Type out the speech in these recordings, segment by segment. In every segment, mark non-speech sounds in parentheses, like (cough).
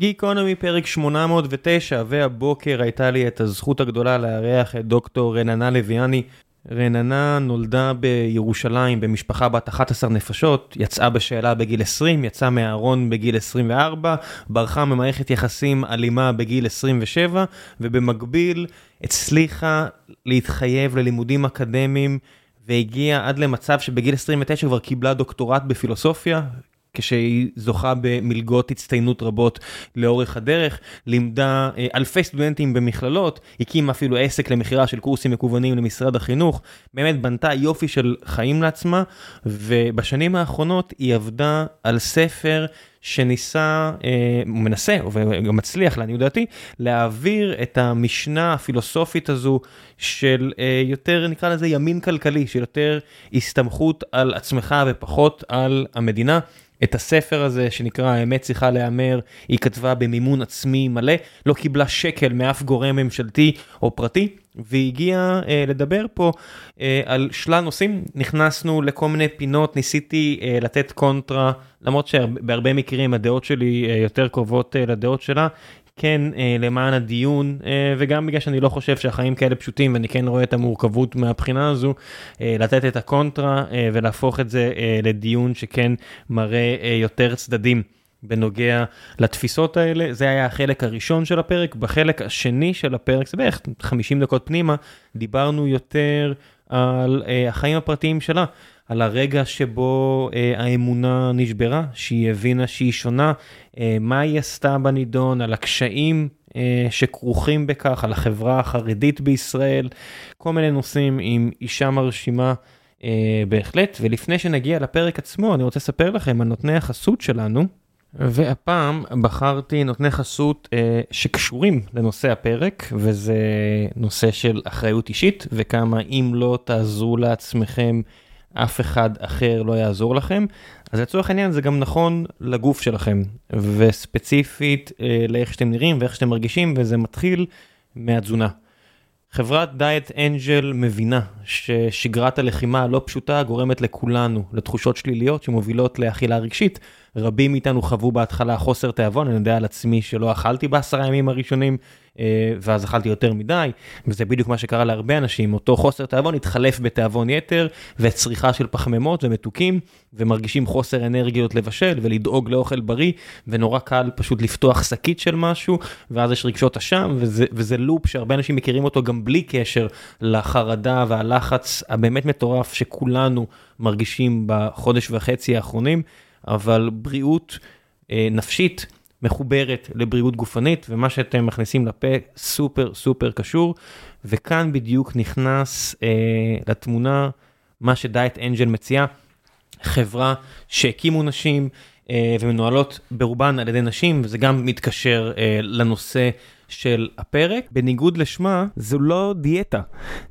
גיקונומי פרק 809, והבוקר הייתה לי את הזכות הגדולה לארח את דוקטור רננה לויאני. רננה נולדה בירושלים במשפחה בת 11 נפשות, יצאה בשאלה בגיל 20, יצאה מהארון בגיל 24, ברחה ממערכת יחסים אלימה בגיל 27, ובמקביל הצליחה להתחייב ללימודים אקדמיים, והגיעה עד למצב שבגיל 29 כבר קיבלה דוקטורט בפילוסופיה, כשהיא זוכה במלגות הצטיינות רבות לאורך הדרך, לימדה אלפי סטודנטים במכללות, הקימה אפילו עסק למכירה של קורסים מקוונים למשרד החינוך, באמת בנתה יופי של חיים לעצמה, ובשנים האחרונות היא עבדה על ספר שניסה, הוא מנסה וגם מצליח לעניות דעתי, להעביר את המשנה הפילוסופית הזו של יותר נקרא לזה ימין כלכלי, של יותר הסתמכות על עצמך ופחות על המדינה. את הספר הזה שנקרא האמת צריכה להיאמר, היא כתבה במימון עצמי מלא, לא קיבלה שקל מאף גורם ממשלתי או פרטי, והיא הגיעה אה, לדבר פה אה, על שלל נושאים, נכנסנו לכל מיני פינות, ניסיתי אה, לתת קונטרה, למרות שבהרבה מקרים הדעות שלי אה, יותר קרובות אה, לדעות שלה, כן למען הדיון וגם בגלל שאני לא חושב שהחיים כאלה פשוטים ואני כן רואה את המורכבות מהבחינה הזו לתת את הקונטרה ולהפוך את זה לדיון שכן מראה יותר צדדים בנוגע לתפיסות האלה זה היה החלק הראשון של הפרק בחלק השני של הפרק זה בערך 50 דקות פנימה דיברנו יותר על החיים הפרטיים שלה. על הרגע שבו אה, האמונה נשברה, שהיא הבינה שהיא שונה, אה, מה היא עשתה בנידון, על הקשיים אה, שכרוכים בכך, על החברה החרדית בישראל, כל מיני נושאים עם אישה מרשימה אה, בהחלט. ולפני שנגיע לפרק עצמו, אני רוצה לספר לכם על נותני החסות שלנו. והפעם בחרתי נותני חסות אה, שקשורים לנושא הפרק וזה נושא של אחריות אישית וכמה אם לא תעזרו לעצמכם אף אחד אחר לא יעזור לכם, אז לצורך העניין זה גם נכון לגוף שלכם, וספציפית אה, לאיך שאתם נראים ואיך שאתם מרגישים, וזה מתחיל מהתזונה. חברת דיאט אנג'ל מבינה ששגרת הלחימה הלא פשוטה גורמת לכולנו לתחושות שליליות שמובילות לאכילה רגשית. רבים מאיתנו חוו בהתחלה חוסר תיאבון, אני יודע על עצמי שלא אכלתי בעשרה ימים הראשונים, ואז אכלתי יותר מדי, וזה בדיוק מה שקרה להרבה אנשים, אותו חוסר תיאבון התחלף בתיאבון יתר, וצריכה של פחמימות ומתוקים, ומרגישים חוסר אנרגיות לבשל ולדאוג לאוכל בריא, ונורא קל פשוט לפתוח שקית של משהו, ואז יש רגשות אשם, וזה, וזה לופ שהרבה אנשים מכירים אותו גם בלי קשר לחרדה והלחץ הבאמת מטורף שכולנו מרגישים בחודש וחצי האחרונים. אבל בריאות אה, נפשית מחוברת לבריאות גופנית, ומה שאתם מכניסים לפה סופר סופר קשור, וכאן בדיוק נכנס אה, לתמונה מה שדייט אנג'ל מציעה, חברה שהקימו נשים אה, ומנוהלות ברובן על ידי נשים, וזה גם מתקשר אה, לנושא. של הפרק, בניגוד לשמה, זו לא דיאטה.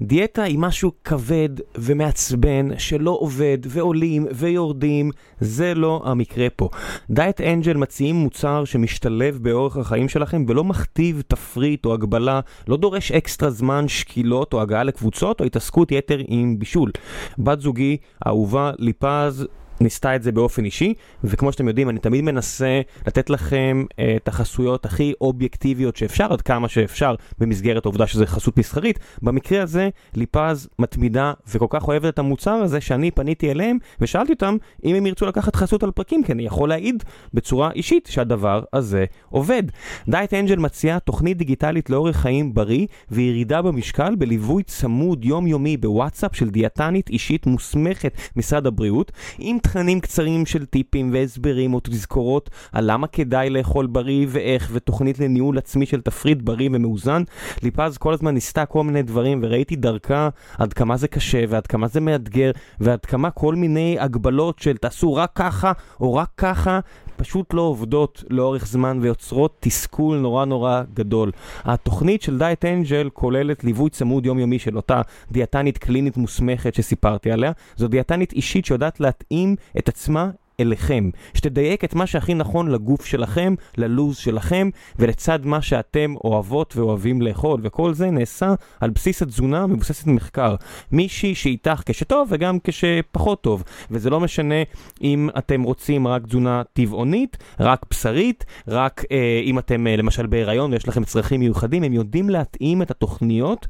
דיאטה היא משהו כבד ומעצבן שלא עובד ועולים ויורדים, זה לא המקרה פה. דיאט אנג'ל מציעים מוצר שמשתלב באורך החיים שלכם ולא מכתיב תפריט או הגבלה, לא דורש אקסטרה זמן, שקילות או הגעה לקבוצות או התעסקות יתר עם בישול. בת זוגי, אהובה ליפז, ניסתה את זה באופן אישי, וכמו שאתם יודעים, אני תמיד מנסה לתת לכם uh, את החסויות הכי אובייקטיביות שאפשר, עד כמה שאפשר, במסגרת העובדה שזה חסות מסחרית. במקרה הזה, ליפז מתמידה וכל כך אוהבת את המוצר הזה, שאני פניתי אליהם ושאלתי אותם אם הם ירצו לקחת חסות על פרקים, כי אני יכול להעיד בצורה אישית שהדבר הזה עובד. דייט אנג'ל מציעה תוכנית דיגיטלית לאורך חיים בריא וירידה במשקל בליווי צמוד יומיומי בוואטסאפ של דיאטנית אישית מוסמכת משרד הבריאות, עם תכנים קצרים של טיפים והסברים או תזכורות על למה כדאי לאכול בריא ואיך, ותוכנית לניהול עצמי של תפריט בריא ומאוזן. ליפז כל הזמן ניסתה כל מיני דברים וראיתי דרכה עד כמה זה קשה ועד כמה זה מאתגר ועד כמה כל מיני הגבלות של תעשו רק ככה או רק ככה פשוט לא עובדות לאורך זמן ויוצרות תסכול נורא נורא גדול. התוכנית של דייט אנג'ל כוללת ליווי צמוד יומיומי של אותה דיאטנית קלינית מוסמכת שסיפרתי עליה. זו דיאטנית אישית שיודעת להתאים את עצמה אליכם, שתדייק את מה שהכי נכון לגוף שלכם, ללוז שלכם, ולצד מה שאתם אוהבות ואוהבים לאכול, וכל זה נעשה על בסיס התזונה מבוססת מחקר. מישהי שאיתך כשטוב וגם כשפחות טוב, וזה לא משנה אם אתם רוצים רק תזונה טבעונית, רק בשרית, רק אה, אם אתם אה, למשל בהיריון ויש לכם צרכים מיוחדים, הם יודעים להתאים את התוכניות.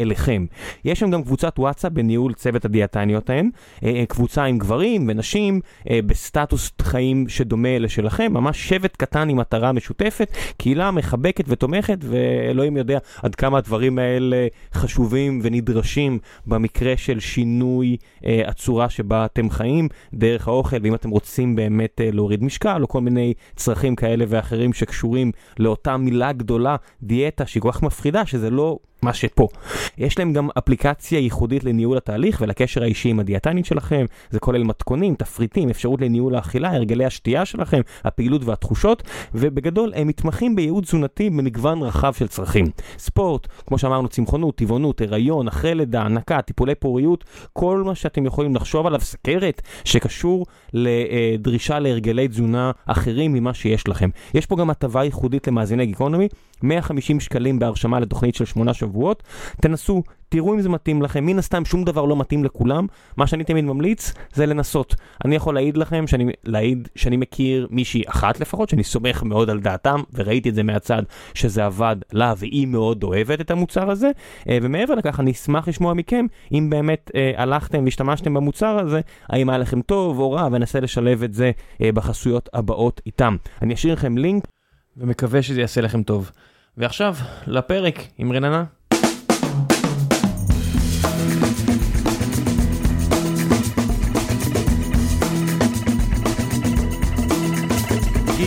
אליכם. יש שם גם קבוצת וואטסאפ בניהול צוות הדיאטניות ההן, אה, אה, קבוצה עם גברים ונשים אה, בסטטוס חיים שדומה לשלכם, ממש שבט קטן עם מטרה משותפת, קהילה מחבקת ותומכת, ואלוהים יודע עד כמה הדברים האלה חשובים ונדרשים במקרה של שינוי הצורה שבה אתם חיים, דרך האוכל, ואם אתם רוצים באמת להוריד משקל, או כל מיני צרכים כאלה ואחרים שקשורים לאותה מילה גדולה, דיאטה, שהיא כל כך מפחידה, שזה לא מה שפה. יש להם גם אפליקציה ייחודית לניהול התהליך ולקשר האישי עם הדיאטנית שלכם, זה כולל מתכונים, תפריטים, אפשרות לניהול האכילה, הרגלי השתייה שלכם, הפעילות והתחושות, ובגדול הם מתמחים בייעוד תזונתי במגוון רחב של צרכים. ספורט, כמו שאמרנו, צמחונות, טבעונות, הריון, אחרי לידה, הנקה, טיפולי פוריות, כל מה שאתם יכולים לחשוב עליו, סכרת, שקשור לדרישה להרגלי תזונה אחרים ממה שיש לכם. יש פה גם הטבה ייחודית למאזיני גיקונומי, 150 שקלים בהרשמה לתוכנית של 8 שבועות. תנסו, תראו אם זה מתאים לכם, מן הסתם שום דבר לא מתאים לכולם. מה שאני תמיד ממליץ זה לנסות. אני יכול להעיד לכם, שאני, להעיד שאני מכיר מישהי אחת לפחות, שאני סומך מאוד על דעתם, וראיתי את זה מהצד שזה עבד לה, והיא מאוד אוהבת את המוצר הזה. אה, ומעבר לכך, אני אשמח לשמוע מכם, אם באמת אה, הלכתם והשתמשתם במוצר הזה, האם היה לכם טוב או רע, וננסה לשלב את זה אה, בחסויות הבאות איתם. אני אשאיר לכם לינק, ומקווה שזה יעשה לכם טוב. ועכשיו, לפרק עם רננה.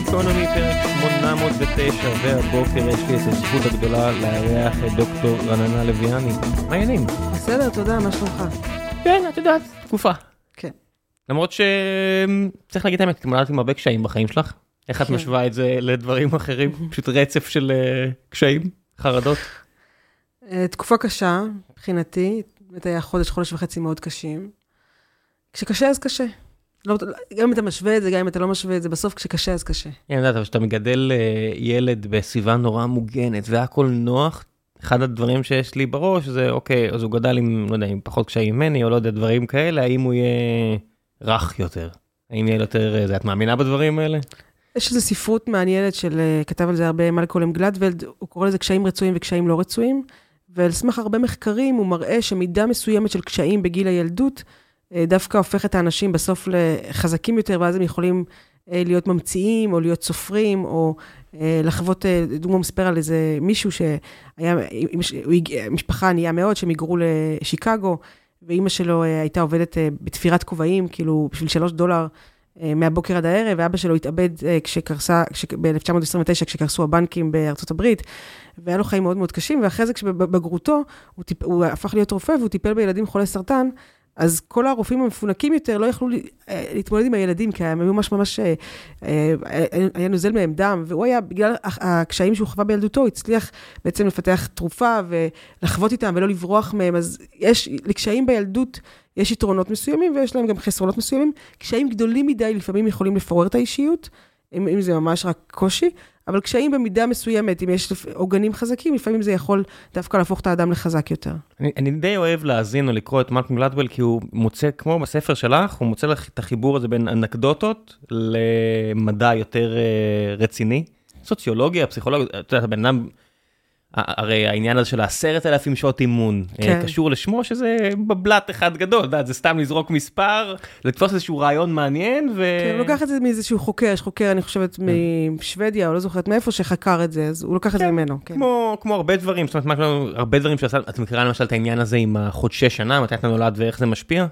גיקונומי פרק 809, והבוקר יש לי את הזכות הגדולה לארח את דוקטור רננה לויאני. מה העניינים? בסדר, תודה, מה שלומך? כן, את יודעת, תקופה. כן. למרות שצריך להגיד את האמת, התמודדת עם הרבה קשיים בחיים שלך. איך את כן. משווה את זה לדברים אחרים? (laughs) פשוט רצף של אה, קשיים, חרדות? אה, תקופה קשה מבחינתי, באמת היה חודש, חודש וחצי מאוד קשים. כשקשה אז קשה. לא, גם אם אתה משווה את זה, גם אם אתה לא משווה את זה, בסוף כשקשה אז קשה. כן, יודעת, אבל כשאתה מגדל אה, ילד בסביבה נורא מוגנת והכל נוח, אחד הדברים שיש לי בראש זה, אוקיי, אז הוא גדל עם, לא יודע, עם פחות קשיים ממני, או לא יודע, דברים כאלה, האם הוא יהיה רך יותר? האם יהיה יותר, את מאמינה בדברים האלה? יש איזו ספרות מעניינת של, אה, כתב על זה הרבה מלקולם גלדוולד, הוא קורא לזה קשיים רצויים וקשיים לא רצויים, ועל סמך הרבה מחקרים הוא מראה שמידה מסוימת של קשיים בגיל הילדות, אה, דווקא הופך את האנשים בסוף לחזקים יותר, ואז הם יכולים אה, להיות ממציאים, או להיות סופרים, או לחוות, דוגמא מספר על איזה מישהו שהיה, משפחה ענייה מאוד, שהם היגרו לשיקגו, ואימא שלו הייתה עובדת בתפירת כובעים, כאילו, בשביל שלוש דולר. אה, מהבוקר עד הערב, ואבא שלו התאבד אה, כשקרסה, ב-1929, כשקרסו הבנקים בארצות הברית, והיה לו חיים מאוד מאוד קשים, ואחרי זה כשבבגרותו, הוא, טיפ, הוא הפך להיות רופא והוא טיפל בילדים חולי סרטן, אז כל הרופאים המפונקים יותר לא יכלו אה, להתמודד עם הילדים, כי הם היו ממש ממש, היה נוזל מהם דם, והוא היה, בגלל הקשיים שהוא חווה בילדותו, הוא הצליח בעצם לפתח תרופה ולחוות איתם ולא לברוח מהם, אז יש לקשיים בילדות, יש יתרונות מסוימים ויש להם גם חסרונות מסוימים. קשיים גדולים מדי לפעמים יכולים לפורר את האישיות, אם, אם זה ממש רק קושי, אבל קשיים במידה מסוימת, אם יש עוגנים חזקים, לפעמים זה יכול דווקא להפוך את האדם לחזק יותר. אני, אני די אוהב להאזין או לקרוא את מלקום גלדוול, כי הוא מוצא, כמו בספר שלך, הוא מוצא לך את החיבור הזה בין אנקדוטות למדע יותר uh, רציני. סוציולוגיה, פסיכולוגיה, אתה יודע, בן אדם... הרי העניין הזה של העשרת אלפים שעות אימון, אה, כן. קשור לשמו שזה בבלת אחד גדול, דעת, זה סתם לזרוק מספר, לתפוס איזשהו רעיון מעניין ו... כן, הוא לוקח את זה מאיזשהו חוקר, יש חוקר, אני חושבת, כן. משוודיה, או לא זוכרת מאיפה, שחקר את זה, אז הוא לוקח כן, את זה כן, ממנו. כן. כמו, כמו הרבה דברים, זאת אומרת, הרבה דברים שעשה, את מכירה למשל את העניין הזה עם החודשי שנה, מתי אתה נולד ואיך זה משפיע?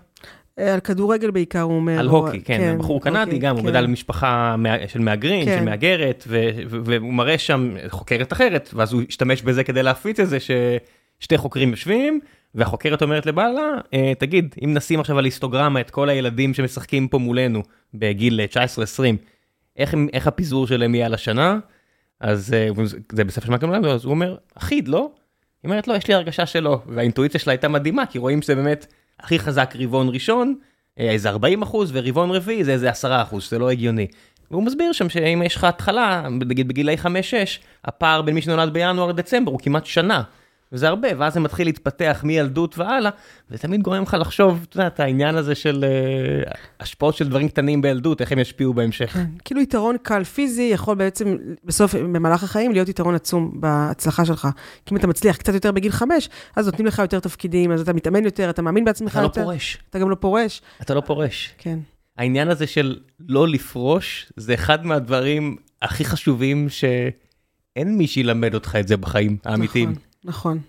על כדורגל בעיקר, הוא אומר. על הוקי, כן, כן בחור קנדי אוקיי, גם, הוא גדל במשפחה של מהגרים, של מהגרת, והוא מראה שם חוקרת אחרת, ואז הוא השתמש בזה כדי להפיץ את זה, ששתי חוקרים יושבים, והחוקרת אומרת לבעלה, אה, תגיד, אם נשים עכשיו על היסטוגרמה את כל הילדים שמשחקים פה מולנו בגיל 19-20, איך, איך הפיזור שלהם יהיה על השנה? אז אה, זה בספר של מקום אז הוא אומר, אחיד, לא? היא אומרת, לא, יש לי הרגשה שלא, והאינטואיציה שלה הייתה מדהימה, כי רואים שזה באמת הכי חזק רבעון ראשון, איזה 40 אחוז, ורבעון רביעי זה איזה 10 אחוז, זה לא הגיוני. והוא מסביר שם שאם יש לך התחלה, נגיד בגילאי 5-6, הפער בין מי שנולד בינואר לדצמבר הוא כמעט שנה. וזה הרבה, ואז זה מתחיל להתפתח מילדות והלאה, וזה תמיד גורם לך לחשוב, אתה יודע, את העניין הזה של uh, השפעות של דברים קטנים בילדות, איך הם ישפיעו בהמשך. כן, כאילו יתרון קל פיזי יכול בעצם בסוף, במהלך החיים, להיות יתרון עצום בהצלחה שלך. כי אם אתה מצליח קצת יותר בגיל חמש, אז נותנים לך יותר תפקידים, אז אתה מתאמן יותר, אתה מאמין בעצמך אתה לא יותר. פורש. אתה גם לא פורש. אתה לא פורש. כן. העניין הזה של לא לפרוש, זה אחד מהדברים הכי חשובים שאין מי שילמד אותך את זה בחיים האמיתיים. נכון, נכון.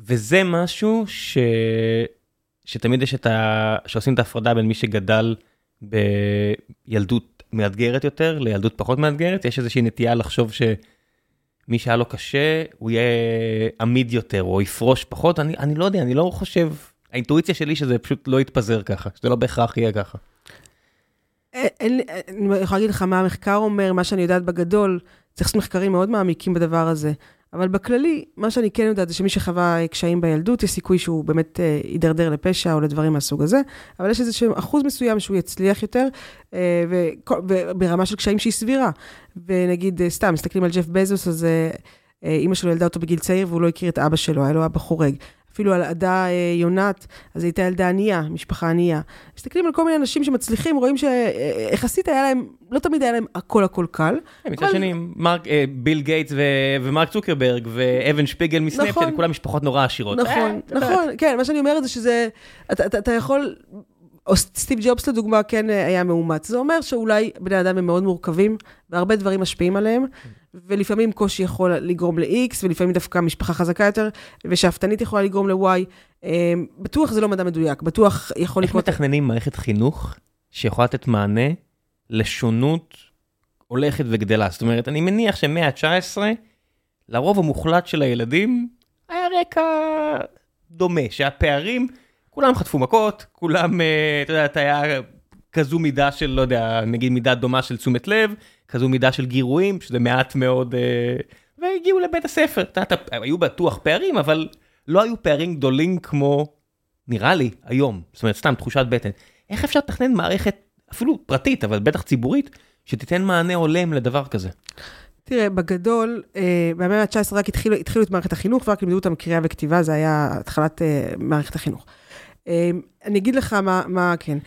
וזה משהו ש... שתמיד יש את ה... שעושים את ההפרדה בין מי שגדל בילדות מאתגרת יותר לילדות פחות מאתגרת, יש איזושהי נטייה לחשוב שמי שהיה לו קשה, הוא יהיה עמיד יותר או יפרוש פחות, אני, אני לא יודע, אני לא חושב, האינטואיציה שלי שזה פשוט לא יתפזר ככה, שזה לא בהכרח יהיה ככה. אין, אין, לי- אני יכולה להגיד לך מה המחקר אומר, מה שאני יודעת בגדול, צריך לעשות מחקרים מאוד מעמיקים בדבר הזה. אבל בכללי, מה שאני כן יודעת זה שמי שחווה קשיים בילדות, יש סיכוי שהוא באמת אה, יידרדר לפשע או לדברים מהסוג הזה, אבל יש איזה אחוז מסוים שהוא יצליח יותר, אה, וכל- וברמה של קשיים שהיא סבירה. ונגיד, אה, סתם, מסתכלים על ג'ף בזוס, אז אה, אה, אימא שלו ילדה אותו בגיל צעיר והוא לא הכיר את אבא שלו, היה לו אבא חורג. אפילו על עדה אה, יונת, אז הייתה ילדה ענייה, משפחה ענייה. מסתכלים על כל מיני אנשים שמצליחים, רואים שיחסית היה להם, לא תמיד היה להם הכל הכל קל. מצד אבל- שני, מרק, אה, ביל גייטס ו- ומרק צוקרברג ואוון שפיגל מסנאפצ'אט, נכון. כולם משפחות נורא עשירות. אה, נכון. נכון, כן, מה שאני אומרת זה שזה, אתה, אתה, אתה יכול, או סטיב ג'ובס לדוגמה כן אה, היה מאומץ. זה אומר שאולי בני אדם הם מאוד מורכבים, והרבה דברים משפיעים עליהם, ולפעמים קושי יכול לגרום ל-X, ולפעמים דווקא משפחה חזקה יותר, ושאפתנית יכולה לגרום ל-Y. אה, בטוח זה לא מדע מדויק, בטוח יכול איך לקרות... מתכננים מערכת חינוך שיכולה לתת מענה לשונות הולכת וגדלה? זאת אומרת, אני מניח שמאה ה-19, לרוב המוחלט של הילדים היה רקע דומה, שהפערים, כולם חטפו מכות, כולם, אה, אתה יודע, היה כזו מידה של, לא יודע, נגיד מידה דומה של תשומת לב, כזו מידה של גירויים, שזה מעט מאוד, אה, והגיעו לבית הספר. אתה יודע, היו בטוח פערים, אבל לא היו פערים גדולים כמו, נראה לי, היום. זאת אומרת, סתם תחושת בטן. איך אפשר לתכנן מערכת, אפילו פרטית, אבל בטח ציבורית, שתיתן מענה הולם לדבר כזה? תראה, בגדול, אה, במאה ה-19 רק התחילו, התחילו את מערכת החינוך, ורק לימדו אותם קריאה וכתיבה, זה היה התחלת אה, מערכת החינוך. אה, אני אגיד לך מה, מה כן.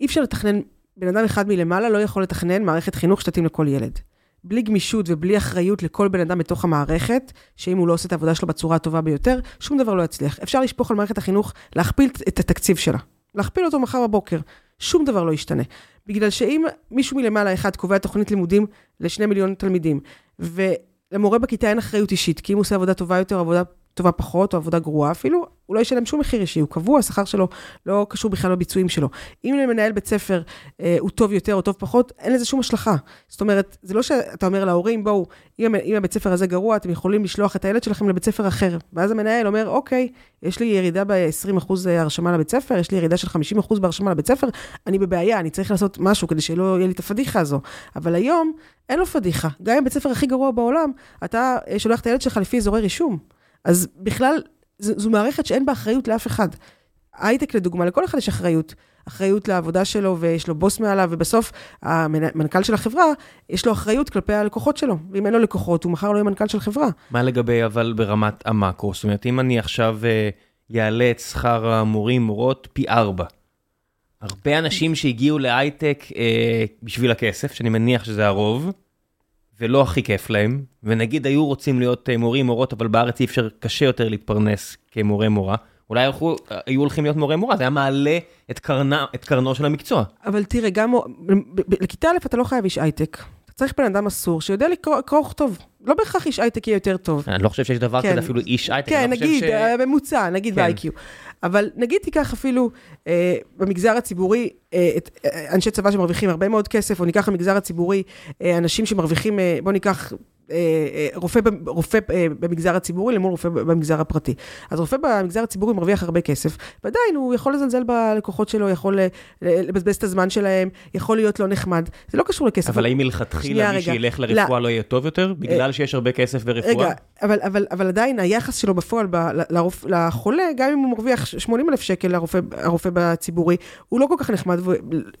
אי אפשר לתכנן, בן אדם אחד מלמעלה לא יכול לתכנן מערכת חינוך שתתאים לכל ילד. בלי גמישות ובלי אחריות לכל בן אדם בתוך המערכת, שאם הוא לא עושה את העבודה שלו בצורה הטובה ביותר, שום דבר לא יצליח. אפשר לשפוך על מערכת החינוך, להכפיל את התקציב שלה. להכפיל אותו מחר בבוקר. שום דבר לא ישתנה. בגלל שאם מישהו מלמעלה אחד קובע תוכנית לימודים לשני מיליון תלמידים, ולמורה בכיתה אין אחריות אישית, כי אם הוא עושה עבודה טובה יותר, עבודה טובה פחות, או עבודה גרועה אפילו, הוא לא ישלם שום מחיר אישי, הוא קבוע, השכר שלו לא קשור בכלל בביצועים שלו. אם למנהל בית ספר אה, הוא טוב יותר או טוב פחות, אין לזה שום השלכה. זאת אומרת, זה לא שאתה אומר להורים, בואו, אם, אם הבית ספר הזה גרוע, אתם יכולים לשלוח את הילד שלכם לבית ספר אחר. ואז המנהל אומר, אוקיי, יש לי ירידה ב-20% הרשמה לבית ספר, יש לי ירידה של 50% בהרשמה לבית ספר, אני בבעיה, אני צריך לעשות משהו כדי שלא יהיה לי את הפדיחה הזו. אבל היום, אין לו פדיחה. גם אם בית ספר הכי גרוע בעולם, אתה אה, שולח את הילד שלך לפי אזורי רישום. אז בכלל, זו, זו מערכת שאין בה אחריות לאף אחד. הייטק לדוגמה, לכל אחד יש אחריות. אחריות לעבודה שלו ויש לו בוס מעליו, ובסוף המנכ"ל של החברה, יש לו אחריות כלפי הלקוחות שלו. ואם אין לו לקוחות, הוא מחר לא יהיה מנכ"ל של חברה. מה לגבי אבל ברמת המאקרו? זאת אומרת, אם אני עכשיו אעלה uh, את שכר המורים, מורות, פי ארבע. הרבה אנשים שהגיעו להייטק uh, בשביל הכסף, שאני מניח שזה הרוב, ולא הכי כיף להם, ונגיד היו רוצים להיות uh, מורים, מורות, אבל בארץ אי אפשר, קשה יותר להתפרנס כמורה מורה. אולי הלכו, היו הולכים להיות מורה מורה, זה היה מעלה את, קרנה, את קרנו של המקצוע. אבל תראה, גם לכיתה א' אתה לא חייב איש הייטק. צריך בן אדם אסור שיודע לקרוא, קרוא טוב. לא בהכרח איש הייטק יהיה יותר טוב. אני לא חושב שיש דבר כן. כזה אפילו איש הייטק. כן, נגיד, ש... ממוצע, נגיד כן. ב-IQ. אבל נגיד תיקח אפילו אה, במגזר הציבורי, אה, את, אה, אנשי צבא שמרוויחים הרבה מאוד כסף, או ניקח במגזר הציבורי אה, אנשים שמרוויחים, אה, בוא ניקח אה, אה, רופא, ב- רופא אה, במגזר הציבורי למול רופא במגזר הפרטי. אז רופא במגזר הציבורי מרוויח הרבה כסף, ועדיין הוא יכול לזלזל בלקוחות שלו, יכול אה, לבזבז את הזמן שלהם, יכול להיות לא נחמד. זה לא קשור לכסף. אבל האם מלכתחילה מי. שילך לרפואה לא יהיה טוב יותר? בגלל שיש הרבה כסף ברפואה? רגע, אבל, אבל, אבל עדיין היחס שלו בפועל ב, לרופ, לחולה, גם אם הוא מרוויח 80 אלף שקל לרופא, הרופא בציבורי, הוא לא כל כך נחמד,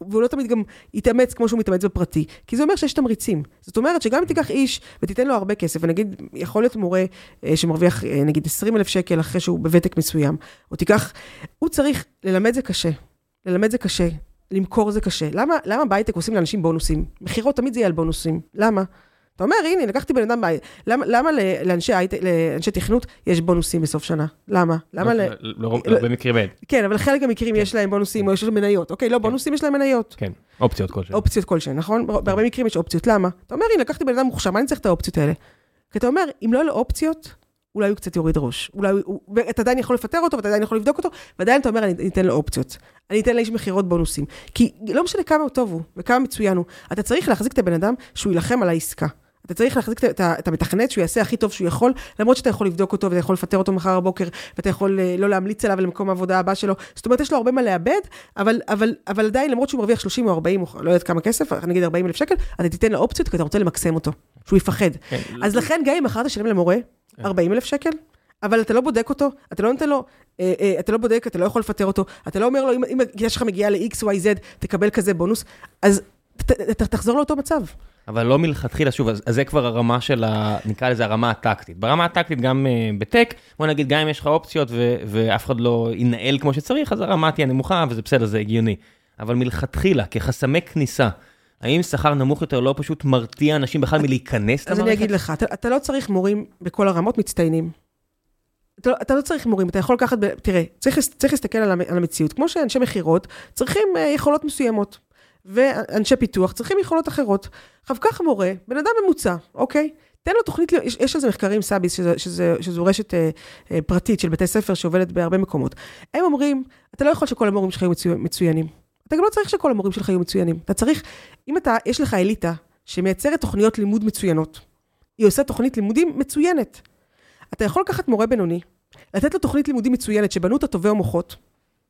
והוא לא תמיד גם יתאמץ כמו שהוא מתאמץ בפרטי, כי זה אומר שיש תמריצים. זאת אומרת שגם אם תיקח איש ותיתן לו הרבה כסף, ונגיד, יכול להיות מורה אה, שמרוויח אה, נגיד 20 אלף שקל אחרי שהוא בוותק מסוים, או תיקח, הוא צריך, ללמד זה קשה, ללמד זה קשה, למכור זה קשה. למה, למה בהייטק עושים לאנשים בונוסים? מכירות תמיד זה יהיה על בונוסים. למה? אתה אומר, הנה, לקחתי בן אדם, בהי- למה, לאנשי, תכנות יש בונוסים בסוף שנה? למה? למה ל... לא, לא, במקרים אין. כן, אבל חלק מהמקרים יש להם בונוסים, או יש להם מניות. אוקיי, לא, בונוסים יש להם מניות. כן, אופציות כלשהן. אופציות כלשהן, נכון? בהרבה מקרים יש אופציות. למה? אתה אומר, הנה, לקחתי בן אדם מוכשר, מה אני צריך את האופציות האלה? כי אתה אומר, אם לא יהיו לו אופציות, אולי הוא קצת יוריד ראש. אולי הוא... ואתה עדיין יכול לפטר אותו, ואתה עדיין יכול לבדוק אותו, ועדיין אתה אומר, אני אתן לו אופציות. אני אתן לאיש מכירות בונוסים. כי לא משנה כמה טוב הוא, וכמה מצוין הוא, אתה צריך להחזיק את הבן אדם שהוא יילחם על העסקה. אתה צריך להחזיק את המתכנת שהוא יעשה הכי טוב שהוא יכול, למרות שאתה יכול לבדוק אותו ואתה יכול לפטר אותו מחר בבוקר, ואתה יכול אה, לא להמליץ עליו למקום העבודה הבא שלו. זאת אומרת, יש לו הרבה מה לאבד, אבל, אבל, אבל עדיין, למרות שהוא מרוויח 30 או 40, או לא יודעת כמה כסף, נגיד 40 אלף שקל, אתה תיתן לו אופציות, כי אתה רוצה למקסם אותו, שהוא יפחד. כן, אז לכן, גם אם מחר תשלם למורה 40 אלף שקל, אבל אתה לא בודק אותו, אתה לא נותן לו, אה, אה, אתה לא בודק, אתה לא יכול לפטר אותו, אתה לא אומר לו, אם, אם הגישה שלך מגיעה ל-X, Y, Z, תקבל כזה בונוס, אז ת, ת, תחזור לאותו מצב. אבל לא מלכתחילה, שוב, אז, אז זה כבר הרמה של ה... נקרא לזה הרמה הטקטית. ברמה הטקטית, גם uh, בטק, בוא נגיד, גם אם יש לך אופציות ו- ואף אחד לא ינהל כמו שצריך, אז הרמה תהיה נמוכה, וזה בסדר, זה הגיוני. אבל מלכתחילה, כחסמי כניסה, האם שכר נמוך יותר לא פשוט מרתיע אנשים בכלל מלהיכנס אז אני אגיד לך, אתה, אתה לא צריך מורים בכל הרמות מצטיינים. אתה לא, אתה לא צריך מורים, אתה יכול לקחת, ב, תראה, צריך, צריך להסתכל על, המ- על המציאות. כמו שאנשי מכירות צריכים uh, יכולות מסוימות, ואנשי פיתוח צריכים יכולות אחרות. עכשיו, קח מורה, בן אדם ממוצע, אוקיי? תן לו תוכנית, יש, יש על זה מחקרים, סאביס, שזה, שזה, שזו רשת אה, אה, פרטית של בתי ספר שעובדת בהרבה מקומות. הם אומרים, אתה לא יכול שכל המורים שלך יהיו מצו, מצוינים. אתה גם לא צריך שכל המורים שלך יהיו מצוינים. אתה צריך, אם אתה, יש לך אליטה שמייצרת תוכניות לימוד מצוינות, היא עושה תוכנית לימודים מצוינת. אתה יכול לקחת מורה בינוני, לתת לו תוכנית לימודים מצוינת שבנו אותה טובי המוחות,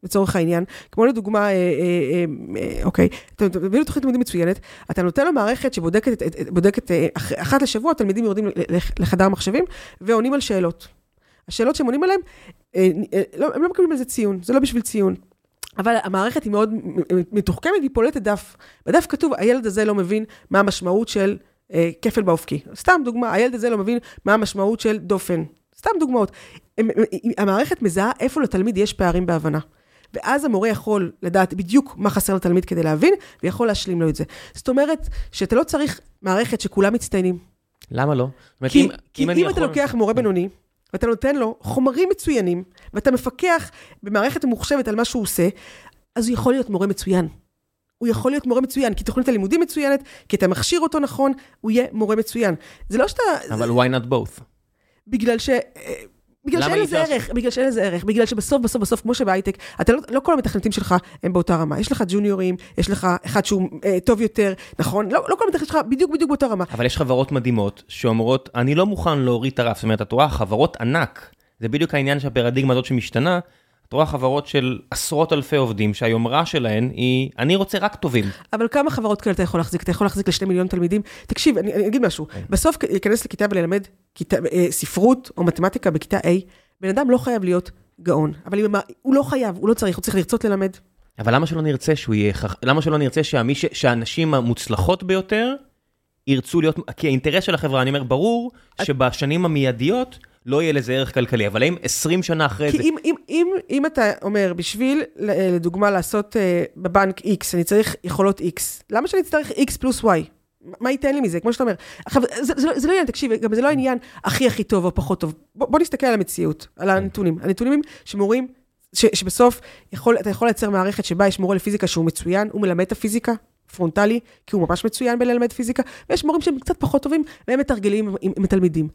לצורך העניין, כמו לדוגמה, אה, אה, אה, אוקיי, אתה מביא לו תוכנית לימודים מצוינת, אתה נותן לו מערכת שבודקת, אחת לשבוע, תלמידים יורדים לחדר מחשבים ועונים על שאלות. השאלות שהם עונים עליהן, לא, הם לא מקבלים על זה ציון, זה לא בשביל ציון. אבל המערכת היא מאוד מתוחכמת, היא פולטת דף. בדף כתוב, הילד הזה לא מבין מה המשמעות של כפל באופקי. סתם דוגמה, הילד הזה לא מבין מה המשמעות של דופן. סתם דוגמאות. המערכת מזהה איפה לתלמיד יש פערים בהבנה. ואז המורה יכול לדעת בדיוק מה חסר לתלמיד כדי להבין, ויכול להשלים לו את זה. זאת אומרת, שאתה לא צריך מערכת שכולם מצטיינים. למה לא? אומרת, כי, כי אם, אני אתה יכול- לוקח מורה בינוני, ואתה נותן לו חומרים מצוינים, ואתה מפקח במערכת ממוחשבת על מה שהוא עושה, אז הוא יכול להיות מורה מצוין. הוא יכול להיות מורה מצוין, כי תוכנית הלימודים מצוינת, כי אתה מכשיר אותו נכון, הוא יהיה מורה מצוין. זה לא שאתה... אבל why not both? בגלל ש... בגלל שאין אי לזה ערך, בגלל שאין לזה ערך, בגלל שבסוף, בסוף, בסוף, כמו שבהייטק, אתה לא, לא כל המתכנתים שלך הם באותה רמה. יש לך ג'וניורים, יש לך אחד שהוא אה, טוב יותר, נכון? לא, לא כל המתכנתים שלך בדיוק בדיוק באותה רמה. אבל יש חברות מדהימות שאומרות, אני לא מוכן להוריד את הרף. זאת אומרת, את רואה חברות ענק, זה בדיוק העניין של הפרדיגמה הזאת שמשתנה. את רואה חברות של עשרות אלפי עובדים שהיומרה שלהן היא, אני רוצה רק טובים. אבל כמה חברות כאלה אתה יכול להחזיק? אתה יכול להחזיק לשני מיליון תלמידים? תקשיב, אני, אני אגיד משהו. בסוף להיכנס לכיתה וללמד כיתה, אה, ספרות או מתמטיקה בכיתה A, בן אדם לא חייב להיות גאון. אבל אם, הוא לא חייב, הוא לא צריך, הוא צריך לרצות ללמד. אבל למה שלא נרצה שהוא יהיה, למה שלא נרצה שהמי ש... שהאנשים המוצלחות ביותר ירצו להיות, כי האינטרס של החברה, אני אומר, ברור שבשנים המיידיות לא יהיה לזה ערך כלכלי, אבל האם 20 שנה אחרי כי זה... אם, אם, אם, אם אתה אומר, בשביל, ל- לדוגמה, לעשות אה, בבנק X, אני צריך יכולות X, למה שאני אצטרך X פלוס Y? מה ייתן לי מזה? כמו שאתה אומר. עכשיו, זה, זה, לא- זה לא עניין, תקשיב, גם זה לא עניין הכי הכי טוב או פחות טוב. בוא, בוא נסתכל על המציאות, על הנתונים. הנתונים הם שמורים, ש, שבסוף יכול, אתה יכול לייצר מערכת שבה יש מורה לפיזיקה שהוא מצוין, הוא מלמד את הפיזיקה, פרונטלי, כי הוא ממש מצוין בללמד פיזיקה, ויש מורים שהם קצת פחות טובים, והם מתרגלים עם, עם, עם התלמידים.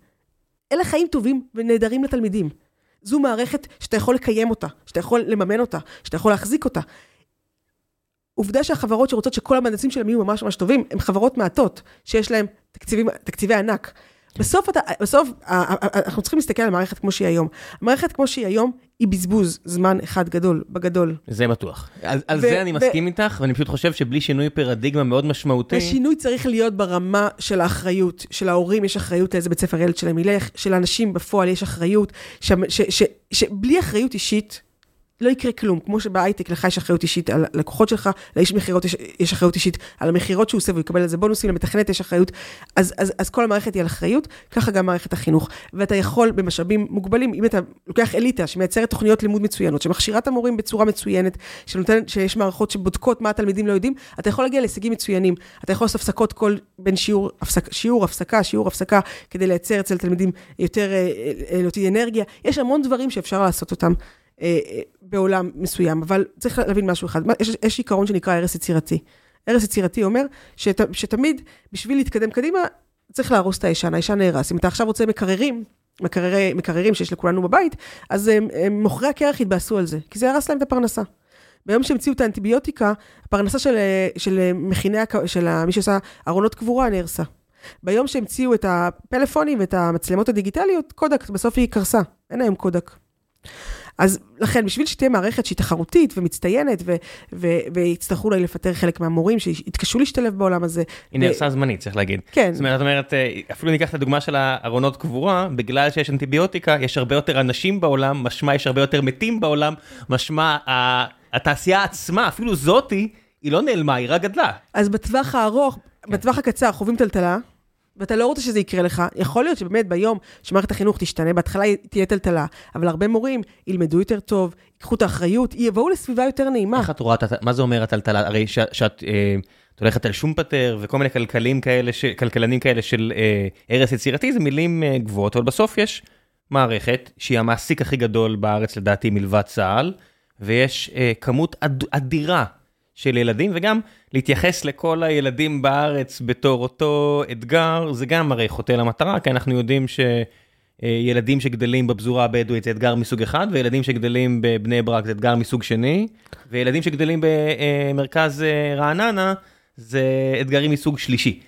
אלה חיים טובים ונהדרים לתלמידים. זו מערכת שאתה יכול לקיים אותה, שאתה יכול לממן אותה, שאתה יכול להחזיק אותה. עובדה שהחברות שרוצות שכל המהנדסים שלהם יהיו ממש ממש טובים, הן חברות מעטות, שיש להן תקציבי ענק. בסוף, אתה, בסוף אנחנו צריכים להסתכל על המערכת כמו שהיא היום. המערכת כמו שהיא היום היא בזבוז זמן אחד גדול, בגדול. זה בטוח. על, על זה אני מסכים איתך, ואני פשוט חושב שבלי שינוי פרדיגמה מאוד משמעותי... השינוי צריך להיות ברמה של האחריות, של ההורים יש אחריות לאיזה בית ספר ילד שלהם ילך, שלאנשים בפועל יש אחריות, שבלי אחריות אישית, לא יקרה כלום, כמו שבהייטק לך יש אחריות אישית על לקוחות שלך, לאיש מכירות יש, יש אחריות אישית על המכירות שהוא עושה והוא יקבל על זה בונוסים, למתכנת יש אחריות, אז, אז, אז כל המערכת היא על אחריות, ככה גם מערכת החינוך. ואתה יכול במשאבים מוגבלים, אם אתה לוקח אליטה שמייצרת תוכניות לימוד מצוינות, שמכשירה את המורים בצורה מצוינת, שנותן, שיש מערכות שבודקות מה התלמידים לא יודעים, אתה יכול להגיע להישגים מצוינים. אתה יכול לעשות הפסקות כל בין שיעור, הפסק, שיעור, הפסקה, שיעור, הפסקה, כדי לייצר אצל תלמידים יותר, אה, אה, להוציא אנרגיה. יש המון דברים שאפשר לעשות אותם. אה, אה, בעולם מסוים, אבל צריך להבין משהו אחד, יש, יש עיקרון שנקרא הרס יצירתי. הרס יצירתי אומר שת, שתמיד, בשביל להתקדם קדימה, צריך להרוס את הישן, הישן נהרס. אם אתה עכשיו רוצה מקררים, מקררי, מקררים שיש לכולנו בבית, אז הם, הם, מוכרי הקרח יתבאסו על זה, כי זה הרס להם את הפרנסה. ביום שהמציאו את האנטיביוטיקה, הפרנסה של, של מכיני, של מי שעושה ארונות קבורה נהרסה. ביום שהמציאו את הפלאפונים ואת המצלמות הדיגיטליות, קודק בסוף היא קרסה, אין היום קודק. אז לכן, בשביל שתהיה מערכת שהיא תחרותית ומצטיינת, ו- ו- ויצטרכו אולי לפטר חלק מהמורים שיתקשו להשתלב בעולם הזה. היא נהרסה ו... זמנית, צריך להגיד. כן. זאת אומרת, אומרת, אה, אפילו ניקח את הדוגמה של הארונות קבורה, בגלל שיש אנטיביוטיקה, יש הרבה יותר אנשים בעולם, משמע יש הרבה יותר מתים בעולם, משמע התעשייה עצמה, אפילו זאתי, היא לא נעלמה, היא רק גדלה. אז בטווח הארוך, כן. בטווח הקצר חווים טלטלה. ואתה לא רוצה שזה יקרה לך, יכול להיות שבאמת ביום שמערכת החינוך תשתנה, בהתחלה תהיה טלטלה, אבל הרבה מורים ילמדו יותר טוב, ייקחו את האחריות, יבואו לסביבה יותר נעימה. איך את רואה, מה זה אומר הטלטלה? הרי שאת אה, הולכת על שום פטר וכל מיני כלכלים כאלה, כלכלנים כאלה של אה, הרס יצירתי, זה מילים אה, גבוהות, אבל בסוף יש מערכת שהיא המעסיק הכי גדול בארץ לדעתי מלבד צה"ל, ויש כמות אדירה של ילדים, וגם להתייחס לכל הילדים בארץ בתור אותו אתגר, זה גם הרי חוטא למטרה, כי אנחנו יודעים שילדים שגדלים בפזורה הבדואית זה אתגר מסוג אחד, וילדים שגדלים בבני ברק זה אתגר מסוג שני, וילדים שגדלים במרכז רעננה זה אתגרים מסוג שלישי.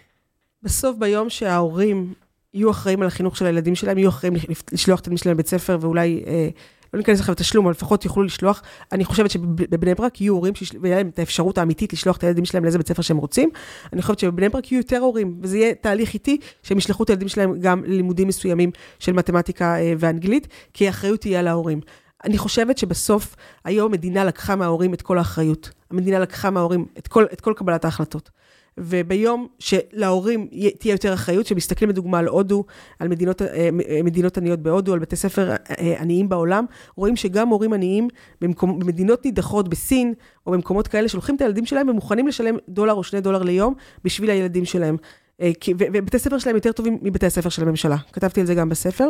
בסוף ביום שההורים יהיו אחראים על החינוך של הילדים שלהם, יהיו אחראים לשלוח את הילדים שלהם לבית ספר ואולי... אה, לא ניכנס לך לתשלום, אבל לפחות יוכלו לשלוח. אני חושבת שבבני ברק יהיו הורים ויהיה להם את האפשרות האמיתית לשלוח את הילדים שלהם לאיזה בית ספר שהם רוצים. אני חושבת שבבני ברק יהיו יותר הורים, וזה יהיה תהליך איטי, שהם ישלחו את הילדים שלהם גם ללימודים מסוימים של מתמטיקה אה, ואנגלית, כי האחריות תהיה על ההורים. אני חושבת שבסוף, היום המדינה לקחה מההורים את כל האחריות. המדינה לקחה מההורים את כל, את כל קבלת ההחלטות. וביום שלהורים תהיה יותר אחריות, שמסתכלים לדוגמה על הודו, על מדינות, אה, מדינות עניות בהודו, על בתי ספר אה, עניים בעולם, רואים שגם הורים עניים במקום, במדינות נידחות בסין, או במקומות כאלה, שולחים את הילדים שלהם ומוכנים לשלם דולר או שני דולר ליום בשביל הילדים שלהם. אה, ובתי הספר שלהם יותר טובים מבתי הספר של הממשלה. כתבתי על זה גם בספר.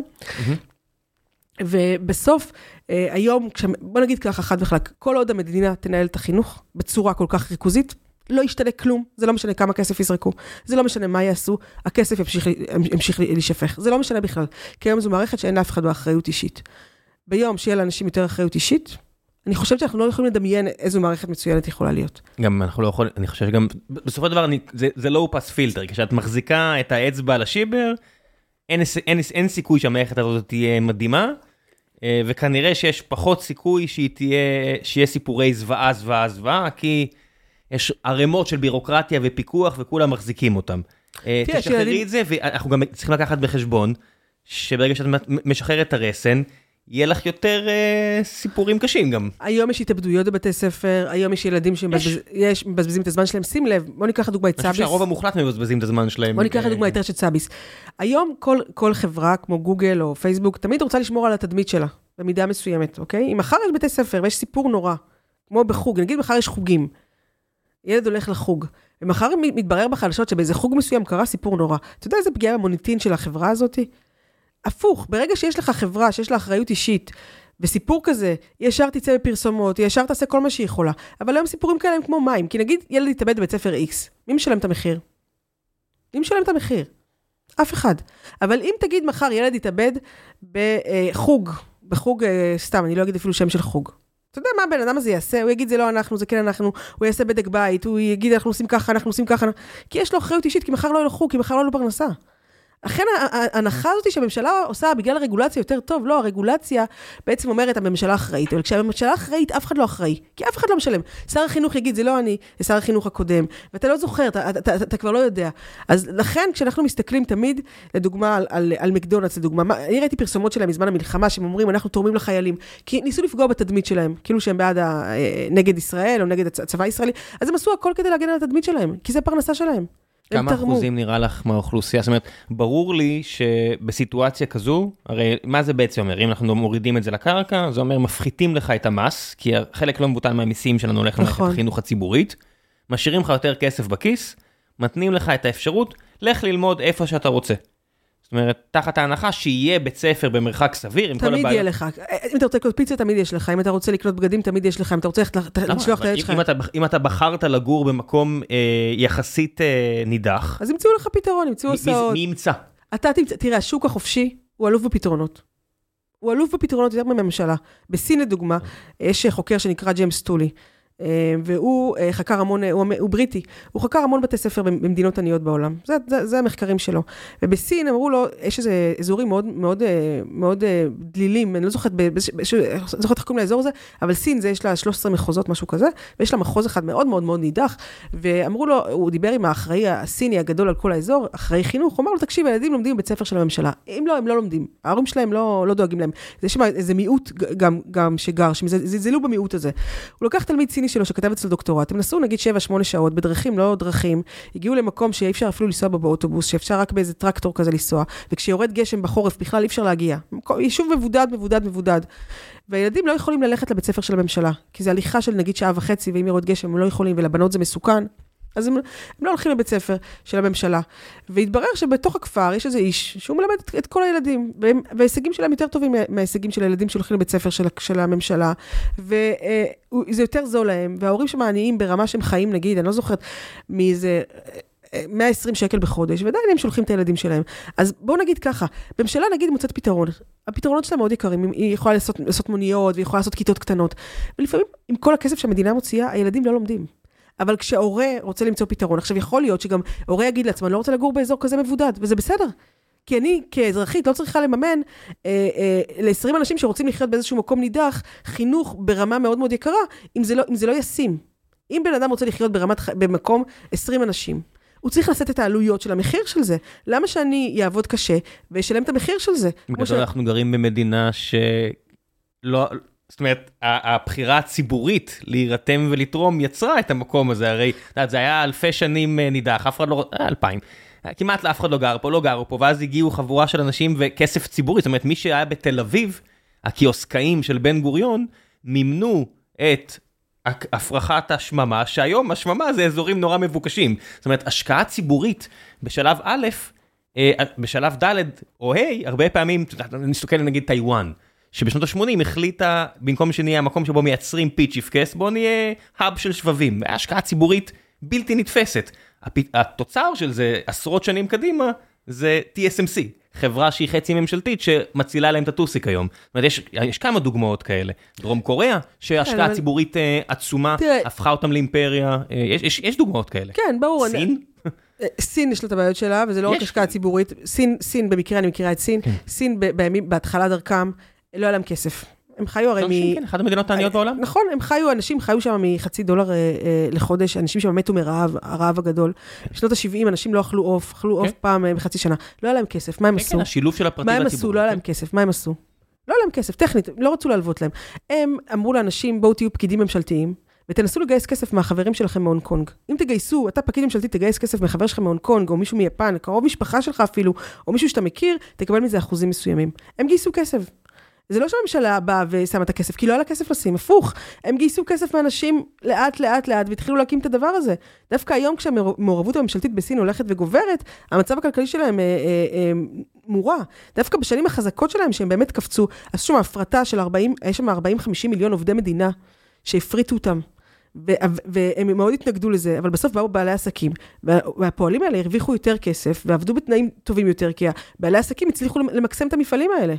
ובסוף, היום, בוא נגיד ככה, חד וחלק, כל עוד המדינה תנהל את החינוך בצורה כל כך ריכוזית, לא ישתנה כלום, זה לא משנה כמה כסף יזרקו, זה לא משנה מה יעשו, הכסף ימשיך, להישפך, זה לא משנה בכלל, כי היום זו מערכת שאין לאף אחד באחריות אישית. ביום שיהיה לאנשים יותר אחריות אישית, אני חושבת שאנחנו לא יכולים לדמיין איזו מערכת מצוינת יכולה להיות. גם אנחנו לא יכולים, אני חושב שגם, בסופו של דבר אני, זה, זה לא אופס פילטר, כשאת מחזיקה את האצבע על השיבר, אין, אין, אין, אין סיכוי שהמערכת הזאת תהיה מדהימה, אה, וכנראה שיש פחות סיכוי שהיא תהיה, שיהיה סיפורי זוועה, זוועה, זוועה, כי... יש ערימות של בירוקרטיה ופיקוח וכולם מחזיקים אותם. אה, תשחררי את זה, ואנחנו גם צריכים לקחת בחשבון, שברגע שאת משחררת את הרסן, יהיה לך יותר אה, סיפורים קשים גם. היום יש התאבדויות בבתי ספר, היום יש ילדים שמבזבזים את הזמן שלהם. שים לב, בוא ניקח לדוגמה את סאביס. אני חושב שהרוב המוחלט מבזבזים את הזמן שלהם. בוא ניקח לדוגמה את רשת סאביס. היום כל, כל חברה, כמו גוגל או פייסבוק, תמיד רוצה לשמור על התדמית שלה, במידה מסוימת, אוקיי? אם מחר יש בתי ספר ויש סיפור נורא, כמו בחוג, נגיד מחר יש חוגים. ילד הולך לחוג, ומחר מתברר בחדשות שבאיזה חוג מסוים קרה סיפור נורא. אתה יודע איזה פגיעה במוניטין של החברה הזאת? הפוך, ברגע שיש לך חברה, שיש לה אחריות אישית, וסיפור כזה, ישר תצא בפרסומות, ישר תעשה כל מה שהיא יכולה. אבל היום סיפורים כאלה הם כמו מים, כי נגיד ילד יתאבד בבית ספר X, מי משלם את המחיר? מי משלם את המחיר? אף אחד. אבל אם תגיד מחר ילד יתאבד בחוג, בחוג, אה, סתם, אני לא אגיד אפילו שם של חוג. אתה יודע מה הבן אדם הזה יעשה? הוא יגיד זה לא אנחנו, זה כן אנחנו, הוא יעשה בדק בית, הוא יגיד אנחנו עושים ככה, אנחנו עושים ככה, כי יש לו אחריות אישית, כי מחר לא ילכו, כי מחר לא יהיו פרנסה. לכן ההנחה הזאת שהממשלה עושה בגלל הרגולציה יותר טוב, לא, הרגולציה בעצם אומרת הממשלה אחראית, אבל כשהממשלה אחראית אף אחד לא אחראי, כי אף אחד לא משלם. שר החינוך יגיד, זה לא אני, זה שר החינוך הקודם, ואתה לא זוכר, אתה, אתה, אתה, אתה כבר לא יודע. אז לכן כשאנחנו מסתכלים תמיד, לדוגמה, על, על, על מקדונלדס, לדוגמה, מה, אני ראיתי פרסומות שלהם בזמן המלחמה, שהם אומרים, אנחנו תורמים לחיילים, כי ניסו לפגוע בתדמית שלהם, כאילו שהם בעד, ה, אה, נגד ישראל, או נגד הצבא הישראלי, אז הם עשו הכל כדי להגן על התדמית שלהם, כי זה פרנסה שלהם. כמה אחוזים נראה לך מהאוכלוסייה? זאת אומרת, ברור לי שבסיטואציה כזו, הרי מה זה בעצם אומר? אם אנחנו מורידים את זה לקרקע, זה אומר מפחיתים לך את המס, כי חלק לא מבוטל מהמיסים שלנו הולך למערכת נכון. החינוך הציבורית, משאירים לך יותר כסף בכיס, מתנים לך את האפשרות, לך ללמוד איפה שאתה רוצה. זאת אומרת, תחת ההנחה שיהיה בית ספר במרחק סביר, עם כל הבעיות. תמיד יהיה לך. אם אתה רוצה לקנות פיצה, תמיד יש לך. אם אתה רוצה לקנות בגדים, תמיד יש לך. אם אתה רוצה לשלוח את הילד שלך. אם אתה בחרת לגור במקום אה, יחסית אה, נידח... אז ימצאו לך פתרון, ימצאו הסעות. מי ימצא? אתה תמצא, תראה, השוק החופשי הוא אלוף בפתרונות. הוא אלוף בפתרונות יותר מממשלה. בסין, לדוגמה, יש חוקר שנקרא ג'יימס טולי. אה, והוא אה, חקר המון, הוא, הוא בריטי, הוא חקר המון בתי ספר במדינות עניות בעולם, זה, זה, זה המחקרים שלו. ובסין אמרו לו, יש איזה אזורים מאוד, מאוד, אה, מאוד דלילים, אני לא זוכרת, לא זוכרת איך קוראים לאזור הזה, אבל סין זה, יש לה 13 מחוזות, משהו כזה, ויש לה מחוז אחד מאוד מאוד מאוד נידח, ואמרו לו, הוא דיבר עם האחראי הסיני הגדול על כל האזור, אחראי חינוך, הוא אמר לו, תקשיב, הילדים לומדים בבית ספר של הממשלה. אם לא, הם לא לומדים, ההורים שלהם לא, לא דואגים להם. יש שם איזה מיעוט גם, גם שגר, שזלזלו במיעוט הזה. הוא לקח תלמיד סיני שלו שכתב אצל דוקטורט, הם נסעו נגיד 7-8 שעות בדרכים, לא דרכים, הגיעו למקום שאי אפשר אפילו לנסוע בו באוטובוס, שאפשר רק באיזה טרקטור כזה לנסוע, וכשיורד גשם בחורף בכלל אי אפשר להגיע. יישוב מבודד, מבודד, מבודד. והילדים לא יכולים ללכת לבית ספר של הממשלה, כי זה הליכה של נגיד שעה וחצי, ואם יורד גשם הם לא יכולים, ולבנות זה מסוכן. אז הם, הם לא הולכים לבית ספר של הממשלה. והתברר שבתוך הכפר יש איזה איש שהוא מלמד את, את כל הילדים, והם, וההישגים שלהם יותר טובים מההישגים של הילדים שהולכים לבית ספר של, של הממשלה, וזה אה, יותר זול להם, וההורים שם עניים ברמה שהם חיים, נגיד, אני לא זוכרת, מאיזה... 120 שקל בחודש, ועדיין הם שולחים את הילדים שלהם. אז בואו נגיד ככה, ממשלה נגיד מוצאת פתרון, הפתרונות שלה מאוד יקרים, היא יכולה לעשות, לעשות מוניות, והיא יכולה לעשות כיתות קטנות, ולפעמים עם כל הכסף שהמדינה מוציאה, הילדים לא לומדים. אבל כשהורה רוצה למצוא פתרון, עכשיו יכול להיות שגם הורה יגיד לעצמו, אני לא רוצה לגור באזור כזה מבודד, וזה בסדר. כי אני כאזרחית לא צריכה לממן אה, אה, ל-20 אנשים שרוצים לחיות באיזשהו מקום נידח, חינוך ברמה מאוד מאוד יקרה, אם זה לא, אם זה לא ישים. אם בן אדם רוצה לחיות ברמת, במקום 20 אנשים, הוא צריך לשאת את העלויות של המחיר של זה. למה שאני אעבוד קשה ואשלם את המחיר של זה? בגלל ש... אנחנו גרים במדינה שלא... זאת אומרת, הבחירה הציבורית להירתם ולתרום יצרה את המקום הזה, הרי, את יודעת, זה היה אלפי שנים אה, נידח, אף אחד לא, אה, אלפיים. כמעט לאף אחד לא גר פה, לא גרו פה, ואז הגיעו חבורה של אנשים וכסף ציבורי, זאת אומרת, מי שהיה בתל אביב, הקיוסקאים של בן גוריון, מימנו את הפרחת השממה, שהיום השממה זה אזורים נורא מבוקשים. זאת אומרת, השקעה ציבורית בשלב א', אה, בשלב ד' או ה', הרבה פעמים, אני מסתכל נגיד טיוואן. שבשנות ה-80 החליטה, במקום שנהיה המקום שבו מייצרים פיצ'יפקעס, בוא נהיה ה hub של שבבים. השקעה ציבורית בלתי נתפסת. התוצר של זה, עשרות שנים קדימה, זה TSMC, חברה שהיא חצי ממשלתית שמצילה להם את הטוסיק היום. זאת אומרת, יש, יש כמה דוגמאות כאלה. דרום קוריאה, שהשקעה כן, ציבורית uh, עצומה, תראה, הפכה אותם לאימפריה, uh, יש, יש, יש דוגמאות כאלה. כן, ברור. סין? אני... סין יש לה את הבעיות שלה, וזה לא רק השקעה ציבורית. סין, סין, במקרה אני מכירה את סין, כן. סין בימים, בהתחלה דרכם, לא היה להם כסף. הם חיו הרי מ... כן, אחת המדינות העניות בעולם. נכון, הם חיו, אנשים חיו שם מחצי דולר אה, אה, לחודש, אנשים שם מתו מרעב, הרעב הגדול. בשנות ה-70 אנשים לא אכלו עוף, אכלו עוף כן. פעם אה, בחצי שנה. לא היה להם כסף, מה הם עשו? כן, השילוב של הפרטי והציבורי. מה הם עשו? לא היה להם כסף, מה הם עשו? לא היה להם כסף, טכנית, לא רצו להלוות להם. הם אמרו לאנשים, בואו תהיו פקידים ממשלתיים, ותנסו לגייס כסף מהחברים שלכם מהונג קונג. אם תגייסו, אתה פקיד ממשלתי, תגייס כסף מחבר שלך מהונג קונג, או מישהו מיפן, קרוב משפחה שלך אפילו, או מישהו שאתה מכיר, תקבל מזה אחוזים מסוימים. הם גייסו כסף. זה לא שהממשלה באה ושמה את הכסף, כי לא היה לה כסף לשים, הפוך. הם גייסו כסף מאנשים לאט, לאט, לאט, והתחילו להקים את הדבר הזה. דווקא היום כשהמעורבות הממשלתית בסין הולכת וגוברת, המצב הכלכלי שלהם אה, אה, אה, מורע. דווקא בשנים החזקות שלהם, שהם באמת קפצו, עשו שם הפרטה של 40, יש שם 40-50 מיליון עובדי מדינה שהפריטו אותם. והם מאוד התנגדו לזה, אבל בסוף באו בעלי עסקים, והפועלים האלה הרוויחו יותר כסף, ועבדו בתנאים טובים יותר, כי בעלי עסקים הצליחו למקסם את המפעלים האלה.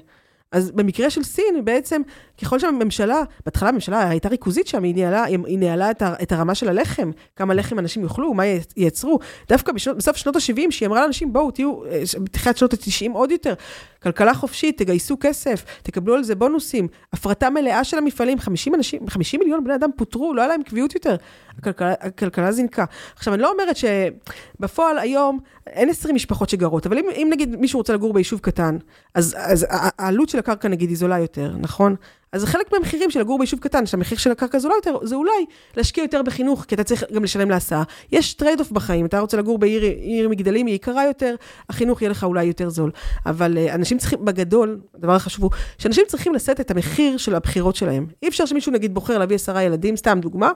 אז במקרה של סין, בעצם, ככל שהממשלה, בהתחלה הממשלה הייתה ריכוזית שם, היא ניהלה, היא ניהלה את, את הרמה של הלחם, כמה לחם אנשים יאכלו, מה ייצרו. דווקא בשנות, בסוף שנות ה-70, שהיא אמרה לאנשים, בואו, תהיו, אה, בתחילת שנות ה-90 עוד יותר, כלכלה חופשית, תגייסו כסף, תקבלו על זה בונוסים, הפרטה מלאה של המפעלים, 50 אנשים, 50 מיליון בני אדם פוטרו, לא היה להם קביעות יותר, הכלכלה, הכלכלה זינקה. עכשיו, אני לא אומרת שבפועל היום אין 20 משפחות שגרות, אבל אם, אם נגיד מישהו רוצה לגור ביישוב קטן, אז, אז העלות של הקרקע נגיד היא זולה יותר, נכון? אז חלק מהמחירים של לגור ביישוב קטן, שהמחיר של הקרקע זולה יותר, זה אולי להשקיע יותר בחינוך, כי אתה צריך גם לשלם להסעה. יש trade off בחיים, אתה רוצה לגור בעיר עיר מגדלים, היא יקרה יותר, החינוך יהיה לך אולי יותר זול. אבל אה, אנשים צריכים, בגדול, הדבר החשוב הוא, שאנשים צריכים לשאת את המחיר של הבחירות שלהם. אי אפשר שמישהו נגיד בוחר להביא עשרה ילדים, סתם דוגמה,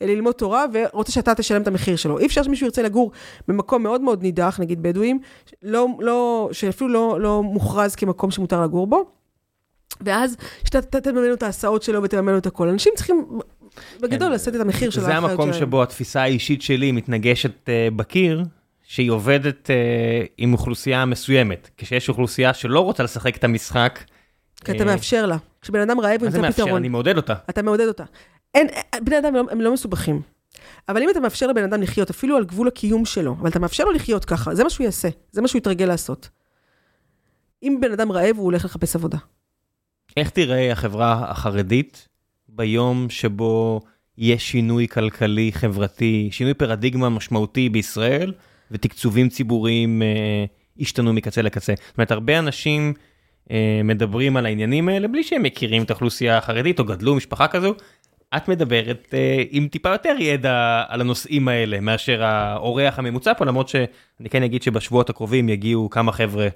ללמוד תורה, ורוצה שאתה תשלם את המחיר שלו. אי אפשר שמישהו ירצה לגור במקום מאוד מאוד נידח, נגיד בדואים, לא, לא, שאפילו לא, לא מוכרז כמקום שמותר לגור בו. ואז שאתה תממן לו את ההסעות שלו ותממן לו את הכל. אנשים צריכים בגדול כן. לשאת את המחיר של האחריות שלהם. זה המקום שבו התפיסה האישית שלי מתנגשת uh, בקיר, שהיא עובדת uh, עם אוכלוסייה מסוימת. כשיש אוכלוסייה שלא רוצה לשחק את המשחק... כי אתה uh, מאפשר לה. כשבן אדם רעב, הוא ימצא פתרון. אני מעודד אותה. אתה מעודד אותה. אין, בני אדם הם לא מסובכים. אבל אם אתה מאפשר לבן אדם לחיות, אפילו על גבול הקיום שלו, אבל אתה מאפשר לו לחיות ככה, זה מה שהוא יעשה, זה מה שהוא יתרגל לעשות. אם בן אדם רעב, הוא הולך לחפש עבודה. איך תראה החברה החרדית ביום שבו יש שינוי כלכלי חברתי, שינוי פרדיגמה משמעותי בישראל, ותקצובים ציבוריים אה, השתנו מקצה לקצה? זאת אומרת, הרבה אנשים אה, מדברים על העניינים האלה בלי שהם מכירים את האוכלוסייה החרדית או גדלו משפחה כזו. את מדברת אה, עם טיפה יותר ידע על הנושאים האלה מאשר האורח הממוצע פה, למרות שאני כן אגיד שבשבועות הקרובים יגיעו כמה חבר'ה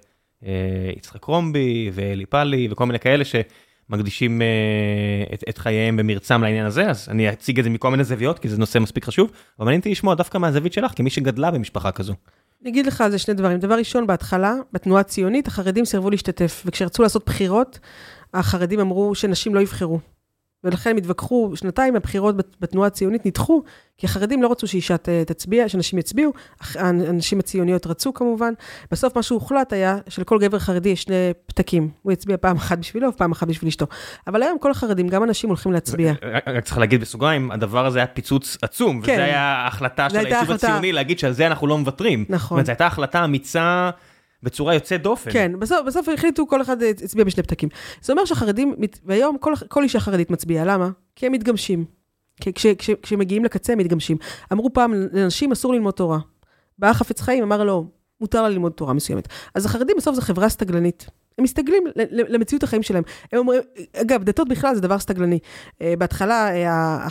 יצחק קרומבי ואלי פאלי וכל מיני כאלה שמקדישים אה, את, את חייהם במרצם לעניין הזה, אז אני אציג את זה מכל מיני זוויות, כי זה נושא מספיק חשוב, אבל מעניין אותי לשמוע דווקא מהזווית שלך, כמי שגדלה במשפחה כזו. אני אגיד לך על זה שני דברים. דבר ראשון, בהתחלה, בתנועה הציונית, החרדים סירבו להשתתף, וכשרצו לעשות בחירות, החרדים אמרו שנשים לא יבחרו. ולכן הם התווכחו, שנתיים הבחירות בתנועה הציונית נדחו, כי החרדים לא רצו שאישה תצביע, שאנשים יצביעו, הנשים הציוניות רצו כמובן. בסוף מה שהוחלט היה שלכל גבר חרדי יש שני פתקים. הוא יצביע פעם אחת בשבילו ופעם אחת בשביל אשתו. אבל היום כל החרדים, גם אנשים הולכים להצביע. רק צריך להגיד בסוגריים, הדבר הזה היה פיצוץ עצום, כן. וזה היה ההחלטה של היישוב הציוני להגיד שעל זה אנחנו לא מוותרים. נכון. זאת הייתה החלטה אמיצה. בצורה יוצאת דופן. כן, בסוף, בסוף החליטו, כל אחד הצביע בשני פתקים. זה אומר שהחרדים, והיום כל, כל אישה חרדית מצביעה, למה? כי הם מתגמשים. כש, כש, כשמגיעים לקצה הם מתגמשים. אמרו פעם, לנשים אסור ללמוד תורה. בא חפץ חיים, אמר לו, מותר לה ללמוד תורה מסוימת. אז החרדים בסוף זו חברה סטגלנית. הם מסתגלים למציאות החיים שלהם. הם אומרים, אגב, דתות בכלל זה דבר סטגלני. אה, בהתחלה, אה,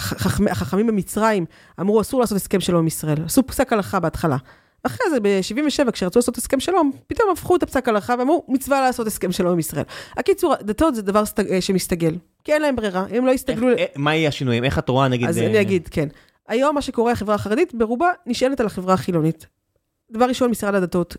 החכמים במצרים אמרו, אסור לעשות הסכם שלום עם ישראל. עשו פסק הלכה בהתחלה. אחרי זה, ב-77, כשרצו לעשות הסכם שלום, פתאום הפכו את הפסק הלכה ואמרו, מצווה לעשות הסכם שלום עם ישראל. הקיצור, דתות זה דבר סטג... אה, שמסתגל, כי אין להם ברירה, הם לא יסתגלו... איך, מה יהיה השינויים? איך את רואה, נגיד... אז ב... אני אגיד, כן. היום מה שקורה, החברה החרדית, ברובה נשענת על החברה החילונית. דבר ראשון, משרד הדתות,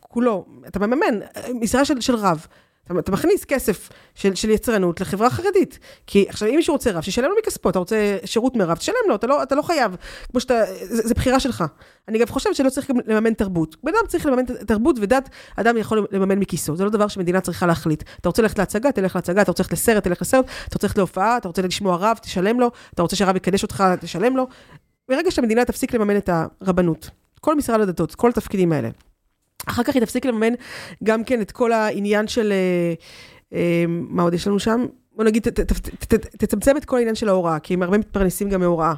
כולו, אתה מממן, משרה של, של רב. אתה, אתה מכניס כסף של, של יצרנות לחברה חרדית. כי עכשיו, אם מישהו רוצה רב, שישלם לו מכספו, אתה רוצה שירות מרב, תשלם לו, אתה לא, אתה לא חייב. כמו שאתה, זה, זה בחירה שלך. אני גם חושבת שלא צריך גם לממן תרבות. בן אדם צריך לממן תרבות ודת, אדם יכול לממן מכיסו. זה לא דבר שמדינה צריכה להחליט. אתה רוצה ללכת להצגה, תלך להצגה, אתה רוצה ללכת לסרט, תלך לסרט, אתה רוצה ללכת להופעה, אתה רוצה לשמוע רב, תשלם לו, אתה רוצה שהרב יקדש אותך, תשלם לו. ברגע שהמדינה תפסיק לממן את הרבנות, כל משרד הדתות, כל התפקידים האלה, אחר כך היא תפסיק לממן גם כן את כל העניין של, אה, אה, מה עוד יש לנו שם? בוא נגיד, תצמצם את כל העניין של ההוראה, כי הם הרבה מתפרנסים גם מהוראה.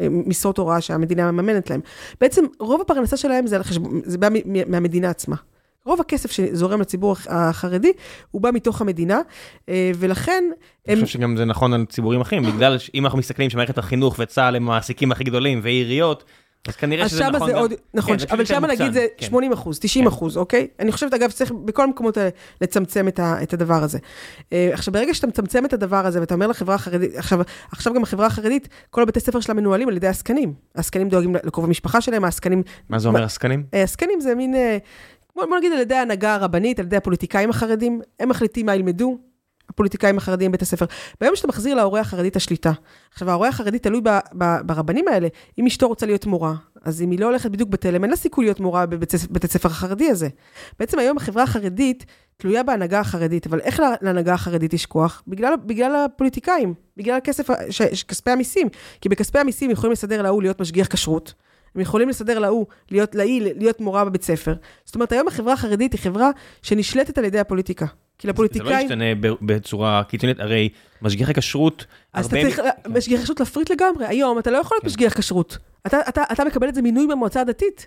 אה, משרות הוראה שהמדינה מממנת להם. בעצם רוב הפרנסה שלהם זה, חשב... זה בא מהמדינה עצמה. רוב הכסף שזורם לציבור החרדי, הוא בא מתוך המדינה, ולכן... אני חושב שגם זה נכון על ציבורים אחרים, בגלל שאם אנחנו מסתכלים שמערכת החינוך וצה"ל הם המעסיקים הכי גדולים, ועיריות, אז כנראה שזה נכון גם... עוד, נכון, כן, אבל שם נגיד זה כן. 80 אחוז, 90 כן. אחוז, אוקיי? אני חושבת, אגב, שצריך בכל המקומות האלה לצמצם את, ה, את הדבר הזה. אה, עכשיו, ברגע שאתה מצמצם את הדבר הזה, ואתה אומר לחברה החרדית, עכשיו, עכשיו גם החברה החרדית, כל הבתי ספר שלה מנוהלים על ידי עסקנים. העסקנים דואגים לקרוב המשפחה שלהם, העסקנים... מה זה אומר עסקנים? אה, עסקנים זה מין... אה, בוא נגיד על ידי ההנהגה הרבנית, על ידי הפוליטיקאים החרדים, הם מחליטים מה ילמדו, הפוליטיקאים החרדים בבית הספר. ביום שאתה מחזיר להורה החרדי את השליטה. עכשיו, ההורה החרדי תלוי ב, ב, ברבנים האלה. אם אשתו רוצה להיות מורה, אז אם היא לא הולכת בדיוק בתלם, אין לה סיכוי להיות מורה בבית הספר החרדי הזה. בעצם היום החברה החרדית תלויה בהנהגה החרדית, אבל איך להנהגה החרדית יש כוח? בגלל, בגלל הפוליטיקאים, בגלל הכסף, ש, ש, כספי המיסים. כי בכספי המיסים יכולים לסדר להוא להיות משגיח כשרות. הם יכולים לסדר להוא, להיות, להיא, להיות מורה בבית ספר. זאת אומרת, היום החברה החרדית היא חברה שנשלטת על ידי הפוליטיקה. כי לפוליטיקאים... זה לא ישתנה בצורה קיצונית, הרי משגיחי כשרות... אז אתה צריך, משגיח כשרות להפריט לגמרי. היום אתה לא יכול להיות כן. משגיח כשרות. אתה, אתה, אתה מקבל את זה מינוי מהמועצה הדתית.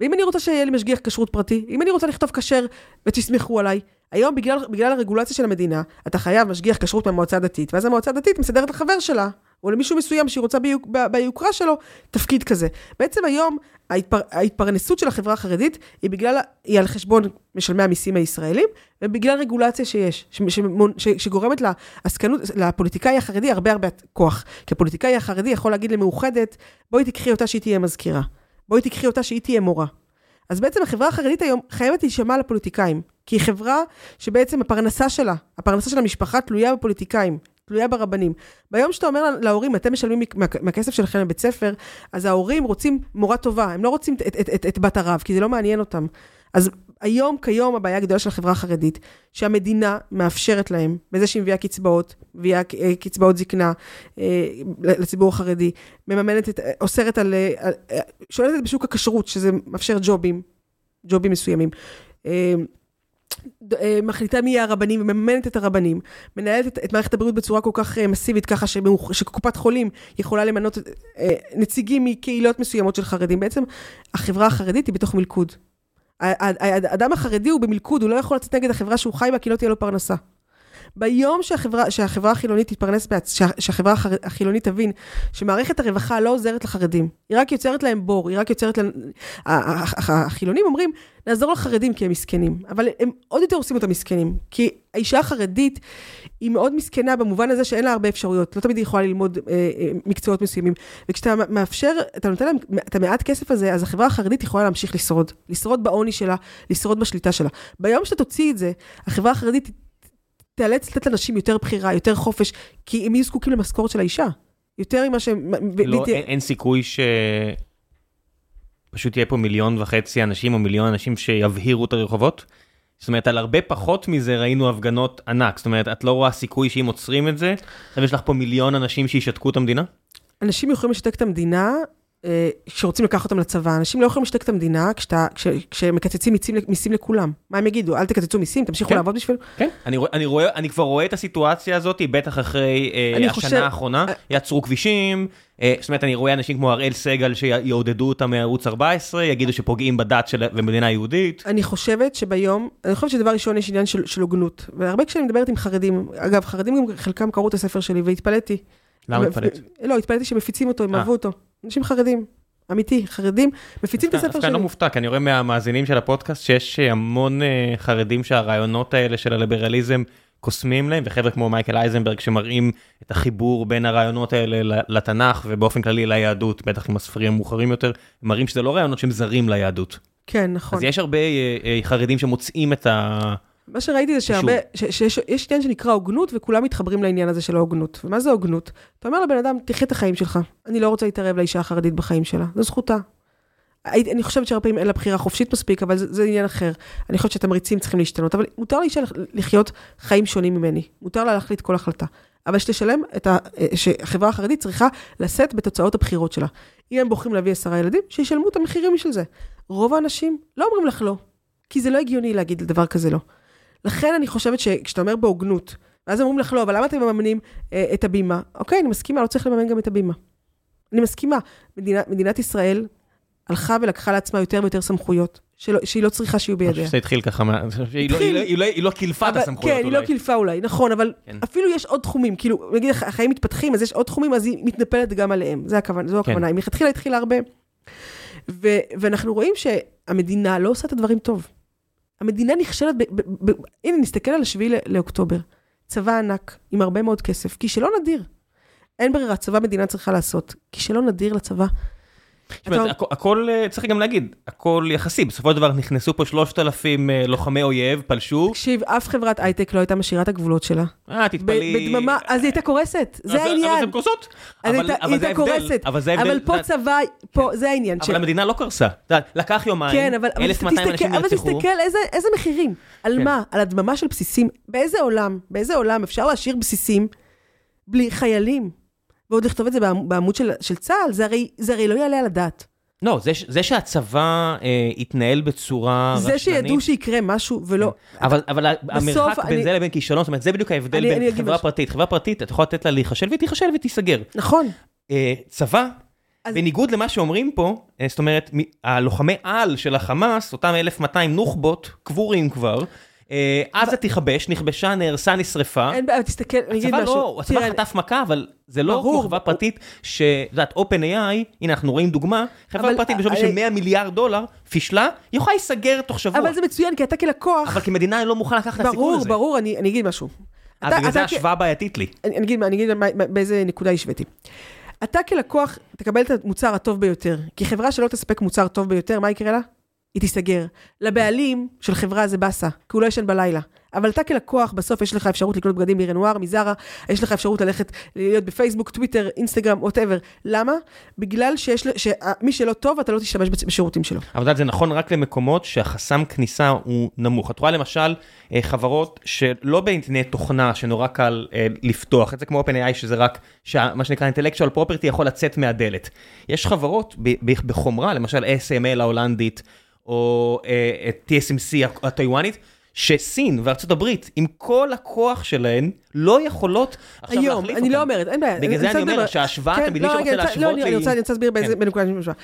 ואם אני רוצה שיהיה לי משגיח כשרות פרטי, אם אני רוצה לכתוב כשר ותסמכו עליי, היום בגלל, בגלל הרגולציה של המדינה, אתה חייב משגיח כשרות מהמועצה הדתית, ואז המועצה הדתית מסדרת לחבר שלה, או למישהו מסוים שהיא רוצה ביוק, ב, ביוקרה שלו, תפקיד כזה. בעצם היום, ההתפר, ההתפרנסות של החברה החרדית היא בגלל, היא על חשבון משלמי המיסים הישראלים, ובגלל רגולציה שיש, ש, ש, ש, שגורמת לעסקנות, לפוליטיקאי החרדי הרבה הרבה כוח. כי הפוליטיקאי החרדי יכול להגיד למאוחדת, בואי תקחי אותה שהיא תהיה מזכירה. בואי תקחי אותה שהיא תהיה מורה. אז בעצם החברה החרדית היום חייבת להישמע לפוליטיקאים, כי היא חברה שבעצם הפרנסה שלה, הפרנסה של המשפחה תלויה בפוליטיקאים, תלויה ברבנים. ביום שאתה אומר להורים, אתם משלמים מה, מהכסף שלכם לבית ספר, אז ההורים רוצים מורה טובה, הם לא רוצים את, את, את, את, בת הרב, כי זה לא מעניין אותם. אז היום, כיום, הבעיה הגדולה של החברה החרדית, שהמדינה מאפשרת להם, בזה שהיא מביאה קצבאות, מביאה אה, קצבאות זקנה אה, לציבור החרדי, מממנת, את, אוסרת על, על שולטת בשוק הכשרות, שזה מאפשר ג'ובים, ג'ובים מסוימים. מחליטה מי יהיה הרבנים ומממנת את הרבנים, מנהלת את, את מערכת הבריאות בצורה כל כך מסיבית, ככה שקופת חולים יכולה למנות נציגים מקהילות מסוימות של חרדים. בעצם החברה החרדית היא בתוך מלכוד. האדם החרדי הוא במלכוד, הוא לא יכול לצאת נגד החברה שהוא חי בה, כי לא תהיה לו פרנסה. ביום שהחברה, שהחברה החילונית תתפרנס, בעצ... שהחברה החילונית תבין שמערכת הרווחה לא עוזרת לחרדים, היא רק יוצרת להם בור, היא רק יוצרת להם... החילונים אומרים, נעזור לחרדים כי הם מסכנים, אבל הם עוד יותר עושים אותם מסכנים, כי האישה החרדית היא מאוד מסכנה במובן הזה שאין לה הרבה אפשרויות, לא תמיד היא יכולה ללמוד אה, אה, מקצועות מסוימים, וכשאתה מאפשר, אתה נותן להם את המעט כסף הזה, אז החברה החרדית יכולה להמשיך לשרוד, לשרוד בעוני שלה, לשרוד בשליטה שלה. ביום שאתה תוציא את זה, החברה החרדית תיאלץ לתת לאנשים יותר בחירה, יותר חופש, כי הם יהיו זקוקים למשכורת של האישה. יותר ממה שהם... לא, אין, אין סיכוי ש... פשוט יהיה פה מיליון וחצי אנשים או מיליון אנשים שיבהירו את הרחובות? זאת אומרת, על הרבה פחות מזה ראינו הפגנות ענק. זאת אומרת, את לא רואה סיכוי שאם עוצרים את זה, עכשיו יש לך פה מיליון אנשים שישתקו את המדינה? אנשים יכולים לשתק את המדינה, שרוצים לקחת אותם לצבא. אנשים לא יכולים לשתק את המדינה כשאתה, כש, כשמקצצים מיסים, מיסים לכולם. מה הם יגידו? אל תקצצו מיסים, תמשיכו כן, לעבוד בשביל... כן, אני, אני, רואה, אני כבר רואה את הסיטואציה הזאת, בטח אחרי אה, השנה חושב... האחרונה. אה, יעצרו כבישים, אה, זאת אומרת, אני רואה אנשים כמו הראל סגל שיעודדו אותם מערוץ 14, יגידו שפוגעים בדת של במדינה יהודית. אני חושבת שביום, אני חושבת שדבר ראשון יש עניין של הוגנות. והרבה כשאני מדברת עם חרדים, אגב, חרדים גם חלקם קראו את הספר שלי והתפלאתי. למה התפלאת? לא, התפלאתי שמפיצים אותו, הם אהבו אותו. אנשים חרדים, אמיתי, חרדים, מפיצים את הספר שלי. דווקא לא מופתע, כי אני רואה מהמאזינים של הפודקאסט שיש המון אה, חרדים שהרעיונות האלה של הליברליזם קוסמים להם, וחבר'ה כמו מייקל אייזנברג שמראים את החיבור בין הרעיונות האלה לתנ"ך ובאופן כללי ליהדות, בטח עם הספרים המאוחרים יותר, מראים שזה לא רעיונות שהם זרים ליהדות. כן, נכון. אז יש הרבה אה, אה, חרדים שמוצאים את ה... מה שראיתי זה שהרבה, שיש עניין שנקרא הוגנות, וכולם מתחברים לעניין הזה של ההוגנות. ומה זה הוגנות? אתה אומר לבן אדם, תחיה את החיים שלך. אני לא רוצה להתערב לאישה החרדית בחיים שלה, זו זכותה. אני חושבת שהרבה פעמים אין לה בחירה חופשית מספיק, אבל זה, זה עניין אחר. אני חושבת שהתמריצים צריכים להשתנות, אבל מותר לאישה לחיות חיים שונים ממני. מותר לה להחליט כל החלטה. אבל שתשלם את ה... שהחברה החרדית צריכה לשאת בתוצאות הבחירות שלה. אם הם בוחרים להביא עשרה ילדים, שישלמו את המחירים בשביל זה. רוב האנשים לא אומרים לך לא, כי זה לא הגיוני להגיד דבר כזה לא. לכן אני חושבת שכשאתה אומר בהוגנות, ואז אומרים לך, לא, אבל למה אתם מממנים אה, את הבימה? אוקיי, אני מסכימה, לא צריך לממן גם את הבימה. אני מסכימה. מדינה, מדינת ישראל הלכה ולקחה לעצמה יותר ויותר סמכויות, שלא, שהיא לא צריכה שיהיו בידיה. אני חושב שזה התחיל ככה, היא, לא, היא, לא, היא, לא, היא לא קילפה את הסמכויות כן, אולי. כן, היא לא קילפה אולי, נכון, אבל כן. אפילו יש עוד תחומים, כאילו, נגיד החיים מתפתחים, אז יש עוד תחומים, אז היא מתנפלת גם עליהם, זה הכוונה, זו כן. הכוונה. היא מלכתחילה התחילה הרבה. ו, ואנחנו רואים שהמדינה לא עושה את הדברים טוב. המדינה נכשלת, הנה, נסתכל על השביעי לאוקטובר. צבא ענק, עם הרבה מאוד כסף, כישלון נדיר. אין ברירה, צבא מדינה צריכה לעשות. כישלון נדיר לצבא. הכל, אה, צריך גם להגיד, הכל יחסי, בסופו של דבר נכנסו פה 3,000 אה, לוחמי אויב, פלשו, תקשיב, אף חברת הייטק לא הייתה משאירה את הגבולות שלה. אה, תתפלאי. בדממה, אז היא הייתה קורסת, אז- זה אבל העניין. הן קורסות. אז אבל- הייתה- אבל היא זה הייתה ההבדל, קורסת. אבל זה ההבדל. אבל פה צבא, פה, זה העניין. אבל המדינה לא קרסה. לקח יומיים, כן, אבל אבל 1,200 תסתכל- אנשים אבל נרצחו. תסתכל איזה- איזה מחירים. על כן. מה? על הדממה של בסיסים. באיזה עולם, באיזה עולם אפשר להשאיר בסיסים בלי חיילים? ועוד לכתוב את זה בעמ- בעמוד של של צה"ל, זה הרי זה הרי לא יעלה על הדעת. לא, זה זה שהצבא אה, התנהל בצורה רשלנית. זה שידעו שיקרה משהו ולא... אבל, אבל המרחק בין אני- זה לבין כישלון, זאת אומרת, זה בדיוק ההבדל אני- אני בין אגיד חברה. פרטית. חברה פרטית, אתה יכול לתת לה להיכשל והיא תיכשל ותיסגר. נכון. אה, צבא, אז- בניגוד למה שאומרים פה, אה, זאת אומרת, הלוחמי על של החמאס, אותם 1,200 נוח'בות, קבורים כבר, עזה תכבש, נכבשה, נהרסה, נשרפה. אין בעיה, תסתכל, אני אגיד הצבא משהו. לא, הצבא חטף מכה, אבל זה לא ברור. חברה פרטית, שאת יודעת, OpenAI, הנה אנחנו רואים דוגמה, חברה פרטית בשווי של אני- 100 מיליארד דולר, פישלה, היא יכולה להיסגר תוך שבוע. אבל זה מצוין, כי אתה כלקוח, אבל כמדינה אני לא מוכן לקחת את הסיכון ברור, הזה. ברור, אני אני אגיד משהו. אז בגלל זה השוואה בעייתית לי. אני אגיד, אני באיזה נקודה השוויתי. אתה כלקוח תקבל את המוצר הטוב ביותר, כי חברה שלא תספק מוצר טוב ביותר, מה יקרה לה? היא תיסגר. לבעלים של חברה זה באסה, כי הוא לא ישן בלילה. אבל אתה כלקוח, בסוף יש לך אפשרות לקנות בגדים מרנואר, מזרה, יש לך אפשרות ללכת להיות בפייסבוק, טוויטר, אינסטגרם, ווטאבר. למה? בגלל שיש, שמי שלא טוב, אתה לא תשתמש בשירותים שלו. אבל את יודעת, זה נכון רק למקומות שהחסם כניסה הוא נמוך. את רואה למשל אה, חברות שלא בענייני תוכנה שנורא קל אה, לפתוח, את זה כמו OpenAI שזה רק, מה שנקרא intellectual property יכול לצאת מהדלת. יש חברות בחומרה, למשל SML ההולנדית, או אה, את TSMC הטיוואנית, שסין וארצות הברית, עם כל הכוח שלהן, לא יכולות עכשיו היום, להחליף אני אותן. לא אומרת, אין בעיה. בגלל זה אני אומר שההשוואה, תמיד לא, מי שרוצה להשוות לא, אני- לי- אני רוצה אני רוצה להסביר באיזה. בנקודה אני משווה.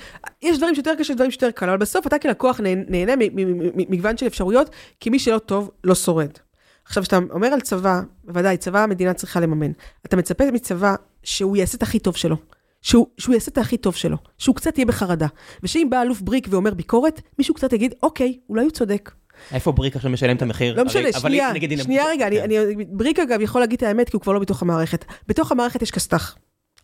יש דברים שיותר קשה, דברים שיותר קל, אבל בסוף אתה כלקוח נהנה ממגוון של אפשרויות, כי מי שלא טוב, לא שורד. עכשיו, כשאתה אומר על צבא, בוודאי, צבא המדינה צריכה לממן. אתה מצפה מצבא שהוא יעשה את הכי טוב שלו. שהוא, שהוא יעשה את הכי טוב שלו, שהוא קצת יהיה בחרדה. ושאם בא אלוף בריק ואומר ביקורת, מישהו קצת יגיד, אוקיי, אולי הוא צודק. איפה בריק עכשיו משלם את המחיר? לא משנה, שנייה, שנייה רגע, אני, כן. אני, בריק אגב יכול להגיד את האמת, כי הוא כבר לא בתוך המערכת. בתוך המערכת יש כסת"ח.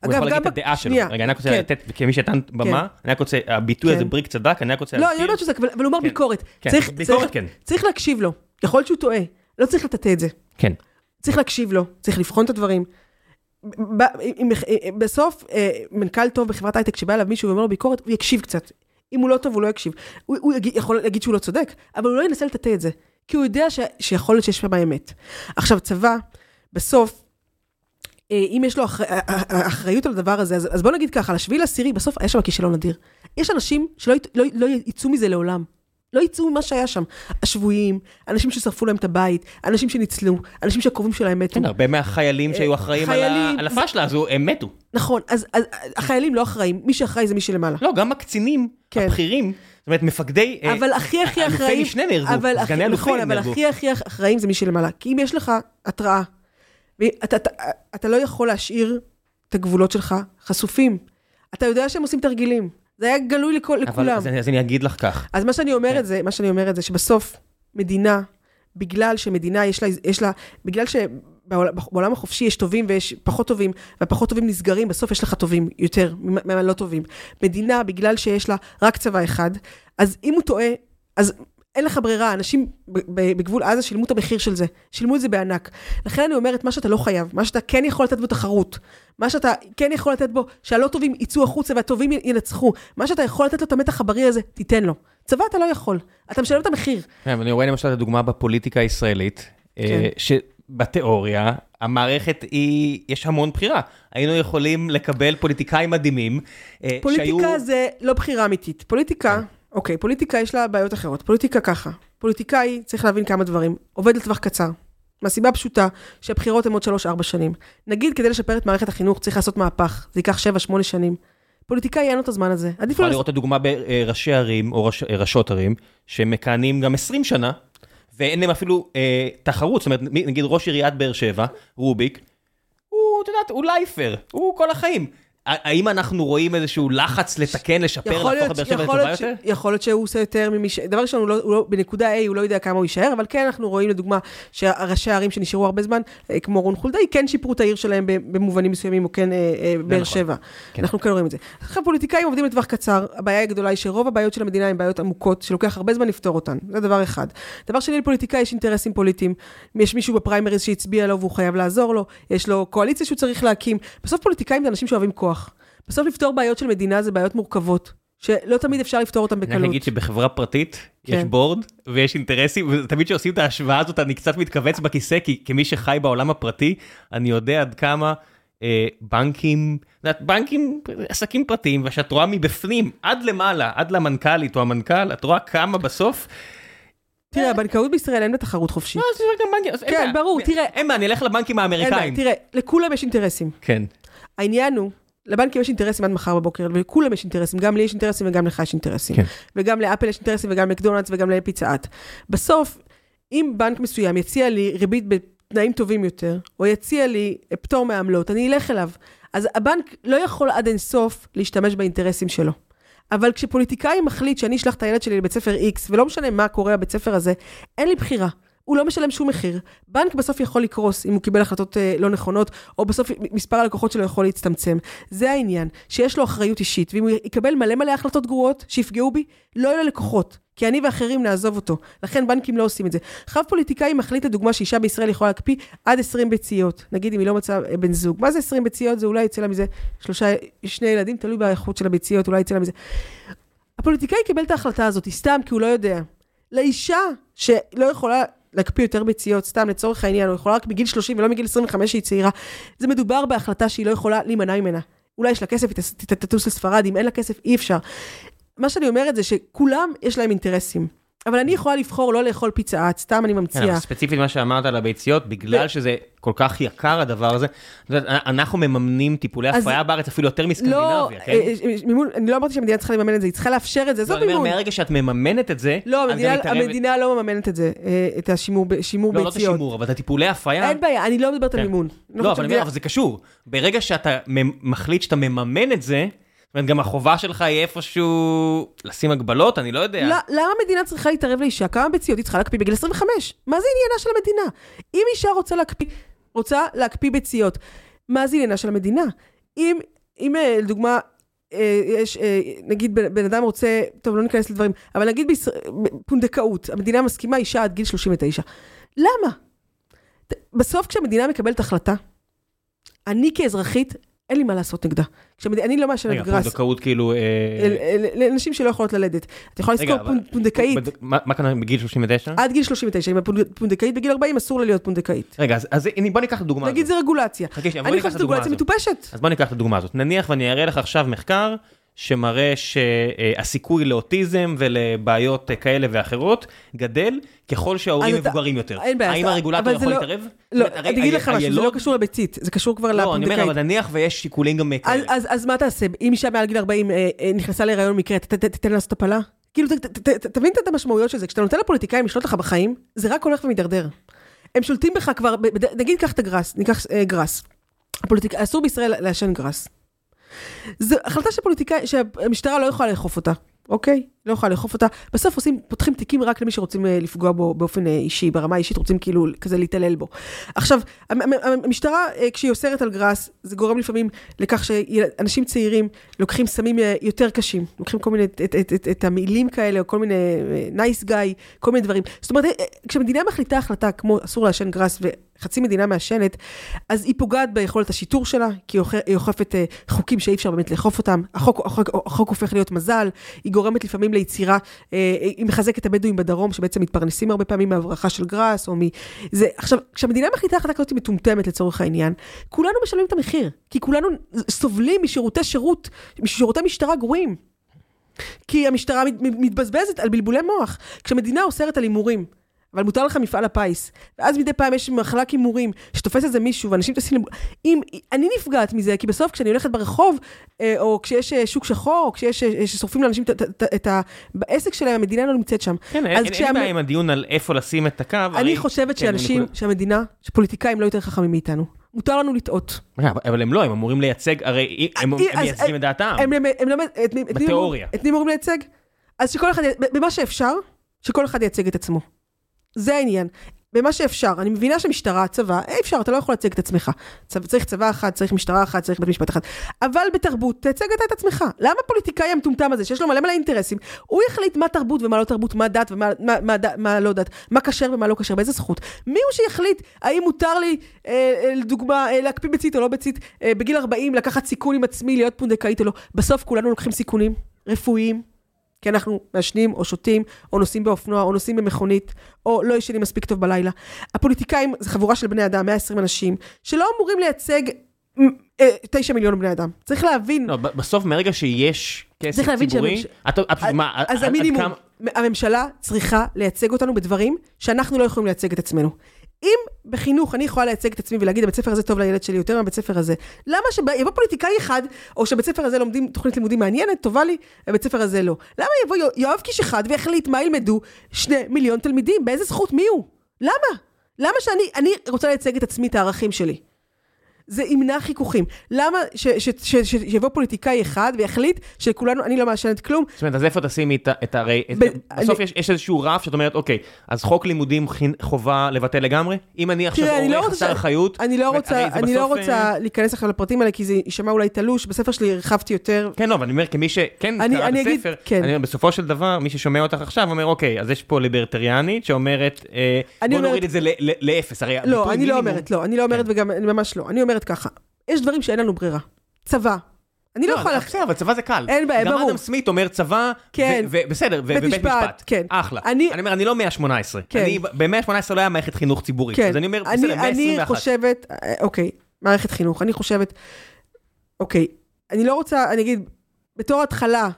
הוא יכול להגיד את הדעה שלו. רגע, אני רק רוצה כן. לתת, כמי שנתן במה, אני רק רוצה, הביטוי כן. הזה בריק צדק, אני רק רוצה לא, אני להזכיר. יודעת שזה, אבל הוא אומר כן. ביקורת. כן, ביקורת כן. צריך להקשיב לו. יכול להיות שהוא טועה, לא צריך לטאטא את זה. כן. צריך להקשיב לו, צריך לבחון את הדברים. בסוף, אה, מנכ"ל טוב בחברת הייטק, שבא אליו מישהו ואומר לו ביקורת, הוא יקשיב קצת. אם הוא לא טוב, הוא לא יקשיב. הוא, הוא יגיד, יכול להגיד שהוא לא צודק, אבל הוא לא ינסה לטאטא את זה. כי הוא יודע ש, שיכול להיות שיש שם אמת. עכשיו, צבא, בסוף, אה, אם יש לו אחר, אה, אחריות על הדבר הזה, אז, אז בוא נגיד ככה, לשביעי לעשירי, בסוף היה שם כישלון אדיר. יש אנשים שלא לא, לא יצאו מזה לעולם. לא יצאו ממה שהיה שם. השבויים, אנשים ששרפו להם את הבית, אנשים שניצלו, אנשים שהקרובים שלהם מתו. כן, הרבה מהחיילים שהיו אחראים על הפשלה הזו, הם מתו. נכון, אז, החיילים לא אחראים, מי שאחראי זה מי שלמעלה. לא, גם הקצינים, כן. הבכירים, זאת אומרת, מפקדי... אה, אבל הכי הכי אלופי אחראים, משנה נהרגו, סגני אלופים נכון, אבל נהרגו. הכי הכי אחראים זה מי שלמעלה. כי אם יש לך התראה, אתה לא יכול להשאיר את הגבולות שלך חשופים. אתה יודע שהם עושים תרגילים. זה היה גלוי לכל, אבל לכולם. אז אז אני אגיד לך כך, אז מה שאני אומרת כן. זה, מה שאני אומרת זה שבסוף, מדינה, בגלל שמדינה יש לה, יש לה, בגלל שבעולם בעולם החופשי יש טובים ויש פחות טובים, והפחות טובים נסגרים, בסוף יש לך טובים יותר מהלא טובים. מדינה, בגלל שיש לה רק צבא אחד, אז אם הוא טועה, אז אין לך ברירה, אנשים בגבול עזה שילמו את המחיר של זה, שילמו את זה בענק. לכן אני אומרת, מה שאתה לא חייב, מה שאתה כן יכול לתת בו תחרות, מה שאתה כן יכול לתת בו, שהלא טובים יצאו החוצה והטובים ינצחו, מה שאתה יכול לתת לו את המתח הבריא הזה, תיתן לו. צבא אתה לא יכול, אתה משלם את המחיר. כן, אבל אני רואה למשל את הדוגמה בפוליטיקה הישראלית, אה, כן. שבתיאוריה, המערכת היא, יש המון בחירה. היינו יכולים לקבל פוליטיקאים מדהימים, אה, פוליטיקה זה לא בחירה אמיתית. פוליטיקה, כן. אוקיי, פוליטיקה יש לה בעיות אחרות. פוליטיקה ככה, פוליטיקאי, צריך להבין כמה דברים, עובד לטווח קצר. מהסיבה הפשוטה שהבחירות הן עוד 3-4 שנים. נגיד, כדי לשפר את מערכת החינוך צריך לעשות מהפך, זה ייקח 7-8 שנים. פוליטיקאי אין לו את הזמן הזה. עדיף לו... אפשר לעשות- לראות את הדוגמה בראשי ערים, או ראש, ראשות ערים, שמכהנים גם 20 שנה, ואין להם אפילו אה, תחרות, זאת אומרת, נגיד ראש עיריית באר שבע, רוביק, הוא, את יודעת, הוא לייפר, הוא כל החיים. האם אנחנו רואים איזשהו לחץ לתקן, לשפר, להפוך את באר שבע לטובה יותר? יכול להיות שהוא עושה יותר ממי ש... דבר ראשון, לא, לא, בנקודה A הוא לא יודע כמה הוא יישאר, אבל כן אנחנו רואים לדוגמה שהראשי הערים שנשארו הרבה זמן, אה, כמו רון חולדאי, כן שיפרו את העיר שלהם במובנים מסוימים, או כן אה, אה, באר נכון. שבע. כן. אנחנו כן רואים את זה. עכשיו פוליטיקאים עובדים לטווח קצר, הבעיה הגדולה היא שרוב הבעיות של המדינה הן בעיות עמוקות, שלוקח הרבה זמן לפתור אותן, זה דבר אחד. דבר שני, לפוליטיקאי יש אינטרסים פוליטיים. יש מישהו בפריימריז שהצביע לו והוא חייב לעזור לו, יש לו קואליציה שהוא צריך להקים. בסוף פוליטיקאים זה אנשים שאוהבים כוח. בסוף לפתור בעיות של מדינה זה בעיות מורכבות, שלא תמיד אפשר לפתור אותן בקלות. אני אגיד שבחברה פרטית כן. יש בורד ויש אינטרסים, ותמיד כשעושים את ההשוואה הזאת אני קצת מתכווץ בכיסא, כי כמי שחי בעולם הפרטי, אני יודע עד כמה אה, בנקים, בנקים, עסקים פרטיים, ושאת רואה מבפנים, עד למעלה, עד למנכ"לית או המנכ"ל, את רואה כמה בסוף. תראה, הבנקאות בישראל אין בתחרות חופשית. לא, זה גם בנקים. כן, ברור, תראה. אין מה, אני אלך לבנקים האמריקאים. תראה, לכולם יש אינטרסים. כן. העניין הוא לבנקים יש אינטרסים עד מחר בבוקר, ולכולם יש אינטרסים, גם לי יש אינטרסים וגם לך יש אינטרסים. כן. וגם לאפל יש אינטרסים וגם למקדונלדס וגם לפיצה אט. בסוף, אם בנק מסוים יציע לי ריבית בתנאים טובים יותר, או יציע לי פטור מעמלות, אני אלך אליו. אז הבנק לא יכול עד אינסוף להשתמש באינטרסים שלו. אבל כשפוליטיקאי מחליט שאני אשלח את הילד שלי לבית ספר X, ולא משנה מה קורה בבית ספר הזה, אין לי בחירה. הוא לא משלם שום מחיר. בנק בסוף יכול לקרוס אם הוא קיבל החלטות אה, לא נכונות, או בסוף מספר הלקוחות שלו יכול להצטמצם. זה העניין, שיש לו אחריות אישית, ואם הוא יקבל מלא מלא החלטות גרועות שיפגעו בי, לא יהיו ללקוחות. כי אני ואחרים נעזוב אותו. לכן בנקים לא עושים את זה. חב פוליטיקאי מחליט לדוגמה שאישה בישראל יכולה להקפיא עד 20 ביציות. נגיד אם היא לא מצאה אה, בן זוג. מה זה 20 ביציות? זה אולי יצא לה מזה שלושה, שני ילדים, תלוי באיכות של הביציות, אולי יצא לה מזה. הפוליטיקאי קיבל את ההחלטה הזאת, סתם כי הוא לא יודע. לאישה שלא יכולה להקפיא יותר ביציות, סתם לצורך העניין, הוא יכולה רק מגיל 30 ולא מגיל 25 שהיא צעירה. זה מדובר בהחלטה שהיא לא יכולה להימנע ממנה. אולי יש לה כסף, היא תטוס לספרד, אם אין לה כסף, אי אפשר. מה שאני אומרת זה שכולם יש להם אינטרסים. אבל אני יכולה לבחור לא לאכול פיצה את, סתם אני ממציאה. כן, ספציפית מה שאמרת על הביציות, בגלל שזה כל כך יקר הדבר הזה, אנחנו מממנים טיפולי הפריה בארץ אפילו יותר מסקנדינביה, לא, כן? אה, אה, אני לא אמרתי שהמדינה צריכה לממן את זה, היא צריכה לאפשר את זה, זאת מימון. לא, אומר, מהרגע שאת מממנת את זה, לא, המדינה לא מממנת את זה, אה, את השימור ביציות. לא, לא את השימור, אבל את הטיפולי הפריה... אין בעיה, אני לא מדברת על כן. מימון. לא, אבל זה קשור. ברגע שאתה מחליט שאתה מממן את זה, זאת אומרת, גם החובה שלך היא איפשהו לשים הגבלות, אני לא יודע. לא, למה המדינה צריכה להתערב לאישה? כמה ביציות היא צריכה להקפיא בגיל 25? מה זה עניינה של המדינה? אם אישה רוצה להקפיא, רוצה להקפיא ביציות, מה זה עניינה של המדינה? אם, אם אה, לדוגמה, אה, יש, אה, נגיד בן אדם רוצה, טוב, לא ניכנס לדברים, אבל נגיד פונדקאות, המדינה מסכימה אישה עד גיל 39. למה? בסוף כשהמדינה מקבלת החלטה, אני כאזרחית אין לי מה לעשות נגדה. אני לא מעשנת גראס. רגע, פונדקאות כאילו... אה, לנשים שלא יכולות ללדת. את יכולה לזכור פונדקאית. מה כאן בגיל 39? עד גיל 39, אם הפונדקאית בגיל 40 אסור לה להיות פונדקאית. רגע, אז בוא ניקח את הדוגמה הזאת. נגיד זה רגולציה. אני חושבת שרגולציה מטופשת. אז בוא ניקח את הדוגמה הזאת. נניח ואני אראה לך עכשיו מחקר שמראה שהסיכוי לאוטיזם ולבעיות כאלה ואחרות גדל ככל שההורים מבוגרים יותר. אין בעיה. האם הרגולטור יכול לא- להתערב? לא, אני אגיד לך משהו, זה לא קשור לביצית, זה קשור כבר לפונדקאית. לא, אני אומר, אבל נניח ויש שיקולים גם כאלה. אז מה תעשה? אם אישה מעל גיל 40 אה, אה, נכנסה להיריון מקרה, תתן לעשות הפלה? כאילו, תבין את המשמעויות של זה. כשאתה נותן לפוליטיקאים לשלוט לך בחיים, זה רק הולך ומידרדר. הם שולטים בך כבר, נגיד קח את הגראס, ניקח אה, גראס. אסור בישראל לעשן גראס. זו החלטה של פוליטיקאי, שהמשטרה לא יכולה לאכוף אותה, אוקיי? לא יכולה לאכוף אותה. בסוף עושים, פותחים תיקים רק למי שרוצים אה, לפגוע בו באופן אה, אישי, ברמה האישית רוצים כאילו כזה להתעלל בו. עכשיו, המשטרה, אה, כשהיא אוסרת על גראס, זה גורם לפעמים לכך שאנשים צעירים לוקחים סמים יותר קשים, לוקחים כל מיני, את, את, את, את, את המילים כאלה, או כל מיני נייס גאי, כל מיני דברים. זאת אומרת, כשמדינה מחליטה החלטה כמו אסור לעשן גראס, חצי מדינה מעשנת, אז היא פוגעת ביכולת השיטור שלה, כי היא אוכפת חוקים שאי אפשר באמת לאכוף אותם, החוק, החוק, החוק הופך להיות מזלזל, היא גורמת לפעמים ליצירה, אה, היא מחזקת את הבדואים בדרום, שבעצם מתפרנסים הרבה פעמים מהברכה של גראס, או מ... זה, עכשיו, כשהמדינה מחליטה החלטה כזאת מטומטמת לצורך העניין, כולנו משלמים את המחיר, כי כולנו סובלים משירותי שירות, משירותי משטרה גרועים. כי המשטרה מתבזבזת על בלבולי מוח. כשמדינה אוסרת על הימורים, אבל מותר לך מפעל הפיס. ואז מדי פעם יש מחלק הימורים, שתופס איזה מישהו, ואנשים טסים... אם... אני נפגעת מזה, כי בסוף כשאני הולכת ברחוב, אה, או כשיש אה, שוק שחור, או כשיש... אה, ששורפים לאנשים את ה... בעסק שלהם, המדינה לא נמצאת שם. כן, אין כשהם... בעיה עם הדיון על איפה לשים את הקו. אני חושבת כן, שאנשים, שהמדינה, שפוליטיקאים לא יותר חכמים מאיתנו. מותר לנו לטעות. אבל הם לא, הם אמורים לייצג, הרי הם מייצגים את דעתם. בתיאוריה. את מי אמורים לייצג? אז שכל אחד, במה שאפשר, שכל אחד ייצג את עצמו. זה העניין. במה שאפשר, אני מבינה שמשטרה, צבא, אי אפשר, אתה לא יכול לייצג את עצמך. צבא, צריך צבא אחד, צריך משטרה אחת, צריך בית משפט אחד. אבל בתרבות, תייצג אתה את עצמך. למה הפוליטיקאי המטומטם הזה, שיש לו מלא מלא אינטרסים, הוא יחליט מה תרבות ומה לא תרבות, מה דת ומה מה, מה, מה לא דת, מה כשר ומה לא כשר, באיזה זכות? מי הוא שיחליט האם מותר לי, אה, אה, לדוגמה, אה, להקפיא בציט או לא בציט, אה, בגיל 40 לקחת סיכון עם עצמי, להיות פונדקאית או לא? בסוף כולנו לוקחים סיכונים רפואיים, כי אנחנו מעשנים או שותים, או נוסעים באופנוע, או נוסעים במכונית, או לא ישנים מספיק טוב בלילה. הפוליטיקאים זה חבורה של בני אדם, 120 אנשים, שלא אמורים לייצג מ, אה, 9 מיליון בני אדם. צריך להבין, לא, בסוף מרגע שיש כסף ציבורי, שהממש- אתה- את- אז- מה, אז עד- עד המינימום, כמה- הממשלה צריכה לייצג אותנו בדברים שאנחנו לא יכולים לייצג את עצמנו. אם בחינוך אני יכולה לייצג את עצמי ולהגיד, הבית ספר הזה טוב לילד שלי יותר מהבית ספר הזה, למה שיבוא פוליטיקאי אחד, או שבית ספר הזה לומדים תוכנית לימודים מעניינת, טובה לי, הבית ספר הזה לא? למה יבוא יו- יואב קיש אחד ויחליט מה ילמדו שני מיליון תלמידים? באיזה זכות? מי הוא? למה? למה שאני אני רוצה לייצג את עצמי, את הערכים שלי? זה ימנע חיכוכים. למה ש- ש- ש- ש- שיבוא פוליטיקאי אחד ויחליט שכולנו, אני לא מעשנת כלום, זאת אומרת, אז איפה תשימי את הרי... ב- בסוף אני- יש יש איזשהו רף שאת אומרת, אוקיי, אז חוק לימודים חובה לבטל לגמרי? אם אני עכשיו לא עורך חסר אחריות... אני לא רוצה, אני לא רוצה אה, להיכנס עכשיו לפרטים האלה, כי זה יישמע אולי תלוש. בספר שלי הרחבתי יותר. כן, לא, אבל אני אומר, כמי שכן אני- קרא אני את הספר, כן. אני בסופו של דבר, מי ששומע אותך עכשיו אומר, אוקיי, אז יש פה ליברטריאנית שאומרת, אה, בוא אומרת- נוריד את זה לאפס, הרי לא, אני לא אומרת, לא, אני לא אומרת וגם, אני ממש לא. אני אומרת ככה, יש דברים שאין לנו ברירה. צבא. אני לא יכולה... אז בסדר, אבל צבא זה קל. אין בעיה, גם ברור. אדם סמית אומר צבא, כן. ובסדר, ובית משפט. כן. אחלה. אני- אני אומר, אני לא 118. כן. אני, ב-118 לא היה מערכת חינוך ציבורית. כן. אז אני אומר, אני, בסדר, אני 121. חושבת, אה, אוקיי, מערכת חינוך, אני חושבת, אוקיי, אני לא רוצה, אני אגיד, בתור התחלה,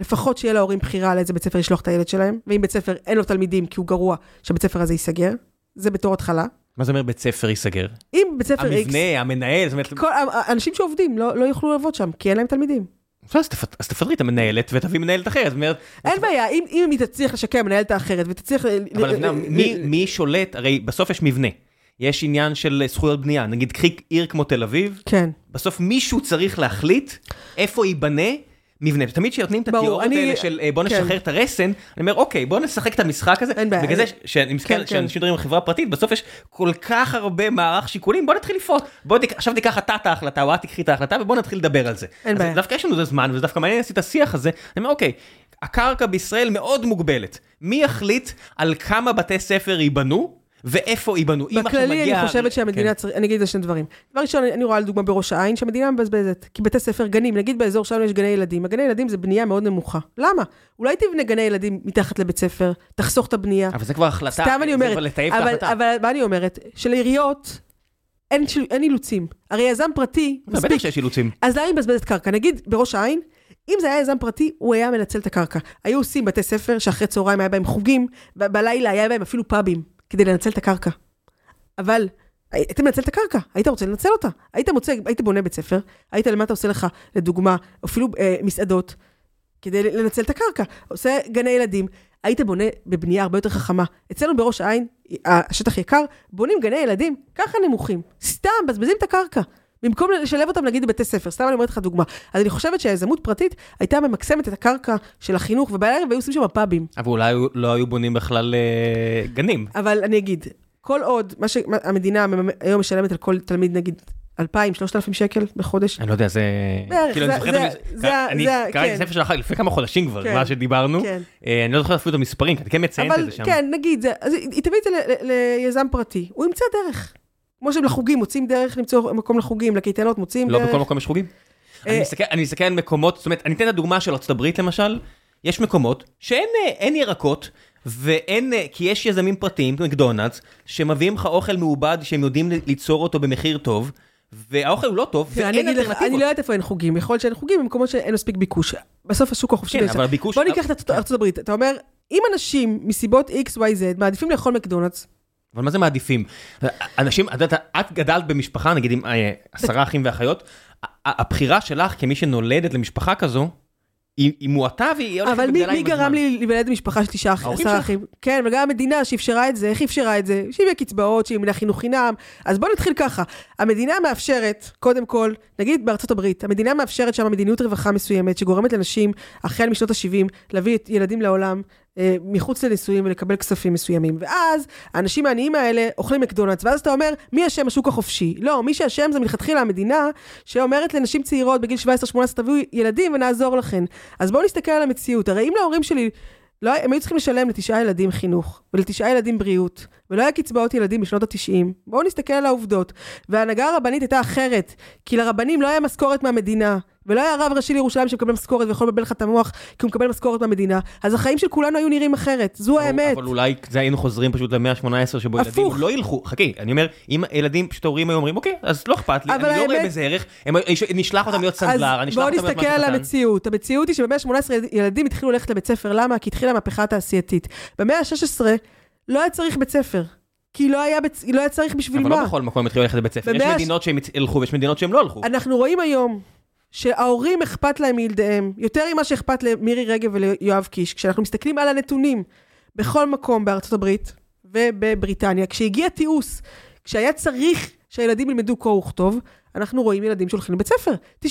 לפחות שיהיה להורים בחירה לאיזה בית ספר לשלוח את הילד שלהם, ואם בית ספר אין לו תלמידים כי הוא גרוע, שהבית ספר הזה ייסגר. זה בתור התחלה. מה זה אומר בית ספר ייסגר? אם בית ספר איקס, המבנה, המנהל, זאת אומרת... כל האנשים שעובדים לא, לא יוכלו לעבוד שם, כי אין להם תלמידים. אז תפ- אז תפטרי את המנהלת ותביא מנהלת אחרת. אין בעיה, אם, אם היא תצליח לשקם מנהלת האחרת ותצליח... אבל מי שולט, הרי בסוף יש מבנה. יש עניין של זכויות בנייה. נגיד, קחי עיר כמו תל אביב, כן. בסוף מישהו צריך להחליט איפה ייבנה מבנה. ותמיד כשנותנים את התיאוריות אני- האלה של אה, בוא כן. נשחרר את הרסן, אני אומר, אוקיי, בוא נשחק את המשחק הזה. אין בעיה. בגלל זה אני- שאני מסתכל, כן, כן. כשאנשים מדברים על חברה פרטית, בסוף יש כל כך הרבה מערך שיקולים, בוא נתחיל לפעול. בוא תיק- עכשיו תיקח אתה את ההחלטה, או את תקחי את ההחלטה, ובוא נתחיל לדבר על זה. אין בעיה. דווקא יש לנו את הזמן, וזה דווקא מעניין לעשות את השיח הזה. אני אומר, אוקיי, הקרקע בישראל מאוד מוגבלת. מי יחליט על כמה בתי ספר ייבנו, ואיפה ייבנו? אם עכשיו בכללי מגיע- אני חושבת כן. שהמדינה צריך, אני אגיד על שני דברים. דבר ראשון, אני רואה לדוגמה בראש העין שהמדינה מבזבזת. כי בתי ספר, גנים, נגיד באזור שלנו יש גני ילדים, הגני ילדים זה בנייה מאוד נמוכה. למה? אולי תבנה גני ילדים מתחת לבית ספר, תחסוך את הבנייה. אבל זה כבר החלטה, סתם אני זה אומרת, את אבל. אבל מה אני אומרת? שלעיריות אין, של- אין אילוצים. הרי יזם פרטי, בטח מספיק, שיש אילוצים. אז למה היא מבזבזת קרקע? נגיד בראש העין, אם זה היה יזם פרטי, הוא היה מנצל את הקרקע. היו עושים בתי ספר שאחרי צהריים היה בהם חוגים, ב- בלילה היה בהם אפילו פאבים, כדי לנצל את הקרקע. אבל היית מנצל את הקרקע, היית רוצה לנצל אותה. היית מוצא, היית בונה בית ספר, היית למה אתה עושה לך, לדוגמה, אפילו אה, מסעדות, כדי לנצל את הקרקע. עושה גני ילדים, היית בונה בבנייה הרבה יותר חכמה. אצלנו בראש העין, השטח יקר, בונים גני ילדים, ככה נמוכים. סתם, מבזבזים את הקרקע. במקום לשלב אותם נגיד בבתי ספר, סתם אני אומרת לך דוגמה. אז אני חושבת שהיזמות פרטית הייתה ממקסמת את הקרקע של החינוך, ובערב היו עושים שם פאבים. אבל אולי לא היו בונים בכלל אה, גנים. אבל אני אגיד, כל עוד, מה שהמדינה היום משלמת על כל תלמיד נגיד 2,000, 3,000 שקל בחודש, אני לא יודע, זה... בערך, כאילו, זה- אני זוכר זה- את המס- זה- אני זה- קראתי את כן. הספר שלך לפני כמה חודשים כבר, כן. מה שדיברנו. כן. אה, אני לא זוכר אפילו את המספרים, כי אתה כן מציינת את אבל זה שם. כן, נגיד, זה, אז היא תביא את זה ליזם פרטי, הוא ימצא דרך. כמו שהם לחוגים, מוצאים דרך למצוא מקום לחוגים, לקייטנות, מוצאים לא דרך. בכל מקום יש חוגים. אה, אני מסתכל- אני מסתכל על מקומות, זאת אומרת, אני אתן את הדוגמה של הברית למשל, יש מקומות שאין אה, ירקות, ואין, אה, כי יש יזמים פרטיים, מקדונלדס, שמביאים לך אוכל מעובד שהם יודעים ליצור אותו במחיר טוב, והאוכל הוא לא טוב, ואין לך, אני אלטרנטיבות. לא יודעת איפה אין חוגים, יכול להיות שאין חוגים במקומות שאין מספיק ביקוש. בסוף השוק החופשי. כן. אבל הביקוש... בוא ניקח את ארצות הברית, אתה אומר, אם אנשים מסיבות X, Y, Z מעדיפים לאכול מקדונלדס, אבל מה זה מעדיפים? אנשים, את יודעת, את גדלת במשפחה, נגיד עם אה, עשרה אחים ואחיות, הבחירה שלך כמי שנולדת למשפחה כזו, היא היא מועטה והיא הולכת אבל מי, וגדלה מי עם גרם הזמן. לי להיוולד במשפחה של תשעה ההורים עשרה. אחים? כן, וגם המדינה שאפשרה את זה, איך אפשרה את זה? שהביאה קצבאות, שהיא חינוך חינם. אז בואו נתחיל ככה. המדינה מאפשרת, קודם כל, נגיד בארצות הברית, המדינה מאפשרת שם מדיניות רווחה מסוימת, שגורמת לנשים, החל משנות ה-70, להביא את ילדים לעולם. אה, מחוץ לנישואים ולקבל כספים מסוימים. ואז האנשים העניים האלה אוכלים מקדונלדס, ואז אתה אומר, מי אשם השוק החופשי? לא, מי שאשם זה מלכתחילה המדינה, שאומרת לנשים צעירות בגיל 17-18, תביאו ילדים ונעזור לכן. אז בואו נסתכל על המציאות. הרי אם להורים שלי, לא, הם היו צריכים לשלם לתשעה ילדים חינוך, ולתשעה ילדים בריאות, ולא היה קצבאות ילדים בשנות ה-90. בואו נסתכל על העובדות. וההנהגה הרבנית הייתה אחרת, כי לרבנים לא היה משכורת מהמדינה, ולא היה רב ראשי לירושלים שמקבל משכורת ויכול לבלבל לך את המוח כי הוא מקבל משכורת מהמדינה. אז החיים של כולנו היו נראים אחרת, זו האמת. אבל אולי זה היינו חוזרים פשוט למאה ה-18 שבו ילדים הפוך. לא ילכו, חכי, אני אומר, אם ילדים פשוט ההורים היו אומרים, אוקיי, אז לא אכפת לי, אבל אני לא רואה האמת- בזה ערך, הם- נשלח אותם להיות סנדלר, אני אשלח אז אותם בואו להיות נסתכל משהו על קטן. המציאות. המציאות היא שבמאה ה-18 ילדים התחילו ללכת לבית ספר, למה? כי התחילה המהפכה התעשייתית. במאה ה-16 לא היה צריך בית ספר, כי לא היה, בית... לא היה צריך בשביל אבל מה. לא בכל מקום התחילו ללכת לבית ספר, יש מדינות שהם ילכו ויש מדינות שהם לא הלכו. אנחנו רואים היום שההורים אכפת להם מילדיהם, יותר ממה שאכפת למירי רגב וליואב קיש. כשאנחנו מסתכלים על הנתונים בכל מקום בארצות הברית ובבריטניה, כשהגיע תיעוש, כשהיה צריך שהילדים ילמדו קרוא וכתוב, אנחנו רואים ילדים שהולכים לבית ספר. 95%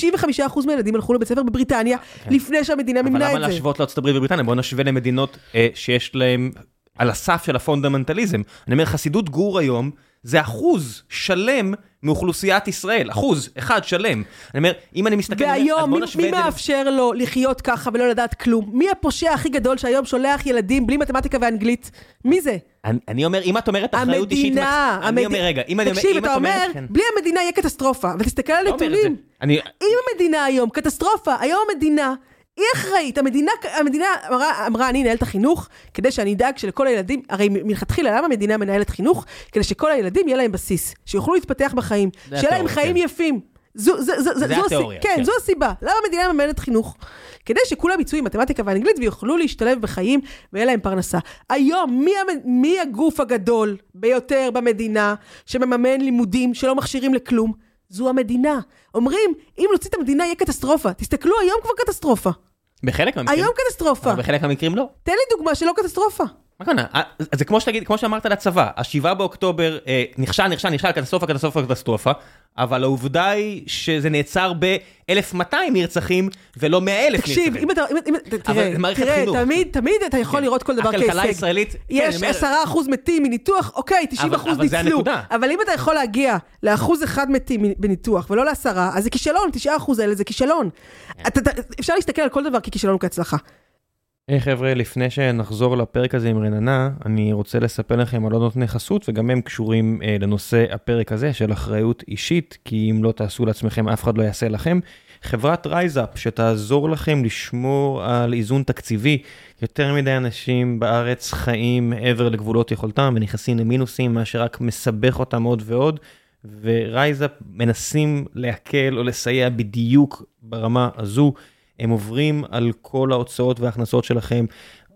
מהילדים הלכו לבית ספר בבריטניה, כן. לפני שהמדינה אבל מימנה למה את זה. להשוות לארצות הברית ובריטניה? בואו נשווה למדינות אה, שיש להם על הסף של הפונדמנטליזם. אני אומר, חסידות גור היום זה אחוז שלם מאוכלוסיית ישראל, אחוז, אחד שלם. אני אומר, אם אני מסתכל, והיום, מי, מי זה... מאפשר לו לחיות ככה ולא לדעת כלום? מי הפושע הכי גדול שהיום שולח ילדים בלי מתמטיקה ואנגלית? מי זה? אני, אני אומר, אם את אומרת אחריות אישית... המדינה. מקס- אני אומר, רגע, אם אני אומר... תקשיב, אתה את אומר, כן. בלי המדינה יהיה קטסטרופה, ותסתכל על. אני... אם המדינה היום, קטסטרופה, היום המדינה, היא אחראית, המדינה, המדינה אמרה, אמרה, אני אנהל את החינוך, כדי שאני אדאג שלכל הילדים, הרי מלכתחילה, למה המדינה מנהלת חינוך? כדי שכל הילדים יהיה להם בסיס, שיוכלו להתפתח בחיים, שיהיה להם חיים כן. יפים. זו, זו, זו, זה זו, התיאוריה, הסיבה, כן, כן. זו הסיבה. למה המדינה מממנת חינוך? כדי שכולם יצאו עם מתמטיקה ואנגלית ויוכלו להשתלב בחיים ויהיה להם פרנסה. היום, מי, המ- מי הגוף הגדול ביותר במדינה שמממן לימודים שלא מכשירים לכלום? זו המדינה. אומרים, אם נוציא את המדינה יהיה קטסטרופה. תסתכלו, היום כבר קטסטרופה. בחלק מהמקרים... היום קטסטרופה. אבל בחלק מהמקרים לא. תן לי דוגמה שלא קטסטרופה. מה הכוונה? אה, זה כמו שתגיד, כמו שאמרת על הצבא, השבעה באוקטובר אה, נכשל, נכשל, נכשל, קטסטרופה, קטסטרופה, קטסטרופה, אבל העובדה היא שזה נעצר ב-1200 נרצחים ולא 100,000 נרצחים. תקשיב, אם אתה, אם, תראה, תראה. תמיד, תמיד אתה יכול כן. לראות כל דבר כהישג. הכלכלה הישראלית, כן, יש אני אומר- עשרה אחוז מתים מניתוח, אוקיי, 90 אחוז אבל זה ניצלו. הנקודה. אבל אם אתה יכול להגיע לאחוז אחד מתים בניתוח ולא לעשרה, אז זה כישלון, 9 אחוז האלה זה כישלון. כן. אתה- אתה- אפשר להסתכל על כל דבר ככישלון וכהצלחה. היי חבר'ה, לפני שנחזור לפרק הזה עם רננה, אני רוצה לספר לכם על עוד נותני חסות, וגם הם קשורים אה, לנושא הפרק הזה של אחריות אישית, כי אם לא תעשו לעצמכם, אף אחד לא יעשה לכם. חברת רייזאפ, שתעזור לכם לשמור על איזון תקציבי. יותר מדי אנשים בארץ חיים מעבר לגבולות יכולתם ונכנסים למינוסים, מה שרק מסבך אותם עוד ועוד. ורייזאפ מנסים להקל או לסייע בדיוק ברמה הזו. הם עוברים על כל ההוצאות וההכנסות שלכם,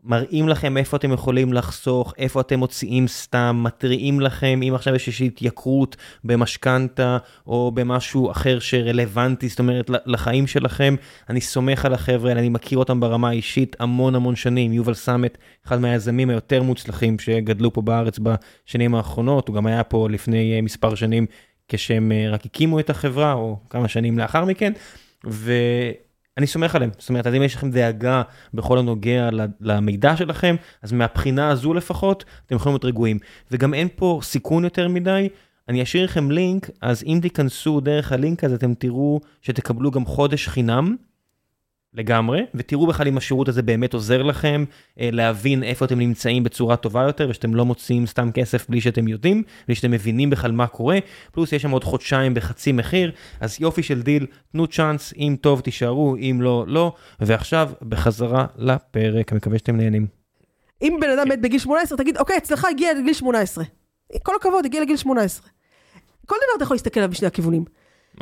מראים לכם איפה אתם יכולים לחסוך, איפה אתם מוציאים סתם, מתריעים לכם אם עכשיו יש איזושהי התייקרות במשכנתה או במשהו אחר שרלוונטי, זאת אומרת לחיים שלכם. אני סומך על החבר'ה אני מכיר אותם ברמה האישית המון המון שנים. יובל סמט, אחד מהיזמים היותר מוצלחים שגדלו פה בארץ בשנים האחרונות, הוא גם היה פה לפני אה, מספר שנים כשהם אה, רק הקימו את החברה, או כמה שנים לאחר מכן. ו... אני סומך עליהם, זאת אומרת, אז אם יש לכם דאגה בכל הנוגע למידע שלכם, אז מהבחינה הזו לפחות, אתם יכולים להיות רגועים. וגם אין פה סיכון יותר מדי, אני אשאיר לכם לינק, אז אם תיכנסו דרך הלינק הזה, אתם תראו שתקבלו גם חודש חינם. לגמרי, ותראו בכלל אם השירות הזה באמת עוזר לכם אה, להבין איפה אתם נמצאים בצורה טובה יותר, ושאתם לא מוציאים סתם כסף בלי שאתם יודעים, בלי שאתם מבינים בכלל מה קורה, פלוס יש שם עוד חודשיים בחצי מחיר, אז יופי של דיל, תנו chance, אם טוב תישארו, אם לא, לא, ועכשיו בחזרה לפרק, אני מקווה שאתם נהנים. אם בן אדם מת בגיל 18, תגיד, אוקיי, אצלך הגיע לגיל 18. כל הכבוד, הגיע לגיל 18. כל דבר אתה יכול להסתכל עליו בשני הכיוונים.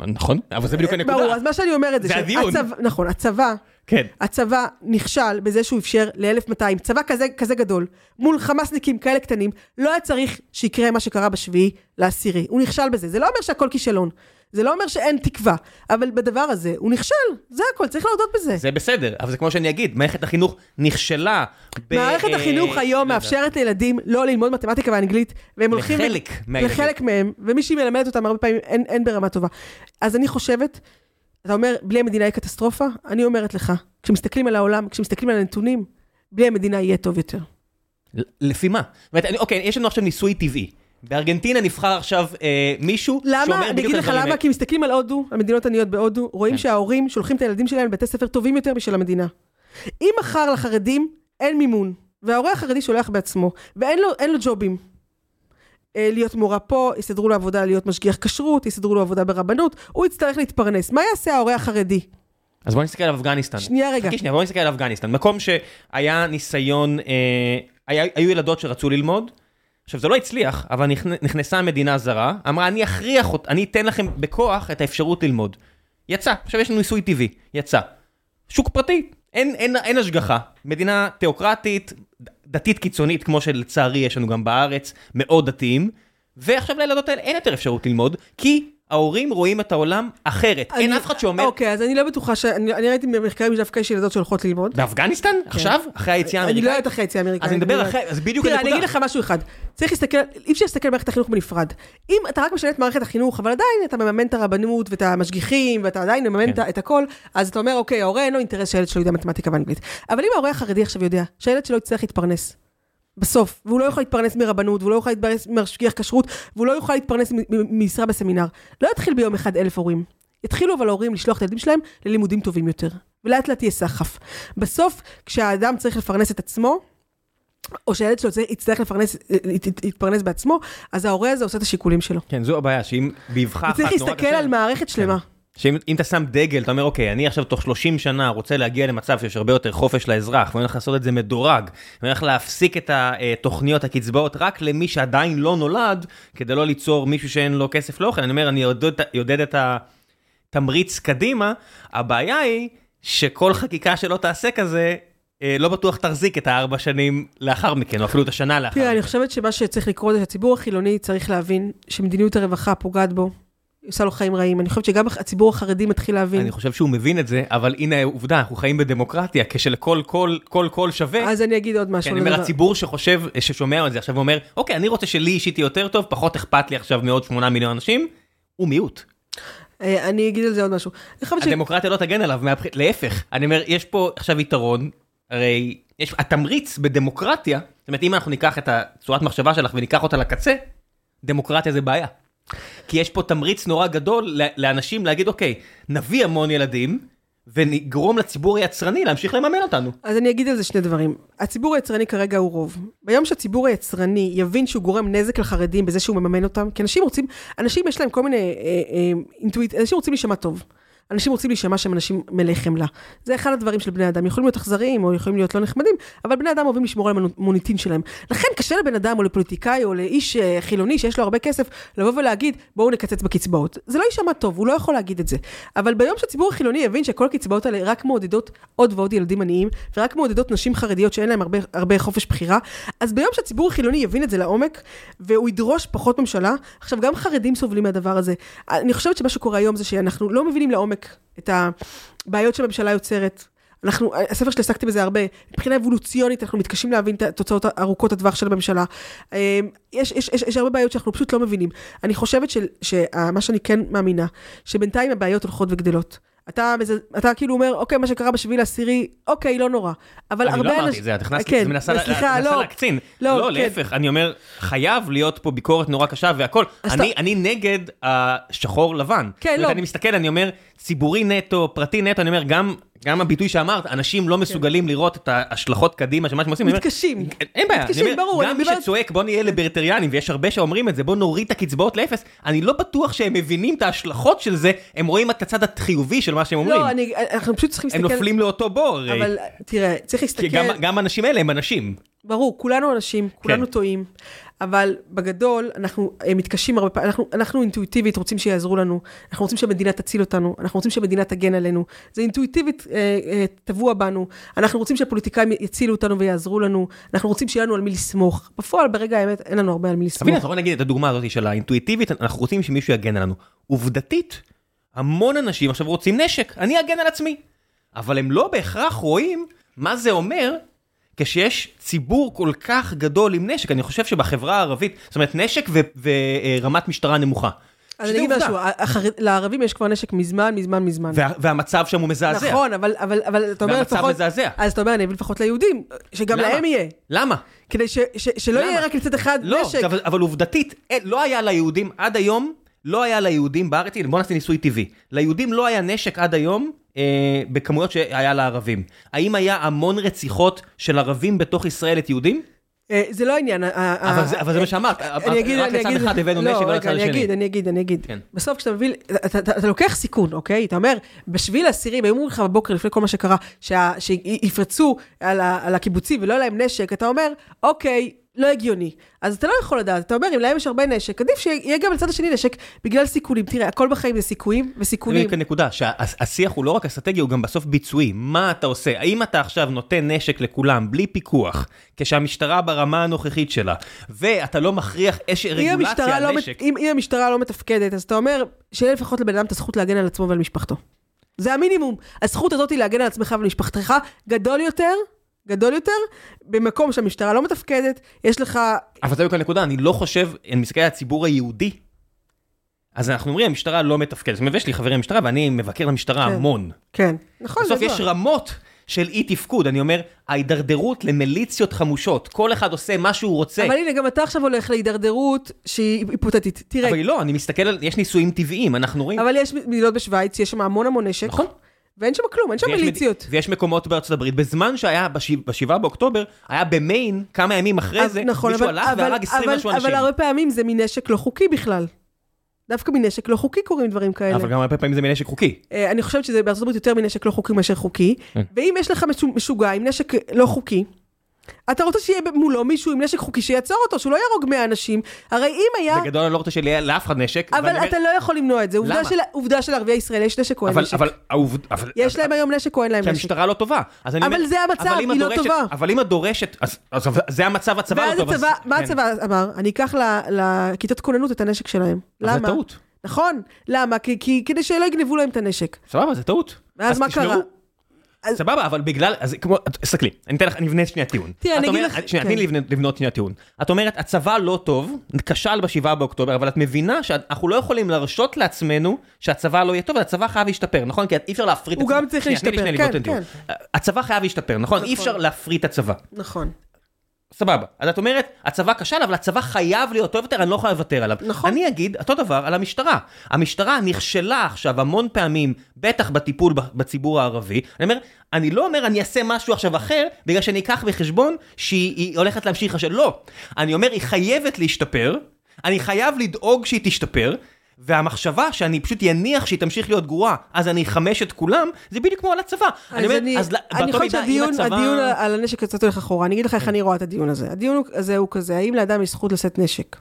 נכון, אבל זה בדיוק הנקודה. ברור, אז מה שאני אומרת זה, זה הדיון. שהצבא- נכון, הצבא, כן. הצבא נכשל בזה שהוא אפשר ל-1200, צבא כזה, כזה גדול, מול חמאסניקים כאלה קטנים, לא היה צריך שיקרה מה שקרה בשביעי לעשירי. הוא נכשל בזה, זה לא אומר שהכל כישלון. זה לא אומר שאין תקווה, אבל בדבר הזה הוא נכשל, זה הכל, צריך להודות בזה. זה בסדר, אבל זה כמו שאני אגיד, מערכת החינוך נכשלה. ב- מערכת אה, החינוך היום לא. מאפשרת לילדים לא ללמוד מתמטיקה ואנגלית, והם הולכים... לחלק מהילדים. לחלק מהם, ומי שהיא מלמדת אותם הרבה פעמים אין, אין ברמה טובה. אז אני חושבת, אתה אומר, בלי המדינה יהיה קטסטרופה? אני אומרת לך, כשמסתכלים על העולם, כשמסתכלים על הנתונים, בלי המדינה יהיה טוב יותר. לפי מה? זאת אומרת, אוקיי, יש לנו עכשיו ניסוי טבעי. בארגנטינה נבחר עכשיו אה, מישהו למה? שאומר אני בדיוק אגיד את לך הדברים למה, האלה. כי מסתכלים על הודו, על מדינות עניות בהודו, רואים כן. שההורים שולחים את הילדים שלהם לבתי ספר טובים יותר משל המדינה. אם מחר לחרדים אין מימון, וההורה החרדי שולח בעצמו, ואין לו, לו ג'ובים, אה, להיות מורה פה, יסדרו לו עבודה להיות משגיח כשרות, יסדרו לו עבודה ברבנות, הוא יצטרך להתפרנס. מה יעשה ההורה החרדי? אז בוא נסתכל על אפגניסטן. שנייה רגע. חכי שנייה, בוא נסתכל על אפגניסטן. מקום שהיה ניסיון, אה, היה, היו ילדות שרצו ללמוד, עכשיו זה לא הצליח, אבל נכנ- נכנסה מדינה זרה, אמרה אני אכריח אני אתן לכם בכוח את האפשרות ללמוד. יצא, עכשיו יש לנו ניסוי טבעי, יצא. שוק פרטי, אין, אין, אין השגחה. מדינה תיאוקרטית, דתית קיצונית, כמו שלצערי יש לנו גם בארץ, מאוד דתיים, ועכשיו לילדות האלה אין יותר אפשרות ללמוד, כי ההורים רואים את העולם אחרת. אין אני- אף אחד שאומר, אוקיי, אז אני לא בטוחה ש... אני, אני ראיתי במחקרים שדווקא יש ילדות שהולכות ללמוד. באפגניסטן? עכשיו? אחרי היציאה אני לא האמריקאית? יודעת אחרי היציאה האמריקאית. אז אני מדבר לא אחרי. אז בדיוק תראה, אני הנקודה. אגיד לך משהו אחד. צריך להסתכל, אי אפשר להסתכל על מערכת החינוך בנפרד. אם אתה רק משנה את מערכת החינוך, אבל עדיין אתה מממן את הרבנות ואת המשגיחים, ואתה עדיין מממן כן. את- את הכל, אז אתה אומר, אוקיי, ההורה אין לו אינטרס שהילד שלו יודע מתמטיקה ואנגלית. אבל אם ההורה החרדי עכשיו יודע שהילד שלו יצטרך להתפרנס, בסוף, והוא לא יכול להתפרנס מרבנות, והוא לא יכול להתפרנס ממשגיח כשרות, והוא לא יכול להתפרנס ממשרה בסמינר, לא יתחיל ביום אחד אלף הורים. יתחילו אבל ההורים לשלוח את הילדים שלהם ללימודים טובים יותר. ולאט לאט יהיה סחף. בסוף, כשהאדם צריך לפרנס את עצמו, או שהילד שלו צריך- יצטרך לפרנס, להת- להתפרנס בעצמו, אז ההורה הזה עושה את השיקולים שלו. כן, זו הבעיה, שאם באבחה אחת נורא להסתכל קשה- על מערכת שלמה. שאם אם אתה שם דגל, אתה אומר, אוקיי, אני עכשיו תוך 30 שנה רוצה להגיע למצב שיש הרבה יותר חופש לאזרח, ואני הולך לעשות את זה מדורג, ואני הולך להפסיק את התוכניות, הקצבאות, רק למי שעדיין לא נולד, כדי לא ליצור מישהו שאין לו כסף לאוכל. אני אומר, אני יעודד, יעודד את התמריץ קדימה, הבעיה היא שכל חקיקה שלא תעשה כזה, אה, לא בטוח תחזיק את הארבע שנים לאחר מכן, או אפילו את השנה לאחר תראה, מכן. אני חושבת שמה שצריך לקרות זה שהציבור החילוני צריך להבין שמדיניות הרווחה פוגעת בו, היא עושה לו חיים רעים. אני חושבת שגם הציבור החרדי מתחיל להבין. אני חושב שהוא מבין את זה, אבל הנה העובדה, אנחנו חיים בדמוקרטיה, כשלכל קול, כל קול שווה. אז אני אגיד עוד כן, משהו. אני על אומר. הציבור שחושב, ששומע את זה עכשיו ואומר, אוקיי, אני רוצה שלי אישית יהיה יותר טוב, פחות אכפת לי עכשיו מעוד 8 מיליון אנשים, הוא מיעוט. אה, אני אגיד על זה עוד משהו. אני. הדמוקרטיה לא תגן עליו. להפך. אני אומר, יש פה עכשיו יתרון, הרי יש, התמריץ בדמוקרטיה, זאת אומרת, אם אנחנו ניקח את הצורת מחשבה שלך וניקח אותה לקצה, דמוקרטיה זה בעיה. כי יש פה תמריץ נורא גדול לאנשים להגיד, אוקיי, נביא המון ילדים, ונגרום לציבור היצרני להמשיך לממן אותנו. אז אני אגיד על זה שני דברים. הציבור היצרני כרגע הוא רוב. ביום שהציבור היצרני יבין שהוא גורם נזק לחרדים בזה שהוא מממן אותם, כי אנשים רוצים, אנשים יש להם כל מיני אה, אה, אינטואיט, אנשים רוצים להישמע טוב. אנשים רוצים להישמע שהם אנשים מלאי חמלה. זה אחד הדברים של בני אדם. יכולים להיות אכזריים או יכולים להיות לא נחמדים, אבל בני אדם אוהבים לשמור על המוניטין שלהם. לכן קשה לבן אדם או לפוליטיקאי או לאיש אה, חילוני שיש לו הרבה כסף, לבוא ולהגיד, בואו נקצץ בקצבאות. זה לא יישמע טוב, הוא לא יכול להגיד את זה. אבל ביום שהציבור החילוני יבין שכל הקצבאות האלה רק מעודדות עוד ועוד ילדים עניים, ורק מעודדות נשים חרדיות שאין להם הרבה, הרבה חופש בחירה, אז ביום שהציבור החילוני יבין את זה לעומק, והוא ידרוש פחות ממשלה, עכשיו גם חרדים סובלים מהדבר הזה. אני חושבת שמה שקורה היום זה שאנחנו לא מבינים לעומק את הבעיות שהממשלה יוצרת. אנחנו, הספר שלי עסקתי בזה הרבה, מבחינה אבולוציונית אנחנו מתקשים להבין את התוצאות ארוכות הטווח של הממשלה. אה, יש, יש, יש, יש הרבה בעיות שאנחנו פשוט לא מבינים. אני חושבת של- שמה שאני כן מאמינה, שבינתיים הבעיות הולכות וגדלות. אתה, אתה כאילו אומר, אוקיי, מה שקרה בשביעי לעשירי, אוקיי, לא נורא. אבל אני הרבה לא אמרתי את זה, את הכנסת, כן, מנסה סליחה, לא. להקצין. לא, לא, כן. להפך, אני אומר, חייב להיות פה ביקורת נורא קשה והכל. אני אתה- אני נגד השחור לבן. כן, לא. אני מסתכל, אני אומר, ציבורי נטו, פרטי נטו, אני אומר, גם... גם הביטוי שאמרת, אנשים לא מסוגלים לראות את ההשלכות קדימה של מה שהם עושים. אני אומר, מתקשים. אין בעיה, מתקשים, אומר, ברור, גם מי מדברת- שצועק בוא נהיה ליברטריאנים, ויש הרבה שאומרים את זה, בוא נוריד את הקצבאות לאפס, אני לא בטוח שהם מבינים את ההשלכות של זה, הם רואים את הצד החיובי של מה שהם אומרים. לא, אני, אנחנו פשוט צריכים הם להסתכל... נופלים לאותו בור. אבל תראה, צריך כי להסתכל... גם- גם האנשים האלה הם אנשים. ברור, כולנו אנשים, כולנו כן. טועים, אבל בגדול אנחנו אה, מתקשים הרבה פעמים, אנחנו, אנחנו אינטואיטיבית רוצים שיעזרו לנו, אנחנו רוצים שהמדינה תציל אותנו, אנחנו רוצים שהמדינה תגן עלינו, זה אינטואיטיבית אה, אה, טבוע בנו, אנחנו רוצים שהפוליטיקאים יצילו אותנו ויעזרו לנו, אנחנו רוצים שיהיה לנו על מי לסמוך. בפועל, ברגע האמת, אין לנו הרבה על מי לסמוך. תבין, אתה יכול להגיד את הדוגמה הזאת של האינטואיטיבית, אנחנו רוצים שמישהו יגן עלינו. עובדתית, המון אנשים עכשיו רוצים נשק, אני אגן על עצמי. אבל הם לא בהכרח רואים מה זה אומר כשיש ציבור כל כך גדול עם נשק. אני חושב שבחברה הערבית, זאת אומרת, נשק ורמת משטרה נמוכה. אז אני אגיד משהו, לערבים יש כבר נשק מזמן, מזמן, מזמן. והמצב שם הוא מזעזע. נכון, אבל אתה אומר לפחות... והמצב מזעזע. אז אתה אומר, אני אביא לפחות ליהודים, שגם להם יהיה. למה? כדי שלא יהיה רק לצד אחד נשק. לא, אבל עובדתית, לא היה ליהודים עד היום, לא היה ליהודים בארץ, בוא נעשה ניסוי טבעי. ליהודים לא היה נשק עד היום אה, בכמויות שהיה לערבים. האם היה המון רציחות של ערבים בתוך ישראל את יהודים? אה, זה לא העניין. אבל זה מה שאמרת, רק לצד אחד הבאנו נשק ולא לצד השני. אני אגיד, אני אגיד, אני אגיד. בסוף כשאתה מבין, אתה לוקח סיכון, אוקיי? אתה אומר, בשביל העשירים, היו אומרים לך בבוקר לפני כל מה שקרה, שיפרצו על הקיבוצים ולא יהיה להם נשק, אתה אומר, אוקיי, לא הגיוני. אז אתה לא יכול לדעת, אתה אומר, אם להם יש הרבה נשק, עדיף שיהיה גם לצד השני נשק בגלל סיכונים. תראה, הכל בחיים זה סיכויים וסיכונים. זה נקודה, שהשיח הוא לא רק אסטרטגי, הוא גם בסוף ביצועי. מה אתה עושה? האם אתה עכשיו נותן נשק לכולם, בלי פיקוח, כשהמשטרה ברמה הנוכחית שלה, ואתה לא מכריח איש רגולציה על לא נשק? אם המשטרה לא מתפקדת, אז אתה אומר, שיהיה לפחות לבן אדם את הזכות להגן על עצמו ועל משפחתו. זה המינימום. הזכות הזאת להגן על עצמך ועל משפחתך גדול יותר גדול יותר, במקום שהמשטרה לא מתפקדת, יש לך... אבל זה בדיוק הנקודה, אני לא חושב, אני מסתכל על הציבור היהודי, אז אנחנו אומרים, המשטרה לא מתפקדת. זאת אומרת, יש לי חברים במשטרה, ואני מבקר למשטרה כן, המון. כן, נכון, בסוף יש רמות של אי תפקוד, אני אומר, ההידרדרות למיליציות חמושות, כל אחד עושה מה שהוא רוצה. אבל הנה, גם אתה עכשיו הולך להידרדרות שהיא היפותטית. תראה... אבל לא, אני מסתכל על, יש ניסויים טבעיים, אנחנו רואים... אבל יש מדינות בשוויץ, יש שם המון המון נשק. נכון. ואין שם כלום, אין שם מיליציות. מד... ויש מקומות בארצות הברית, בזמן שהיה ב-7 באוקטובר, היה במיין, כמה ימים אחרי זה, נכון, מישהו אבל, הלך אבל, והרג 20 משהו אנשים. אבל הרבה פעמים זה מנשק לא חוקי בכלל. דווקא מנשק לא חוקי קורים דברים כאלה. אבל גם הרבה פעמים זה מנשק חוקי. אני חושבת שזה בארצות הברית יותר מנשק לא חוקי מאשר חוקי. כן. ואם יש לך משוגע עם נשק לא חוקי, אתה רוצה שיהיה מולו מישהו עם נשק חוקי שיעצור אותו, שהוא לא יהרוג 100 אנשים. הרי אם היה... בגדול אני לא רוצה שיהיה לאף אחד נשק. אבל אתה לא יכול למנוע את זה. עובדה של, עובדה של ערביי ישראל, יש נשק או אין נשק. אבל, אבל... יש להם היום נשק או אין להם נשק. שהמשטרה לא טובה. אבל זה המצב, היא לא טובה. אבל אם את דורשת, אז זה המצב, הצבא לא טוב. מה כן. הצבא אמר? אני אקח לכיתות כוננות את הנשק שלהם. למה? זה טעות. נכון. למה? כי כדי שלא יגנבו להם את הנשק. סבבה, זה טעות. ואז מה קרה? סבבה, אבל בגלל, אז כמו, תסתכלי, אני אתן לך, אני אבנה שנייה טיעון. תראה, אני אגיד לך... שנייה, תני לי לבנות שנייה טיעון. את אומרת, הצבא לא טוב, כשל בשבעה באוקטובר, אבל את מבינה שאנחנו לא יכולים להרשות לעצמנו שהצבא לא יהיה טוב, הצבא חייב להשתפר, נכון? כי אי אפשר להפריט את הצבא. הוא גם צריך להשתפר, כן, כן. הצבא חייב להשתפר, נכון? אי אפשר להפריט את הצבא. נכון. סבבה. אז את אומרת, הצבא כשל, אבל הצבא חייב להיות טוב יותר, אני לא יכולה לוותר עליו. נכון. אני אגיד אותו דבר על המשטרה. המשטרה נכשלה עכשיו המון פעמים, בטח בטיפול בציבור הערבי. אני אומר, אני לא אומר אני אעשה משהו עכשיו אחר, בגלל שאני אקח בחשבון שהיא הולכת להמשיך לשל. לא. אני אומר, היא חייבת להשתפר, אני חייב לדאוג שהיא תשתפר, והמחשבה שאני פשוט יניח שהיא תמשיך להיות גרועה, אז אני אחמש את כולם, זה בדיוק כמו על הצבא. אני אומר, אז באותו מידה, אם הצבא... הדיון על הנשק קצת הולך אחורה, אני אגיד לך איך אני רואה את הדיון הזה. הדיון הזה הוא כזה, האם לאדם יש זכות לשאת נשק?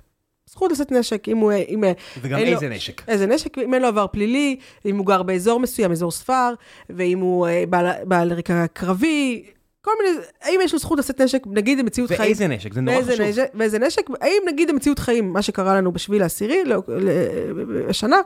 זכות לשאת נשק, אם הוא... אם, וגם איזה לו, נשק. איזה נשק, אם אין לו עבר פלילי, אם הוא גר באזור מסוים, אזור ספר, ואם הוא בעל, בעל רקע קרבי, כל מיני, האם יש לו זכות לשאת נשק, נגיד במציאות חיים. ואיזה נשק, זה נורא חשוב. נשק, ואיזה נשק, האם נגיד במציאות חיים, מה שקרה לנו בשביעי לעשירי, לא, השנה,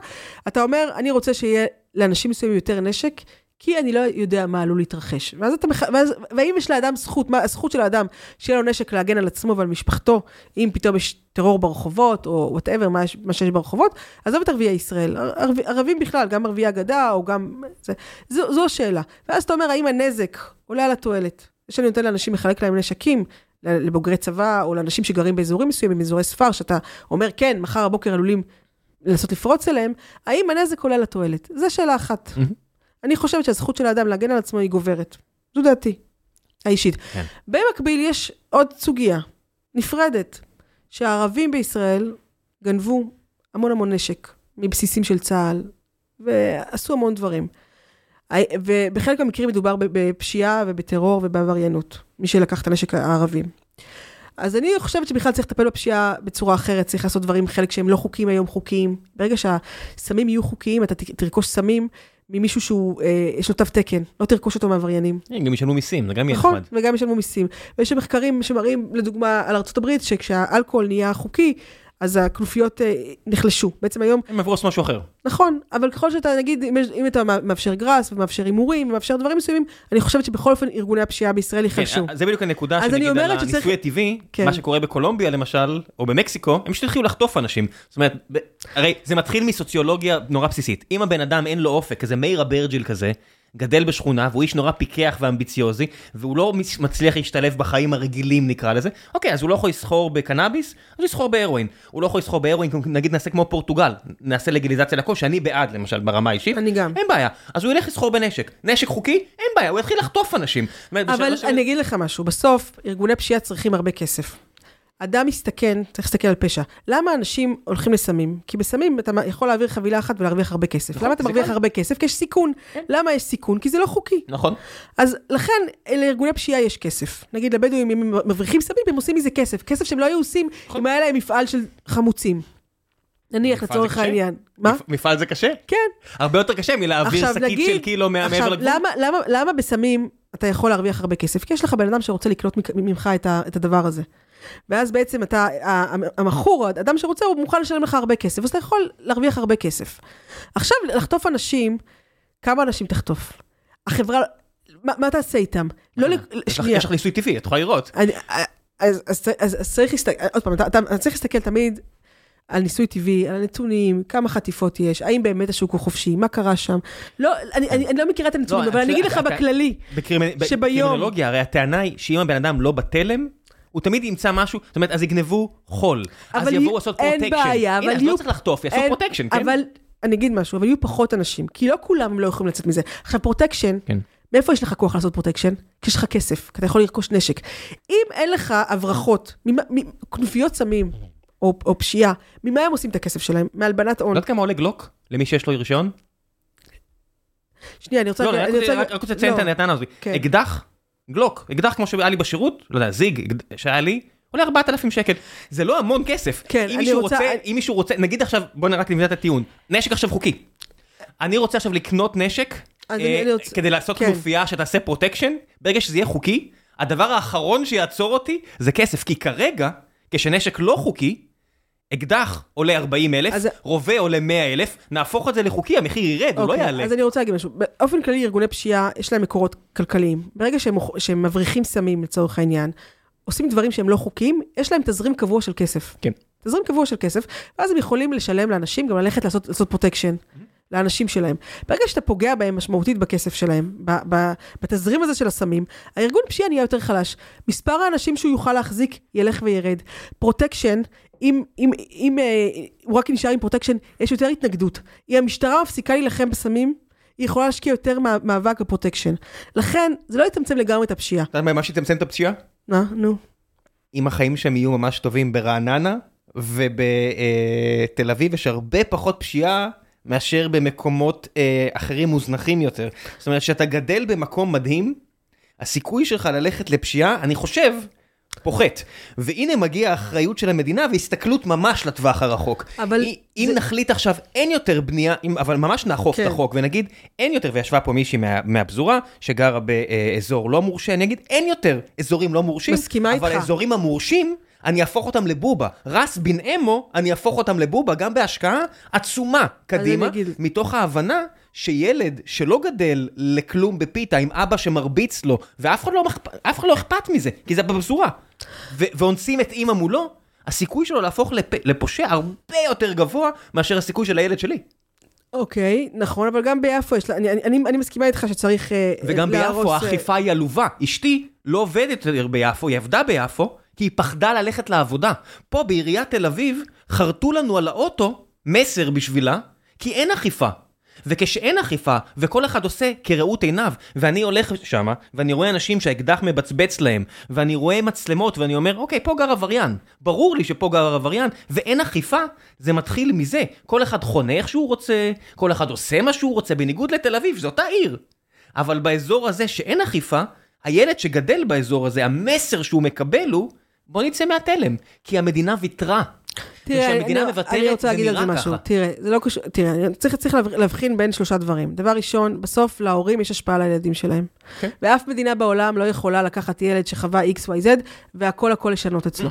אתה אומר, אני רוצה שיהיה לאנשים מסוימים יותר נשק, כי אני לא יודע מה עלול להתרחש. ואז אתה, ואז, והאם יש לאדם זכות, מה הזכות של האדם שיהיה לו נשק להגן על עצמו ועל משפחתו, אם פתאום יש טרור ברחובות, או whatever, מה, מה שיש ברחובות, עזוב את ערביי ישראל, ערב, ערבים בכלל, גם ערביי הגדה, או גם... זה, זו, זו השאלה. ואז אתה אומר, האם הנזק עולה על התועלת? שאני נותן לאנשים לחלק להם נשקים, לבוגרי צבא, או לאנשים שגרים באזורים מסוימים, באזורי ספר, שאתה אומר, כן, מחר הבוקר עלולים לנסות לפרוץ אליהם, האם הנזק עולה לתועלת? זו שאלה אחת. Mm-hmm. אני חושבת שהזכות של האדם להגן על עצמו היא גוברת. זו דעתי, האישית. כן. במקביל, יש עוד סוגיה, נפרדת, שהערבים בישראל גנבו המון המון נשק מבסיסים של צה"ל, ועשו המון דברים. ובחלק מהמקרים מדובר בפשיעה ובטרור ובעבריינות, מי שלקח את הנשק הערבים. אז אני חושבת שבכלל צריך לטפל בפשיעה בצורה אחרת, צריך לעשות דברים, חלק שהם לא חוקיים היום חוקיים. ברגע שהסמים יהיו חוקיים, אתה תרכוש סמים ממישהו שהוא, אה, יש לו תו תקן, לא תרכוש אותו מעבריינים. כן, גם ישלמו מיסים, זה גם יהיה נחמד. נכון, וגם ישלמו מיסים. ויש מחקרים שמראים, לדוגמה, על ארה"ב, שכשהאלכוהול נהיה חוקי, אז הכנופיות אה, נחלשו. בעצם היום, הם עברו לעשות משהו אחר. נכון, אבל ככל שאתה, נגיד, אם, אם אתה מאפשר גראס ומאפשר הימורים ומאפשר דברים מסוימים, אני חושבת שבכל אופן ארגוני הפשיעה בישראל ייחלשו. כן, זה בדיוק הנקודה שנגיד על אומרת שצריך- הניסוי הטבעי, כן. מה שקורה בקולומביה למשל, או במקסיקו, הם פשוט התחילו לחטוף אנשים. זאת אומרת, ב- הרי זה מתחיל מסוציולוגיה נורא בסיסית. אם הבן אדם אין לו אופק, כזה מאיר אברג'יל כזה, גדל בשכונה, והוא איש נורא פיקח ואמביציוזי, והוא לא מצליח להשתלב בחיים הרגילים נקרא לזה, אוקיי, אז הוא לא יכול לסחור בקנאביס, אז הוא יסחור בהרואין. הוא לא יכול לסחור בהרואין, נגיד נעשה כמו פורטוגל, נעשה לגיליזציה לכל, שאני בעד למשל ברמה האישית. אני גם. אין בעיה. אז הוא ילך לסחור בנשק. נשק חוקי? אין בעיה, הוא יתחיל לחטוף אנשים. אבל אני אגיד לך משהו, בסוף ארגוני פשיעה צריכים הרבה כסף. אדם מסתכן, צריך להסתכל על פשע. למה אנשים הולכים לסמים? כי בסמים אתה יכול להעביר חבילה אחת ולהרוויח הרבה כסף. נכון, למה אתה מרוויח. הרבה כסף? כי יש סיכון. למה יש סיכון? כי זה לא חוקי. נכון. אז לכן, לארגוני פשיעה יש כסף. נגיד לבדואים, אם הם מבריחים סמים, הם עושים מזה כסף. כסף שהם לא היו עושים אם היה להם מפעל של חמוצים. נניח, לצורך? העניין. מה? מפ- מפעל זה קשה? כן. הרבה יותר קשה מלהעביר עכשיו, שקית של קילו מעבר עכשיו, לגבול. למה, למה, למה בסמים אתה יכול להרוויח הרבה כסף? כי יש לך בן אדם שרוצה לקנות ממך את הדבר הזה. ואז בעצם אתה, המכור, האדם שרוצה, הוא מוכן לשלם לך הרבה כסף, אז אתה יכול להרוויח הרבה כסף. עכשיו, לחטוף אנשים, כמה אנשים תחטוף? החברה, מה, מה תעשה איתם? לא, לך- שנייה. יש לך ניסוי טבעי, את יכולה לראות. אני, אז, אז, אז, אז צריך להסתכל, עוד פעם, אתה, אתה צריך להסתכל תמיד על ניסוי טבעי, על הנתונים, כמה חטיפות יש, האם באמת השוק הוא חופשי, מה קרה שם. לא, אני, אני, אני לא מכירה את הנתונים, לא, אבל אני אגיד לך אתה- בכללי, שביום- בקרימינולוגיה, הרי הטענה היא שאם הבן אדם לא בתלם, הוא תמיד ימצא משהו, זאת אומרת, אז יגנבו חול. אז יבואו לעשות אין פרוטקשן. בעיה, אבל הנה, אז לא צריך לחטוף, יעשו אין- פרוטקשן, כן? אבל אני אגיד משהו, אבל יהיו פחות אנשים, כי לא כולם הם לא יכולים לצאת מזה. עכשיו, פרוטקשן, כן. מאיפה יש לך כוח לעשות פרוטקשן? כי יש לך כסף, כי אתה יכול לרכוש נשק. אם אין לך הברחות, כנופיות סמים, או, או פשיעה, ממה הם עושים את הכסף שלהם? מהלבנת הון. לא יודעת כמה עולה גלוק? למי שיש לו רישיון? שנייה, אני רוצה... לא, אני רק רוצה- לציין את לא. הטענה הזאת. כן. אקדח, גלוק, אקדח כמו שהיה לי בשירות, לא יודע, סיג שהיה לי, עולה 4,000 שקל. זה לא המון כסף. כן, אם אני רוצה- רוצה, אם מישהו רוצה, נגיד עכשיו, בוא נראה רק נבנה את הטיעון. נשק עכשיו חוקי. אני רוצה עכשיו לקנות נשק, אה, אני- אני כדי לעשות כן. כנופיה שתעשה פרוטקשן, ברגע שזה יהיה חוקי, הדבר האחרון שיעצור אותי זה כסף, כי כרגע, כשנשק לא חוקי, אקדח עולה 40 אלף, אז- רובה עולה 100 אלף, נהפוך את זה לחוקי, המחיר ירד, הוא לא אוקיי, יעלה. אז אני רוצה להגיד משהו. באופן כללי, ארגוני פשיעה, יש להם מקורות כלכליים. ברגע שהם, שהם מבריחים סמים, לצורך העניין, עושים דברים שהם לא חוקיים, יש להם תזרים קבוע של כסף. כן. תזרים קבוע של כסף, ואז הם יכולים לשלם לאנשים, גם ללכת לעשות, לעשות פרוטקשן. לאנשים שלהם. ברגע שאתה פוגע בהם משמעותית בכסף שלהם, ב- ב- בתזרים הזה של הסמים, הארגון פשיעה נהיה יותר חלש. מספר האנשים שהוא יוכל להחזיק ילך וירד. פרוטקשן, אם, אם, אם אה, הוא רק נשאר עם פרוטקשן, יש יותר התנגדות. אם המשטרה מפסיקה להילחם בסמים, היא יכולה להשקיע יותר מה- מאבק בפרוטקשן. לכן, זה לא יצמצם לגמרי את הפשיעה. אתה יודע מה שיצמצם את הפשיעה? מה? נו. אם החיים שם יהיו ממש טובים ברעננה ובתל אביב יש הרבה פחות פשיעה מאשר במקומות אה, אחרים מוזנחים יותר. זאת אומרת, כשאתה גדל במקום מדהים, הסיכוי שלך ללכת לפשיעה, אני חושב, פוחת. והנה מגיעה האחריות של המדינה והסתכלות ממש לטווח הרחוק. אבל אם, זה- נחליט עכשיו, אין יותר בנייה, אם, אבל ממש נאכוף כן. את החוק ונגיד, אין יותר, וישבה פה מישהי מה, מהפזורה, שגרה באזור לא מורשה, אני אגיד, אין יותר אזורים לא מורשים, מסכימה אבל איתך. האזורים המורשים, אני אהפוך אותם לבובה. רס בן אמו, אני אהפוך אותם לבובה, גם בהשקעה עצומה קדימה, אגיד- מתוך ההבנה שילד שלא גדל לכלום בפיתה עם אבא שמרביץ לו, ואף אחד לא, אכפ- אחד לא אכפת מזה, כי זה בפזורה, ו- ואונסים את אימא מולו, הסיכוי שלו להפוך לפ... לפושע הרבה יותר גבוה מאשר הסיכוי של הילד שלי. אוקיי, נכון, אבל גם ביפו יש, לה- אני, אני, אני מסכימה איתך שצריך אה, וגם להרוס, ביפו אה, האכיפה היא עלובה. אשתי לא עובדת ביפו, היא עבדה ביפו, כי היא פחדה ללכת לעבודה. פה בעיריית תל אביב חרטו לנו על האוטו מסר בשבילה, כי אין אכיפה. וכשאין אכיפה, וכל אחד עושה כראות עיניו, ואני הולך שמה, ואני רואה אנשים שהאקדח מבצבץ להם, ואני רואה מצלמות, ואני אומר, אוקיי, פה גר עבריין. ברור לי שפה גר עבריין, ואין אכיפה, זה מתחיל מזה. כל אחד חונה איך שהוא רוצה, כל אחד עושה מה שהוא רוצה, בניגוד לתל אביב, זו אותה עיר. אבל באזור הזה שאין אכיפה, הילד שגדל באזור הזה, המסר שהוא מקבל הוא, בוא נצא מהתלם, כי המדינה ויתרה. וכשהמדינה אני, אני רוצה להגיד על זה משהו. ככה. תראה, זה לא קשור, תראה, צריך, צריך להבח- להבחין בין שלושה דברים. דבר ראשון, בסוף להורים יש השפעה על הילדים שלהם. כן. ואף מדינה בעולם לא יכולה לקחת ילד שחווה X, Y, Z, והכל הכל לשנות אצלו.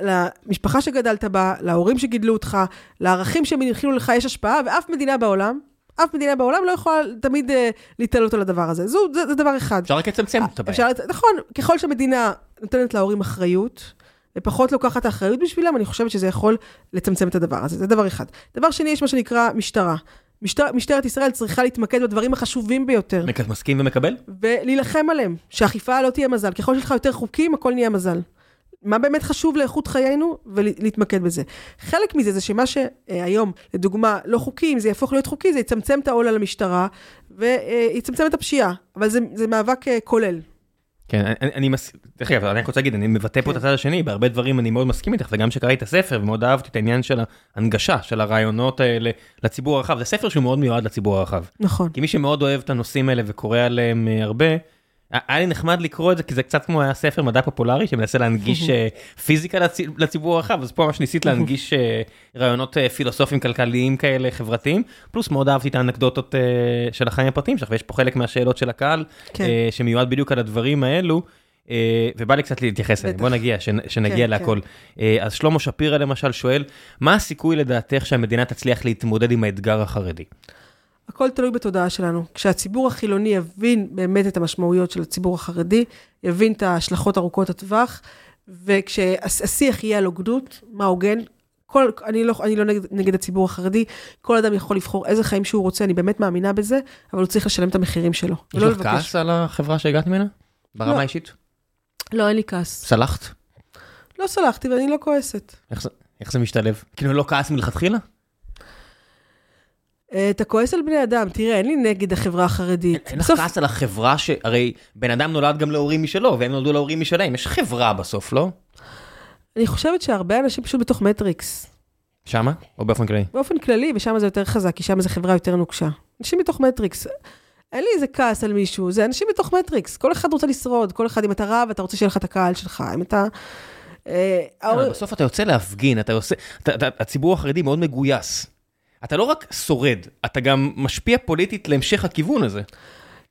למשפחה שגדלת בה, להורים שגידלו אותך, לערכים שהם הנחילו לך יש השפעה, ואף מדינה בעולם, אף מדינה בעולם לא יכולה תמיד uh, להתעלות על הדבר הזה. זו, זה, זה דבר אחד. אפשר רק לצמצם את הבעיה. אפשר, לת- נכון, ככל שהמדינה נותנת להורים אחריות, ופחות לוקחת האחריות בשבילם, אני חושבת שזה יכול לצמצם את הדבר הזה. זה דבר אחד. דבר שני, יש מה שנקרא משטרה. משטר, משטרת ישראל צריכה להתמקד בדברים החשובים ביותר, מסכים ומקבל? ולהילחם עליהם, שהאכיפה לא תהיה מזל. ככל שיש לך יותר חוקים, הכל נהיה מזל. מה באמת חשוב לאיכות חיינו, ולהתמקד בזה. חלק מזה זה שמה שהיום, לדוגמה, לא חוקי, אם זה יהפוך להיות חוקי, זה יצמצם את העול על המשטרה, ויצמצם את הפשיעה. אבל זה, זה מאבק אה, כולל. כן, אני, אני מסכים, דרך אגב, אני רק רוצה להגיד, אני מבטא פה את כן. הצד השני, בהרבה דברים אני מאוד מסכים איתך, וגם כשקראתי את הספר, ומאוד אהבתי את העניין של ההנגשה, של הרעיונות האלה לציבור הרחב, זה ספר שהוא מאוד מיועד לציבור הרחב. נכון. כי מי שמאוד אוהב את הנושאים האלה וקורא עליהם אה, הרבה, היה לי נחמד לקרוא את זה, כי זה קצת כמו היה ספר מדע פופולרי שמנסה להנגיש (laughs) אה, פיזיקה לצ- לציבור הרחב, אז פה ממש ניסית להנגיש אה, רעיונות אה, פילוסופיים כלכליים כאלה חברתיים, פלוס מאוד אהבתי את האנקדוטות של החיים הפרטיים שלך, ויש פה חלק מהשאלות של הקהל, כן. שמיועד בדיוק על הדברים האלו. ובא לי קצת להתייחס אליהם. בוא נגיע, שנ- שנגיע כן, להכל. אה, אז שלמה שפירא למשל שואל, מה הסיכוי לדעתך שהמדינה תצליח להתמודד עם האתגר החרדי? הכל תלוי בתודעה שלנו. כשהציבור החילוני יבין באמת את המשמעויות של הציבור החרדי, יבין את ההשלכות ארוכות הטווח, וכשהשיח יהיה על הוגנות, מה הוגן, כל, אני לא, אני לא נגד, נגד הציבור החרדי, כל אדם יכול לבחור איזה חיים שהוא רוצה, אני באמת מאמינה בזה, אבל הוא צריך לשלם את המחירים שלו. יש ולא לך כעס על החברה שהגעת ממנה? ברמה לא. האישית? לא, אין לי כעס. סלחת? לא סלחתי ואני לא כועסת. איך זה, איך זה משתלב? כאילו לא כעס מלכתחילה? אה, אתה כועס על בני אדם, תראה, אין לי נגד החברה החרדית. אין לך בסוף- כעס על החברה שהרי בן אדם נולד גם להורים משלו והם נולדו להורים משלהם יש חברה בסוף לא? אני חושבת שהרבה אנשים פשוט בתוך מטריקס. שמה? או באופן כללי? באופן כללי, ושם זה יותר חזק, כי שם זו חברה יותר נוקשה. אנשים בתוך מטריקס. אין לי איזה כעס על מישהו, זה אנשים בתוך מטריקס. כל אחד רוצה לשרוד, כל אחד, אם אתה רב, אתה רוצה שיהיה לך את הקהל שלך. אם אתה... אה, ההור- בסוף אתה יוצא להפגין אתה עושה הציבור החרדי מאוד מגויס. אתה לא רק שורד אתה גם משפיע פוליטית להמשך הכיוון הזה.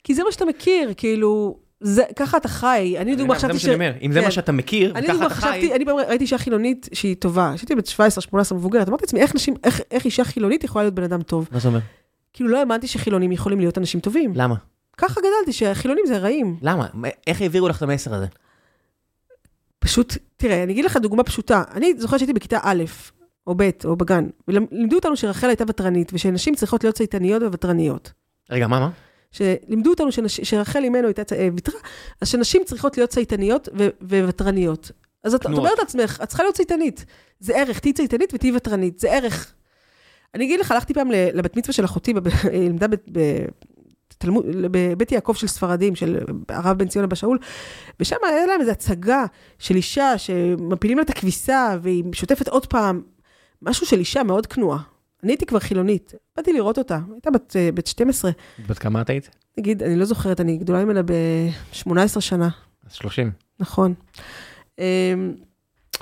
כי זה מה שאתה מכיר, כאילו, זה, ככה אתה חי. אני דוגמה זה חשבתי מה שאני אומר אם זה כן. מה שאתה מכיר וככה אתה חשבתי, חי. אני פעם ראיתי אישה חילונית שהיא טובה. כשהייתי בת 17-18 מבוגרת, אמרתי לעצמי, איך נשים, איך, איך אישה חילונית יכולה להיות בן אדם טוב? מה זה אומר? כאילו, לא האמנתי שחילונים יכולים להיות אנשים טובים. למה? ככה גדלתי, שהחילונים זה רעים. למה? מה- איך העבירו לך את המסר הזה? פשוט, תראה, אני אגיד לך דוגמה פשוטה. אני זוכרת שהייתי בכיתה א', או ב', או בגן, ולימדו אותנו שרחל הייתה ותרנית, ושנשים צריכות להיות צייתניות וותרניות. רגע מה מה? שלימדו אותנו שנש... שרחל אימנו הייתה צ- אה, ויתרה, אז שנשים צריכות להיות צייתניות ו... וותרניות. אז את את. אומרת לעצמך, את צריכה להיות צייתנית. זה ערך, תהיי צייתנית ותהיי ותרנית, זה ערך. אני אגיד לך, הלכתי פעם לבת מצווה של אחותי, (laughs) היא לימדה ב- ב- תלמוד- בבית יעקב של ספרדים, של הרב בן ציון אבא שאול, ושם היה להם איזו הצגה של אישה שמפילים לה את הכביסה, והיא שוטפת עוד פעם, משהו של אישה מאוד כנועה. אני הייתי כבר חילונית, באתי לראות אותה, הייתה בת, אה, בת 12. בת כמה את היית? נגיד, אני לא זוכרת, אני גדולה ממנה ב-18 שנה, אז 30. נכון. אמ,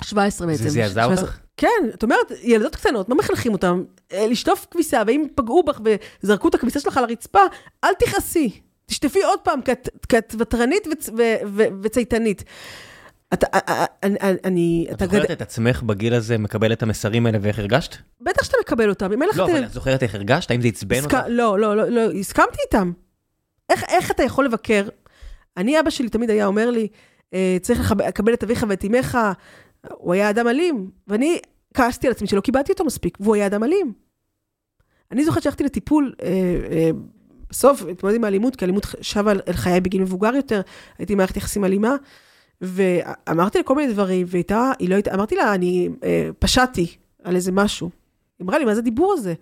17 בעצם. זה זעזע 17. אותך? כן, את אומרת, ילדות קטנות, מה מחנכים אותן? אה, לשטוף כביסה, ואם פגעו בך וזרקו את הכביסה שלך על הרצפה, אל תכעסי. תשטפי עוד פעם, כי את- ותרנית וצ- ו- ו- וצייתנית. אתה, אה, אה, אני, אני, את אתה זוכרת גד... את עצמך בגיל הזה מקבל את המסרים האלה ואיך הרגשת? בטח שאתה מקבל אותם, אם אין לך... לא, אבל את זוכרת איך הרגשת? האם זה עצבן. אותך? לא, לא, לא, לא, הסכמתי איתם. איך, איך אתה יכול לבקר? אני, אבא שלי תמיד היה אומר לי, אה, צריך לקבל את אביך ואת אמך, הוא היה אדם אלים, ואני כעסתי על עצמי שלא קיבלתי אותו מספיק, והוא היה אדם אלים. אני זוכרת שהלכתי לטיפול, אה, אה, בסוף, התמודדתי עם האלימות, כי האלימות שבה אל חיי בגיל מבוגר יותר, הייתי במערכת יחסים אלימה, ואמרתי לה כל מיני דברים, והייתה, היא לא הייתה, אמרתי לה, אני אה, פשעתי על איזה משהו. היא אמרה לי, מה זה הדיבור הזה?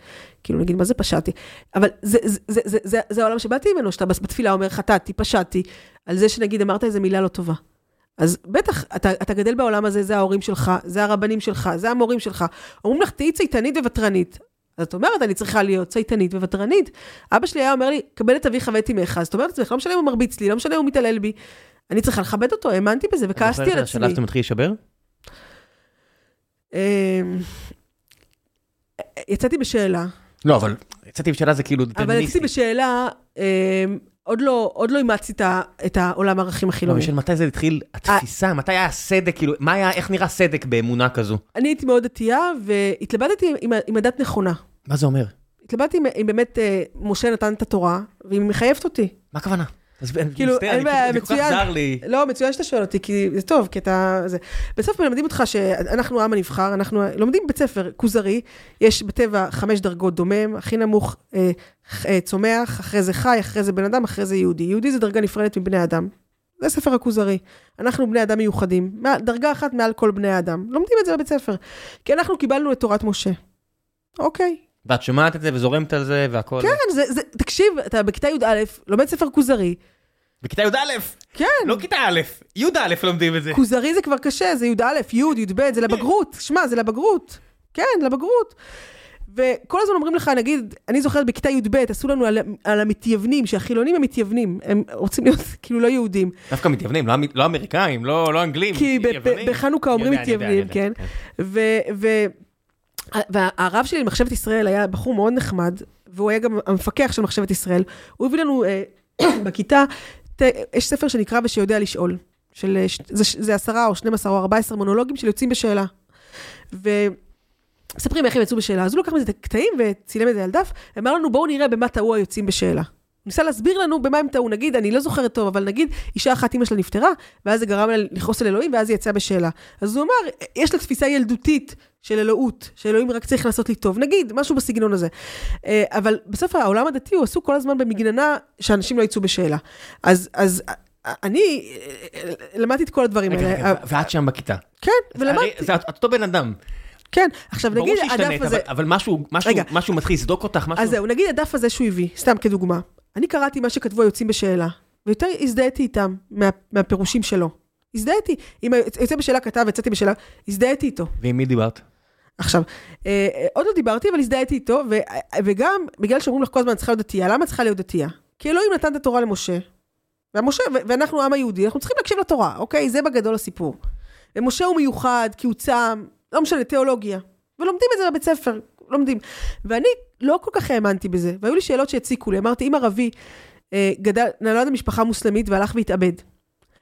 כאילו, נגיד, מה זה פשעתי? אבל זה, זה, זה, זה, זה, זה העולם שבאתי ממנו, שאתה בתפילה אומר, חטאתי, פשעתי, על זה שנגיד אמרת איזה מילה לא טובה. אז בטח, אתה, אתה גדל בעולם הזה, זה ההורים שלך, זה הרבנים שלך, זה המורים שלך. אומרים לך, תהיי צייתנית וותרנית. אז את אומרת, אני צריכה להיות צייתנית וותרנית. אבא שלי היה אומר לי, קבל את אביך ואת אמך, אז את אומרת לעצמך, לא משנה אם הוא מרביץ לי, לא משנה אם הוא מתעלל בי. אני צריכה לכבד אותו, האמנתי בזה וכעסתי על עצמי. השלב שאתה מתחיל להישבר? אמ, יצאתי בשאלה, לא, אבל יצאתי בשאלה זה כאילו אבל יצאתי דטרמיניסטי. בשאלה, אמ, עוד לא, עוד לא אימצתי את את העולם הערכים לא, החילוני. של מתי זה התחיל, התפיסה, מתי היה הסדק, כאילו, מה היה, איך נראה סדק באמונה כזו? אני הייתי מאוד דתייה, והתלבטתי עם, עם הדת נכונה. מה זה אומר? התלבטתי אם, אם באמת אה, משה נתן את התורה, ואם היא מחייבת אותי. מה הכוונה? אז כאילו, אין בעיה, כאילו- זה כל כך מצוין. זר לי. לא, מצוין שאתה שואל אותי, כי זה טוב, כי אתה... זה. בסוף מלמדים אותך שאנחנו העם הנבחר, אנחנו לומדים בית ספר כוזרי, יש בטבע חמש דרגות דומם, הכי נמוך אה, אה, צומח, אחרי זה חי, אחרי זה בן אדם, אחרי זה יהודי. יהודי זה דרגה נפרדת מבני אדם. זה ספר הכוזרי. אנחנו בני אדם מיוחדים, דרגה אחת מעל כל בני האדם. לומדים את זה בבית ספר. כי אנחנו קיבלנו את תורת משה. אוקיי. ואת שומעת את זה וזורמת על זה והכל. כן, זה, זה, תקשיב, אתה בכיתה י"א, לומד ספר כוזרי. בכיתה י"א, כן. לא כיתה א', י"א לומדים את זה. כוזרי זה כבר קשה, זה י"א, י', י"ב, זה לבגרות. שמע, זה לבגרות. כן, לבגרות. וכל הזמן אומרים לך, נגיד, אני זוכרת בכיתה י"ב, עשו לנו על, על המתייוונים, שהחילונים הם מתייוונים, הם רוצים להיות (laughs) כאילו לא יהודים. דווקא מתייוונים, לא לא אמריקאים, לא לא אנגלים. כי ב- ב-. בחנוכה אומרים מתייוונים, יודע, כן? ו- ו- והרב שלי למחשבת ישראל היה בחור מאוד נחמד, והוא היה גם המפקח של מחשבת ישראל. הוא הביא לנו אה, (coughs) בכיתה, יש ספר שנקרא ושיודע לשאול. של, אה, זה עשרה או 12 או 14 מונולוגים של יוצאים בשאלה. ומספרים איך הם יצאו בשאלה. אז הוא לקח מזה את הקטעים וצילם את זה על דף, אמר לנו בואו נראה במה טעו היוצאים בשאלה. ניסה להסביר לנו במה הם טעו, נגיד, אני לא זוכרת טוב, אבל נגיד, אישה אחת, אימא שלה נפטרה, ואז זה גרם לה לכעוס על אלוהים, ואז היא יצאה בשאלה. אז הוא אמר, יש לה תפיסה ילדותית של אלוהות, שאלוהים רק צריך לעשות לי טוב, נגיד, משהו בסגנון הזה. אה, אבל בסוף העולם הדתי הוא עסוק כל הזמן במגננה שאנשים לא יצאו בשאלה. אז, אז אה, אני אה, למדתי את כל הדברים רגע, האלה. רגע, ואת שם בכיתה. כן, ולמדתי, זה אותו בן אדם. כן. עכשיו ברור נגיד, שהשתנית, הדף הזה... אבל- אבל משהו, משהו. משהו מתחיל לסדוק אותך, משהו... אז זהו, נגיד הדף הזה שהוא הביא, סתם כדוגמה. אני קראתי מה שכתבו היוצאים בשאלה, ויותר הזדהיתי איתם מה, מהפירושים שלו. הזדהיתי. אם היוצא בשאלה כתב, יצאתי בשאלה, הזדהיתי איתו. ועם מי דיברת? עכשיו, אה, עוד לא דיברתי, אבל הזדהיתי איתו, ו, וגם בגלל שאומרים לך כל הזמן, צריכה להיות דתייה, למה צריכה להיות דתייה? כי אלוהים נתן את התורה למשה, והמשה, ואנחנו העם היהודי, אנחנו צריכים להקשיב לתורה, אוקיי? זה בגדול הסיפור. ומשה הוא מיוחד, כי הוא צם, לא משנה, תיאולוגיה. ולומדים את זה בבית ספר, לומדים. ואני לא כל כך האמנתי בזה, והיו לי שאלות שהציקו לי. אמרתי, אם ערבי אה, גדל, נולד במשפחה מוסלמית והלך והתאבד,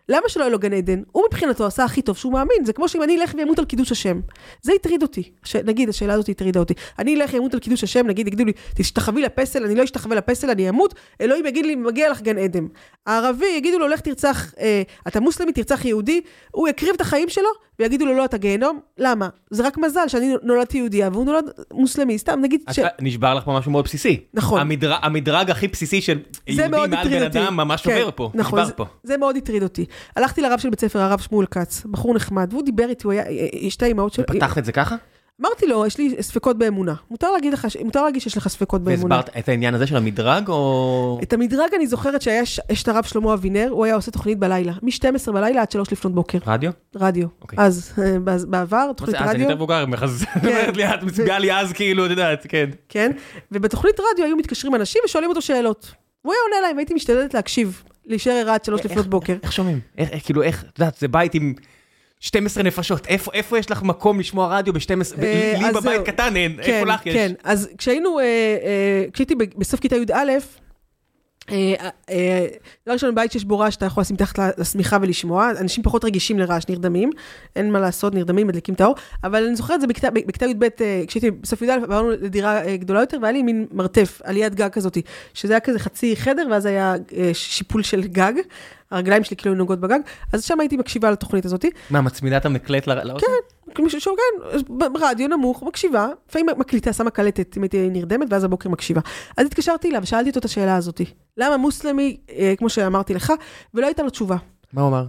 למה שלא יהיה לו גן עדן? הוא מבחינתו עשה הכי טוב שהוא מאמין, זה כמו שאם אני אלך ואמות על קידוש השם. זה הטריד אותי. ש... נגיד, השאלה הזאת הטרידה אותי. אני אלך ואמות על קידוש השם, נגיד, יגידו לי, תשתחווי לפסל, אני לא אשתחווה לפסל, אני אמות, אלוהים יגיד לי, מגיע לך גן עדן. הערבי, יגידו לו, לך תרצח, אה, אתה מוסלמי, תרצח יהודי, הוא יקריב את החיים שלו, ויגידו לו, לא, אתה גיהנום. למה? זה רק מזל שאני נולדתי יהודייה, והוא נולד מוסלמי, סתם, נגיד ש... נשבר לך פה משהו מאוד בסיסי. נכון. המדרג- המדרג הכי בסיסי של יהודי מעל בן אותי. אדם ממש כן, עובר פה. נכון, נשבר זה- פה. זה מאוד הטריד אותי. הלכתי לרב של בית ספר, הרב שמואל כץ, בחור נחמד, והוא דיבר איתי, הוא היה, אה, שתי אמהות שלו. פתחת את זה ככה? אמרתי לו, יש לי ספקות באמונה. מותר להגיד לך, מותר להגיד שיש לך ספקות באמונה. והסברת את העניין הזה של המדרג, או... את המדרג אני זוכרת שהיה יש את הרב שלמה אבינר, הוא היה עושה תוכנית בלילה, מ-12 בלילה עד 3 לפנות בוקר, רדיו? רדיו. אוקיי. אז, אה, בעבר, מה תוכנית זה, אז אני רדיו, יותר מבוגר ממך, אז את (laughs) אומרת לי, את מצביעה לי אז כאילו, את יודעת, כן. כן, ובתוכנית רדיו היו מתקשרים אנשים ושואלים אותו שאלות. והוא היה עונה להם, והייתי משתדלת להקשיב, להישאר ערה עד 3 לפנות בוקר. איך שומעים? איך, כאילו, איך, את יודעת, זה בית עם 12 נפשות, איפה, איפה יש לך מקום לשמוע רדיו ב-12, אה, לי בבית. קטן אין, כן, איפה לך יש? כן, אז כשהיינו, אה, אה, כשהייתי בסוף כיתה י"א, דבר ראשון, בית שיש בו רעש, אתה יכול לשים מתחת לשמיכה ולשמוע, אנשים פחות רגישים לרעש, נרדמים, אין מה לעשות, נרדמים, מדליקים את האור, אבל אני זוכרת את זה בכיתה, י"ב, כשהייתי בסוף י"א, עברנו לדירה גדולה יותר, והיה לי מין מרתף, עליית גג כזאת, שזה היה כזה חצי חדר, ואז היה שיפול של גג, הרגליים שלי כאילו נוגעות בגג, אז שם הייתי מקשיבה לתוכנית הזאת, מה, מצמידה את המקלט לאוזן? מישהו שהוא כן, ברדיו נמוך, מקשיבה, לפעמים מקליטה, שמה קלטת, אם הייתי נרדמת, ואז הבוקר מקשיבה. אז התקשרתי אליו ושאלתי אותו את השאלה הזאת. למה מוסלמי, אה, כמו שאמרתי לך, ולא הייתה לו תשובה. מה הוא אמר?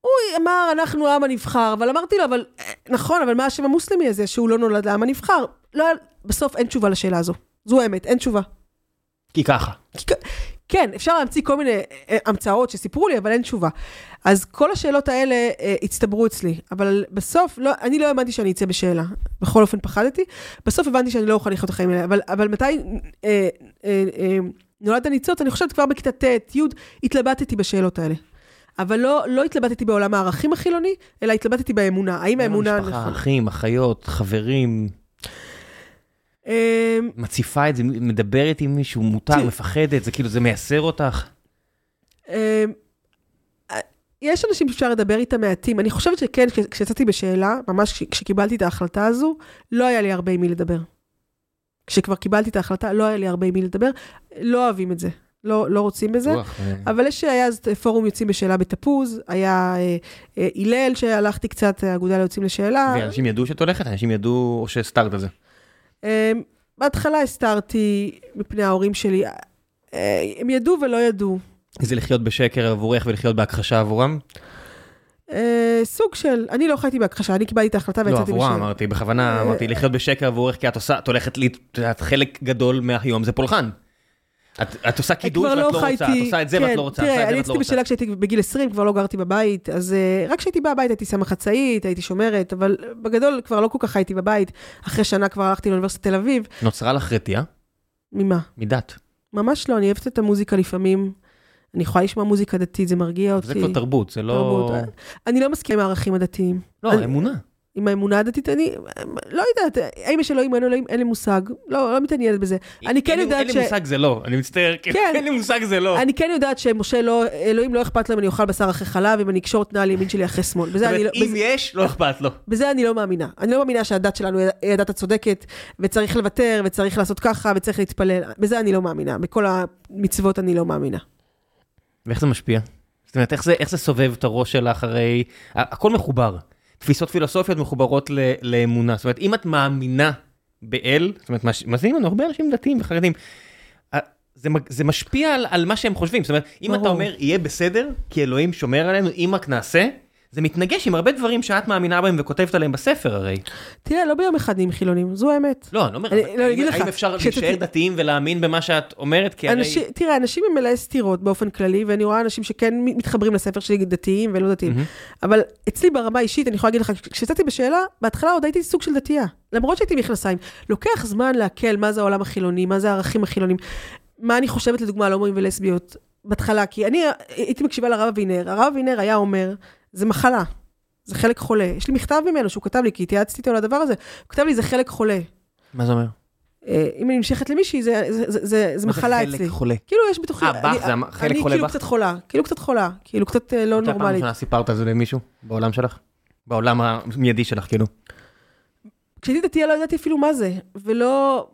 הוא אמר, אנחנו העם הנבחר, אבל אמרתי לו, אבל אה, נכון, אבל מה השם המוסלמי הזה, שהוא לא נולד לעם הנבחר? לא, בסוף אין תשובה לשאלה הזו. זו האמת, אין תשובה. כי ככה. כי כן, אפשר להמציא כל מיני אה, המצאות שסיפרו לי, אבל אין תשובה. אז כל השאלות האלה אה, הצטברו אצלי, אבל בסוף, לא, אני לא האמנתי שאני אצא בשאלה. בכל אופן פחדתי. בסוף הבנתי שאני לא אוכל לחיות את החיים האלה. אבל, אבל מתי אה, אה, אה, נולד הניצוץ? אני חושבת כבר בכיתה ט', י', התלבטתי בשאלות האלה. אבל לא, לא התלבטתי בעולם הערכים החילוני, אלא התלבטתי באמונה. האם האמונה... משפחה, נכונה? אחים, אחיות, חברים, מציפה את זה, מדברת עם מישהו, מותר. מפחדת, זה כאילו, זה מייסר אותך. אה, יש אנשים שאפשר לדבר איתם מעטים. אני חושבת שכן, כש- כשיצאתי בשאלה, ממש כש- כשקיבלתי את ההחלטה הזו, לא היה לי הרבה עם מי לדבר. כשכבר קיבלתי את ההחלטה, לא היה לי הרבה עם מי לדבר. לא אוהבים את זה, לא, לא רוצים בזה. רוח, אה, אבל יש, היה אז פורום יוצאים בשאלה בתפוז, היה אה, אה, הלל שהלכתי קצת, האגודה ליוצאים לשאלה. ואנשים ידעו שאת הולכת? אנשים ידעו או שהסתרת את זה? אה, בהתחלה הסתרתי מפני ההורים שלי. אה, הם ידעו ולא ידעו. זה לחיות בשקר עבורך ולחיות בהכחשה עבורם? אה, סוג של, אני לא חייתי בהכחשה, אני קיבלתי את ההחלטה לא, ויצאתי עבורה בשאלה. אמרתי, בכוונה אה, אמרתי לחיות בשקר עבורך, כי את עושה, את הולכת, את חלק גדול מהיום זה פולחן. את עושה קידוש ואת לא רוצה, את עושה את זה ואת לא רוצה, תראה, אני רוצה. בשאלה כשהייתי בגיל 20, כבר לא גרתי בבית, אז אה, רק כשהייתי באה הביתה הייתי שמה חצאית, הייתי שומרת, אבל בגדול כבר לא כל כך הייתי בבית. אחרי שנה כבר הלכתי לאוניברסיטת תל אביב. נוצרה לך רתיעה? ממה? מדת. ממש לא, אני אוהבת את המוזיקה לפעמים. אני יכולה לשמוע מוזיקה דתית, זה מרגיע אותי. זה כבר תרבות, זה לא... תרבות. אני לא מסכימה עם הערכים הדתיים. לא, אמונה. עם האמונה הדתית, אני לא יודעת, האם יש אלוהים אין אלוהים, אין לי מושג. לא, לא מתעניינת בזה. אני כן אין יודעת אין ש... לי מושג זה לא, אני מצטער, כאילו, כן. אין לי מושג זה לא. אני כן יודעת שמשה לא, אלוהים לא אכפת לו אם אני אוכל בשר אחרי חלב, אם אני אקשור את נעל ימין שלי אחרי שמאל. בזה אני לא... אם יש, לא אכפת לו. בזה אני לא מאמינה. אני לא מאמינה שהדת שלנו היא הדת הצודקת, וצריך לוותר, וצריך לעשות ככה, וצריך להתפלל. בזה אני לא מאמינה. בכל המצוות אני לא מאמינה. ואיך זה משפיע? זאת אומרת, איך זה, איך זה סובב את הראש שלך הרי... ה- הכל מחובר. תפיסות פילוסופיות מחוברות ל, לאמונה. זאת אומרת, אם את מאמינה באל, זאת אומרת, מאזינים לנו הרבה אנשים דתיים וחרדים, זה, זה משפיע על, על מה שהם חושבים. זאת אומרת, אם אתה ברור. אומר, יהיה בסדר, כי אלוהים שומר עלינו, אם רק נעשה, זה מתנגש עם הרבה דברים שאת מאמינה בהם וכותבת עליהם בספר הרי. תראה, לא ביום אחד נהיים חילונים, זו האמת. לא, אני לא אומר, לא, האם, אפשר כשאתה להישאר דתיים ולהאמין במה שאת אומרת? כי הרי... אנשים, תראה, אנשים הם מלאי סתירות באופן כללי, ואני רואה אנשים שכן מתחברים לספר שלי, דתיים ולא דתיים. מהמם. אבל אצלי ברמה האישית, אני יכולה להגיד לך, כשיצאתי בשאלה, בהתחלה עוד הייתי סוג של דתייה. למרות שהייתי מכנסיים. לוקח זמן לעכל מה זה העולם החילוני, מה זה הערכים החילונים, מה אני חושבת לדוגמה על הומואים ולסביות. בהתחלה, כי אני הייתי מקשיבה לרב אבינר, הרב אבינר היה אומר, זה מחלה, זה חלק חולה. יש לי מכתב ממנו שהוא כתב לי, כי התייעצתי איתו על הדבר הזה, הוא כתב לי, זה חלק חולה. מה זה אומר? אה, אם אני נמשכת למישהי, זה, זה, זה, זה, זה מחלה מה זה אצלי. חלק חולה? כאילו יש בתוכי, אה, בך, אני- זה חלק אני חולה כאילו בך? קצת חולה, כאילו קצת חולה, כאילו קצת אה, לא מתי פעם נורמלית. ראשונה סיפרת על זה למישהו בעולם שלך? בעולם המיידי שלך, כאילו. כשהייתי דתייה לא ידעתי אפילו מה זה, ולא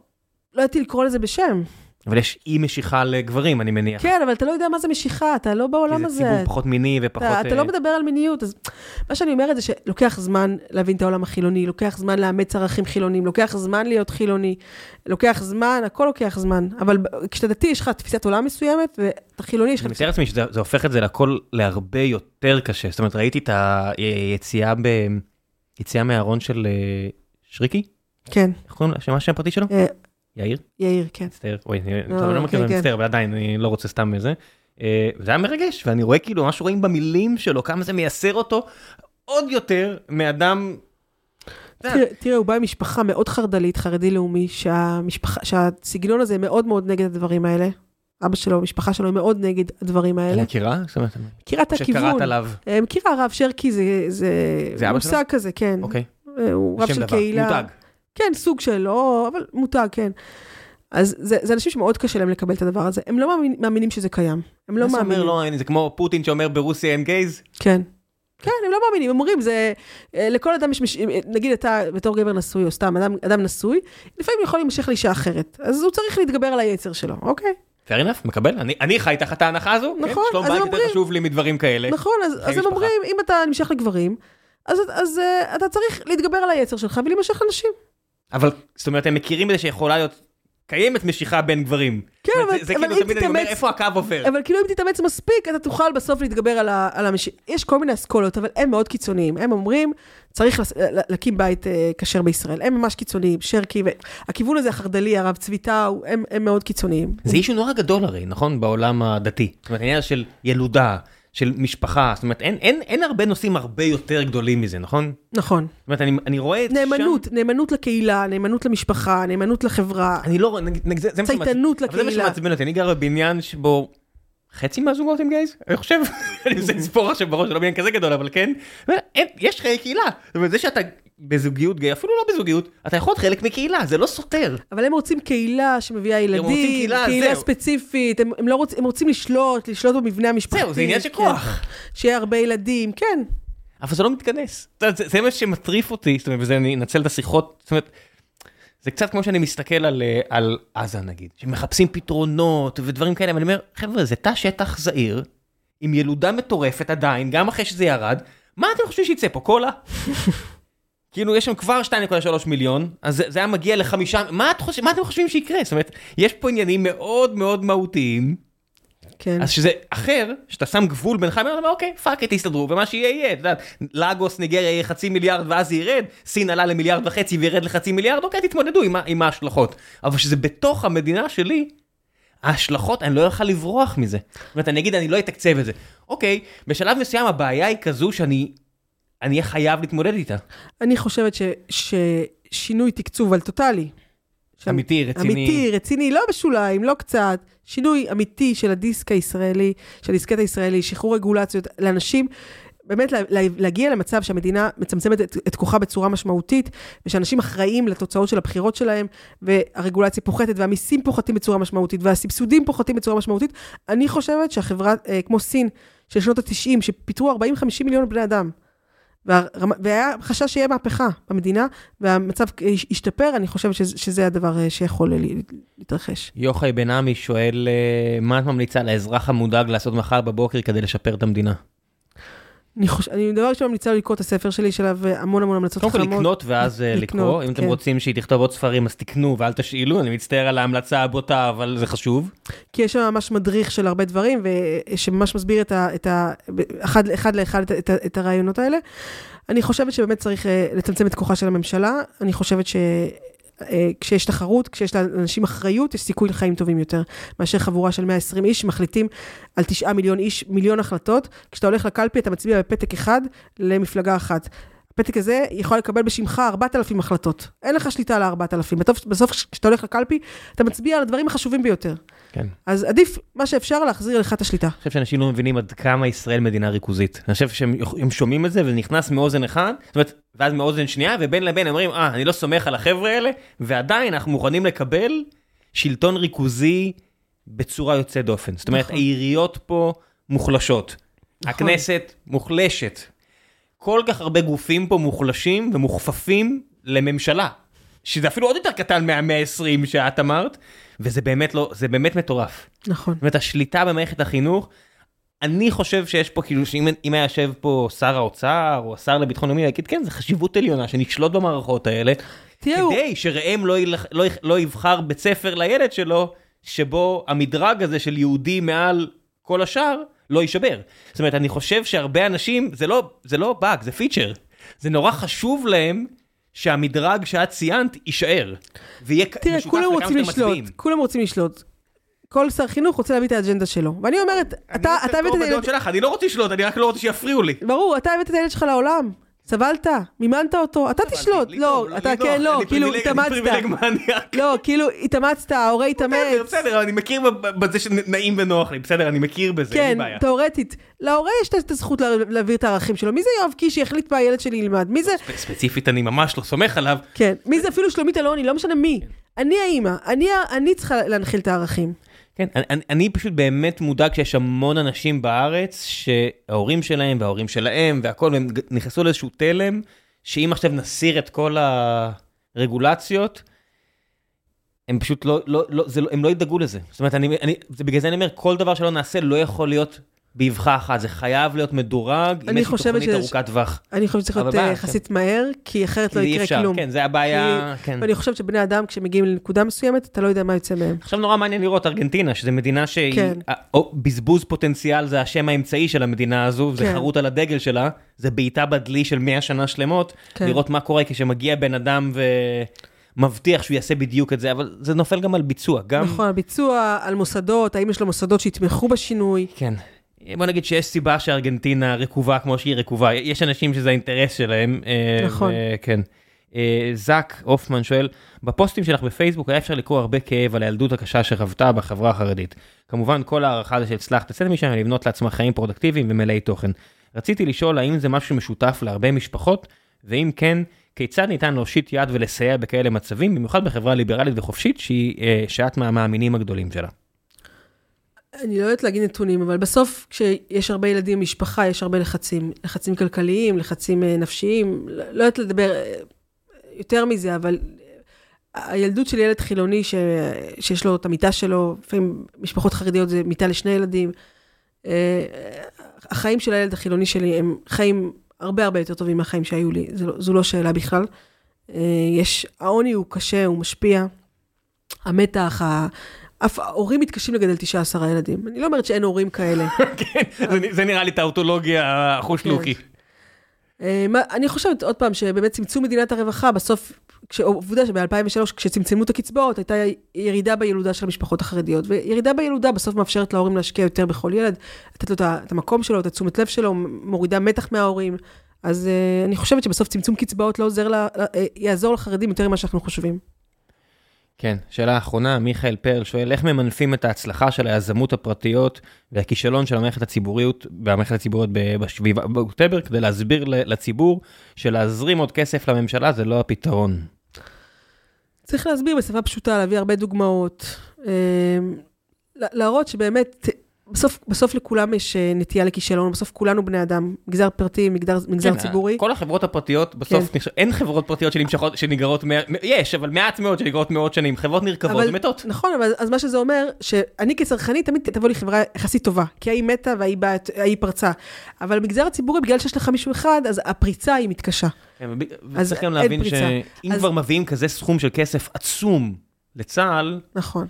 לא ידעתי לקרוא לזה בשם. אבל יש אי משיכה לגברים, אני מניח. כן, אבל אתה לא יודע מה זה משיכה, אתה לא כי בעולם זה הזה. ציבור פחות מיני ופחות... אתה, אתה אה, לא מדבר על מיניות, אז מה שאני אומרת זה שלוקח זמן להבין את העולם החילוני, לוקח זמן לאמץ ערכים חילוניים, לוקח זמן להיות חילוני, לוקח זמן, הכל לוקח זמן. אבל כשאתה דתי יש לך תפיסת עולם מסוימת, ואתה חילוני, יש אני לך... מתאר לעצמי שזה זה הופך את זה לכל להרבה יותר קשה. זאת אומרת, ראיתי את היציאה ב... יציאה מהארון של אה, שריקי? כן, איך קוראים לו? מה השם הפרטי שלו? יאיר? יאיר, כן. מצטער, אוי, אני לא, לא מכיר, כן, אני כן. מצטער, אבל עדיין, אני לא רוצה סתם איזה. אה, זה היה מרגש, ואני רואה כאילו, מה שרואים במילים שלו, כמה זה מייסר אותו עוד יותר מאדם... תראה, הוא בא ממשפחה מאוד חרד"לית, חרדי לאומי, שהסגנון הזה מאוד מאוד נגד הדברים האלה. אבא שלו, המשפחה שלו, היא מאוד נגד הדברים האלה. מכירה? מכירה את הכיוון. שקראת עליו. אה, מכירה הרב שרקי, זה, מושג כזה, כן. אוקיי. אה, הוא רב של קהילה. מותג. כן, סוג של, לא, אבל מותג, כן. אז זה, זה אנשים שמאוד קשה להם לקבל את הדבר הזה. הם לא מאמין, מאמינים שזה קיים. הם לא מה זה אומר מאמינים. לא, זה כמו פוטין שאומר ברוסיה אין גייז? כן. כן, הם לא מאמינים, הם אומרים, זה, אה, לכל אדם יש, מש... נגיד אתה בתור גבר נשוי, או סתם אדם, אדם נשוי, לפעמים יכול להימשך לאישה אחרת, אז הוא צריך להתגבר על היצר שלו, אוקיי? fair enough, מקבל, אני, אני חי תחת ההנחה הזו, נכון, כן? שלום אז בית הם יותר חשוב לי מדברים כאלה. נכון, אז, אז הם. אומרים, אם אתה נמשך לגברים, אז, אז uh, אתה צריך להתגבר על היצר שלך ולהימשך לנשים. אבל, זאת אומרת, הם מכירים בזה שיכולה להיות, קיימת משיכה בין גברים. כן, אבל- זה, זה אבל כאילו אם תמיד אני אומר, תתאמץ- איפה הקו עובר? אבל כאילו אם תתאמץ מספיק, אתה תוכל בסוף להתגבר על, ה, על המש... יש כל מיני אסכולות, אבל הם מאוד קיצוניים. הם אומרים, צריך לס... לה- להקים בית אה, כשר בישראל. הם ממש קיצוניים, שרקי, והכיוון הזה החרד"לי, הרב צבי טאו, הם, הם מאוד קיצוניים. זה אישו נורא גדול הרי, נכון? בעולם הדתי. זאת אומרת, העניין של ילודה, של משפחה, זאת אומרת, אין, אין, אין הרבה נושאים הרבה יותר גדולים מזה, נכון? נכון. זאת אומרת, אני, אני רואה את נאמנות, שם... נאמנות לקהילה, נאמנות למשפחה, נאמנות לחברה, אני לא, נגיד, נגיד, זה, זה צייתנות אבל זה מה לקהילה. שמעצבן אותי, אני גר בבניין שבו חצי מהזוגות הם גייז, אני חושב, (laughs) אני מנסה לספור עכשיו בראש, זה לא בניין כזה גדול, אבל כן, אין, יש חיי קהילה, זאת אומרת, זה שאתה בזוגיות גיי, אפילו לא בזוגיות, אתה יכול להיות חלק מקהילה, זה לא סותר. אבל הם רוצים קהילה שמביאה ילדים, רוצים קהילה, קהילה זהו. ספציפית, הם, הם, לא רוצ, הם רוצים לשלוט, לשלוט במבנה המשפחתי. זהו, זה עניין של כן. כוח. שיהיה הרבה ילדים, כן. אבל זה לא מתכנס. יודע, זה, זה מה שמטריף אותי, זאת אומרת, וזה אני אנצל את השיחות, זאת אומרת, זה קצת כמו שאני מסתכל על, אה, על עזה נגיד, שמחפשים פתרונות ודברים כאלה, ואני אומר, חבר'ה, זה תא שטח זעיר, עם ילודה מטורפת עדיין, גם אחרי שזה ירד, מה אתם חושבים שיצא פה, קולה? כאילו, יש שם כבר 2.3 מיליון, אז זה, היה מגיע לחמישה, מה, את חושב, מה אתם חושבים שיקרה? זאת אומרת, יש פה עניינים מאוד מאוד מהותיים, כן. אז שזה אחר, שאתה שם גבול בינך, אתה אומר, אוקיי, fuck it, תסתדרו, ומה שיהיה יהיה, אתה יודע, לגוס, ניגריה יהיה חצי מיליארד ואז זה ירד, סין עלה למיליארד וחצי וירד לחצי מיליארד, אוקיי, תתמודדו עם, עם ההשלכות. אבל שזה בתוך המדינה שלי, ההשלכות, אני לא יכול לברוח מזה. זאת אומרת, אני אגיד, אני לא אתקצב את זה. אוקיי, בשלב מסוים הבעיה היא כזו שאני אני אהיה חייב להתמודד איתה. אני חושבת ש, ששינוי תקצוב על טוטאלי. אמיתי, רציני. אמיתי, רציני, לא בשוליים, לא קצת. שינוי אמיתי של הדיסק הישראלי, של הדיסקט הישראלי, שחרור רגולציות לאנשים. באמת לה- לה- להגיע למצב שהמדינה מצמצמת את, את כוחה בצורה משמעותית, ושאנשים אחראים לתוצאות של הבחירות שלהם, והרגולציה פוחתת, והמיסים פוחתים בצורה משמעותית, והסבסודים פוחתים בצורה משמעותית. אני חושבת שהחברה, אה, כמו סין, של שנות ה-90, שפיטרו 40-50 מיליון בני אדם, והיה חשש שיהיה מהפכה במדינה, והמצב ישתפר, אני חושבת שזה, שזה הדבר אה, שיכול להתרחש. יוחאי בן עמי שואל, אה, מה את ממליצה לאזרח המודאג לעשות מחר בבוקר כדי לשפר את המדינה? אני חושב, אני דבר ראשון ממליצה לקרוא את הספר שלי, יש עליו המון המון המלצות קודם כל חכמות. לקנות ואז אה, לקרוא, אם אתם כן. רוצים שהיא תכתוב עוד ספרים אז תקנו ואל תשאילו, אני מצטער על ההמלצה הבוטה אבל זה חשוב. כי יש שם ממש מדריך של הרבה דברים, ושממש מסביר את ה... את ה אחד, אחד לאחד את, ה- את, את הרעיונות האלה. אני חושבת שבאמת צריך אה, לצמצם את כוחה של הממשלה. אני חושבת שכשיש תחרות, כשיש לאנשים אחריות, יש סיכוי לחיים טובים יותר, מאשר חבורה של 120 איש שמחליטים על 9 מיליון איש, מיליון החלטות. כשאתה הולך לקלפי, אתה מצביע בפתק אחד למפלגה אחת. הפתק הזה יכול לקבל בשמך 4,000 החלטות. אין לך שליטה על ה-4,000. בסוף, בסוף כשאתה הולך לקלפי, אתה מצביע על הדברים החשובים ביותר. כן. אז עדיף מה שאפשר להחזיר לך את השליטה. אני חושב שאנשים לא מבינים עד כמה ישראל מדינה ריכוזית. אני חושב שהם הם שומעים את זה וזה נכנס מאוזן אחד, זאת אומרת, ואז מאוזן שנייה, ובין לבין אומרים, אה, אני לא סומך על החבר'ה האלה, ועדיין אנחנו מוכנים לקבל שלטון ריכוזי בצורה יוצאת דופן. זאת אומרת, נכון. העיריות פה מוחלשות, נכון. הכנסת מוחלשת. כל כך הרבה גופים פה מוחלשים ומוכפפים לממשלה, שזה אפילו עוד יותר קטן מה-120 שאת אמרת, וזה באמת לא, זה באמת מטורף. נכון. זאת אומרת, השליטה במערכת החינוך, אני חושב שיש פה, כאילו, שאם אם היה יושב פה שר האוצר, או השר לביטחון לאומי, להגיד, כן, זו חשיבות עליונה, שנשלוט במערכות האלה, תראו, כדי שראם לא, ילך, לא, לא יבחר בית ספר לילד שלו, שבו המדרג הזה של יהודי מעל כל השאר, לא יישבר. זאת אומרת, אני חושב שהרבה אנשים, זה לא, זה לא באג, זה פיצ'ר. זה נורא חשוב להם שהמדרג שאת ציינת יישאר. ויהיה תראה, משותף כולם לכמה רוצים לשלוט, מצביעים. כולם רוצים לשלוט. כל שר חינוך רוצה להביא את האג'נדה שלו. ואני אומרת, אתה אתה הבאת את בדעות הילד... שלך, אני לא רוצה לשלוט, אני רק לא רוצה שיפריעו לי. ברור, אתה הבאת את הילד שלך לעולם. סבלת, מימנת אותו, אתה תשלוט. לא, טוב, אתה לי כן, לא, כאילו התאמצת. (laughs) לא, כאילו התאמצת, ההורה התאמץ. בסדר, אני מכיר בזה שנעים ונוח לי, בסדר, אני מכיר בזה, אין כן, בעיה. תאורטית. להורה יש את הזכות לה- להעביר את הערכים שלו. מי זה יואב קיש שיחליט מה הילד שלי ילמד? מי זה... ספ- ספציפית אני ממש לא סומך עליו. כן. מי זה אפילו שלומית אלוני, לא משנה מי. אני האימא, אני צריכה להנחיל את הערכים. כן, אני- אני- אני פשוט באמת מודאג שיש המון אנשים בארץ שההורים שלהם וההורים שלהם והכל, הם נכנסו לאיזשהו תלם, שאם עכשיו נסיר את כל הרגולציות, הם פשוט לא, לא, לא, זה לא, הם לא ידאגו לזה. זאת אומרת, אני, אני, זה בגלל זה אני אומר, כל דבר שלא נעשה לא יכול להיות באבחה אחת, זה חייב להיות מדורג, אני איזושהי חושבת תוכנית שיש- ארוכת טווח. אני חושבת שצריך להיות אה, יחסית מהר, כי אחרת לא כי יקרה אפשר, כלום. כן, זה הבעיה, כן. ואני חושבת שבני אדם, כשמגיעים לנקודה מסוימת, אתה לא יודע מה יוצא מהם. עכשיו נורא מעניין לראות ארגנטינה, שזו מדינה שהיא, כן. ה- או, בזבוז פוטנציאל זה השם האמצעי של המדינה הזו, זה כן. חרוט על הדגל שלה, זה בעיטה בדלי של 100 שנה שלמות, כן. לראות מה קורה כשמגיע בן אדם ומבטיח שהוא יעשה בדיוק את זה, אבל זה נופל גם על ביצוע, גם... נכון, על ביצוע, על מוסדות, האם יש לו מוסדות שיתמכו בשינוי. כן. בוא נגיד שיש סיבה שארגנטינה רקובה כמו שהיא רקובה, יש אנשים שזה האינטרס שלהם. אה, נכון. ו- כן. אה, זאק הופמן שואל, בפוסטים שלך בפייסבוק היה אפשר לקרוא הרבה כאב על הילדות הקשה שחוותה בחברה החרדית. כמובן כל הערכה זה שהצלחת לצאת משם ולבנות לעצמך חיים פרודקטיביים ומלאי תוכן. רציתי לשאול האם זה משהו משותף להרבה משפחות, ואם כן, כיצד ניתן להושיט יד ולסייע בכאלה מצבים, במיוחד בחברה ליברלית וחופשית, שהיא אה, שאת מהמאמינים הגדולים שלה. אני לא יודעת להגיד נתונים, אבל בסוף כשיש הרבה ילדים במשפחה, יש הרבה לחצים. לחצים כלכליים, לחצים אה, נפשיים, לא יודעת לדבר אה, יותר מזה, אבל הילדות של ילד חילוני ש... שיש לו את המיטה שלו, לפעמים משפחות חרדיות זה מיטה לשני ילדים. אה, החיים של הילד החילוני שלי הם חיים הרבה הרבה יותר טובים מהחיים שהיו לי, זו, לא, זו לא שאלה בכלל. יש, העוני הוא קשה, הוא משפיע. המתח, אף ההורים מתקשים לגדל 19 ילדים. אני לא אומרת שאין הורים כאלה. (laughs) כן, זה נראה לי טאוטולוגיה החושלוקי. כן. אה, אני חושבת, עוד פעם, שבאמת צמצום מדינת הרווחה, בסוף, עובדה שב-2003, כשצמצמו את הקצבאות, הייתה ירידה בילודה של המשפחות החרדיות, וירידה בילודה בסוף מאפשרת להורים להשקיע יותר בכל ילד, לתת לו את המקום שלו, את התשומת לב שלו, מורידה מתח מההורים. אז uh, אני חושבת שבסוף צמצום קצבאות לא עוזר, uh, יעזור לחרדים יותר ממה שאנחנו חושבים. כן, שאלה אחרונה, מיכאל פרל שואל, איך ממנפים את ההצלחה של היזמות הפרטיות והכישלון של המערכת הציבוריות, והמערכת הציבוריות ב-7 באוקטובר, כדי להסביר לציבור שלהזרים עוד כסף לממשלה זה לא הפתרון. צריך להסביר בשפה פשוטה, להביא הרבה דוגמאות, אה, להראות שבאמת בסוף, בסוף לכולם יש אה, נטייה לכישלון, בסוף כולנו בני אדם, מגזר פרטי, מגזר, מגזר כן, ציבורי. כל החברות הפרטיות, בסוף, כן. אין חברות פרטיות שנמשכות, שנגררות, יש, אבל מעט מאוד שנגררות מאות שנים, חברות נרכבות ומתות. נכון, אבל אז מה שזה אומר, שאני כצרכנית תמיד תבוא לי חברה יחסית טובה, כי ההיא מתה וההיא באת, פרצה. אבל במגזר הציבורי, בגלל שיש לך מישהו אחד, אז הפריצה היא מתקשה. כן, וצריך גם להבין שאם אז... כבר מביאים כזה סכום של כסף עצום לצה"ל, נכון.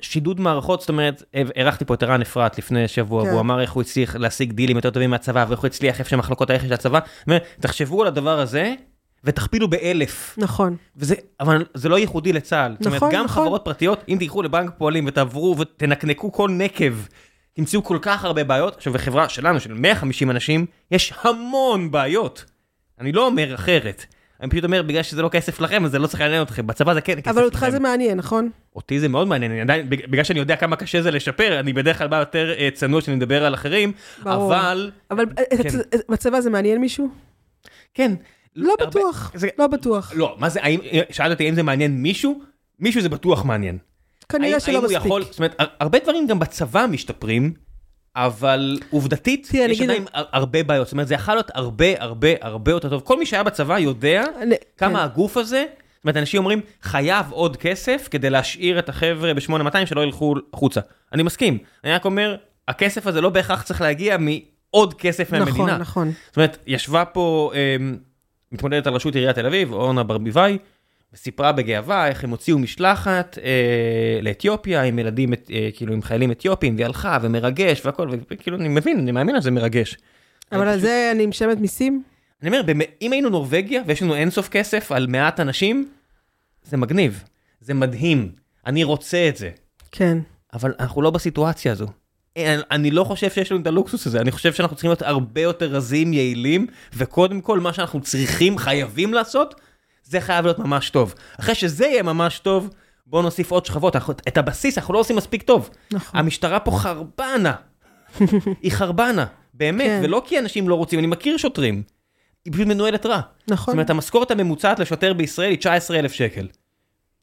שידוד מערכות, זאת אומרת, אירחתי פה את ערן אפרת לפני שבוע, כן. והוא אמר איך הוא הצליח להשיג דילים יותר טובים מהצבא, ואיך הוא הצליח איפה שמחלקות הרכש של הצבא. אומר, תחשבו על הדבר הזה, ותכפילו באלף. נכון. וזה, אבל זה לא ייחודי לצה"ל. נכון, זאת אומרת, נכון. גם נכון. חברות פרטיות, אם תלכו לבנק פועלים ותעברו ותנקנקו כל נקב, תמצאו כל כך הרבה בעיות. עכשיו, בחברה שלנו, של 150 אנשים, יש המון בעיות. אני לא אומר אחרת. אני פשוט אומר, בגלל שזה לא כסף לכם, אז זה לא צריך לעניין אתכם. בצבא זה כן כסף לכם. אבל אותך זה מעניין, נכון? אותי זה מאוד מעניין, אני עדיין, בגלל שאני יודע כמה קשה זה לשפר, אני בדרך כלל בא יותר uh, צנוע כשאני מדבר על אחרים, ברור. אבל... אבל אה, כן. בצבא זה מעניין מישהו? כן. לא הרבה, בטוח, זה, לא בטוח. לא, מה זה, האם, שאלת אותי האם זה מעניין מישהו? מישהו זה בטוח מעניין. כנראה שלא מספיק. יכול, זאת אומרת, הרבה דברים גם בצבא משתפרים, אבל עובדתית, יש עדיין הרבה בעיות, זאת אומרת, זה יכול להיות הרבה הרבה הרבה יותר טוב. כל מי שהיה בצבא יודע כמה כן. הגוף הזה, זאת אומרת, אנשים אומרים, חייב עוד כסף כדי להשאיר את החבר'ה ב-8200 שלא ילכו החוצה. אני מסכים, אני רק אומר, הכסף הזה לא בהכרח צריך להגיע מעוד כסף נכון, מהמדינה. נכון, נכון. זאת אומרת, ישבה פה אה, מתמודדת על ראשות עיריית תל אביב, אורנה ברביבאי, וסיפרה בגאווה איך הם הוציאו משלחת אה, לאתיופיה עם ילדים, אה, כאילו עם חיילים אתיופים, והיא הלכה ומרגש והכל, וכאילו אני מבין, אני מאמין שזה מרגש. אבל על זה אני משלמת מיסים? אני אומר, אם היינו נורבגיה ויש לנו אינסוף כסף על מעט אנשים, זה מגניב, זה מדהים, אני רוצה את זה. כן. אבל אנחנו לא בסיטואציה הזו. אני, אני לא חושב שיש לנו את הלוקסוס הזה, אני חושב שאנחנו צריכים להיות הרבה יותר רזים, יעילים, וקודם כל מה שאנחנו צריכים, חייבים לעשות, זה חייב להיות ממש טוב. אחרי שזה יהיה ממש טוב, בואו נוסיף עוד שכבות. את הבסיס אנחנו לא עושים מספיק טוב. נכון. המשטרה פה חרבנה. (laughs) היא חרבנה, באמת, כן. ולא כי אנשים לא רוצים, אני מכיר שוטרים. היא פשוט מנוהלת רע. נכון. זאת אומרת, המשכורת הממוצעת לשוטר בישראל היא 19,000 שקל.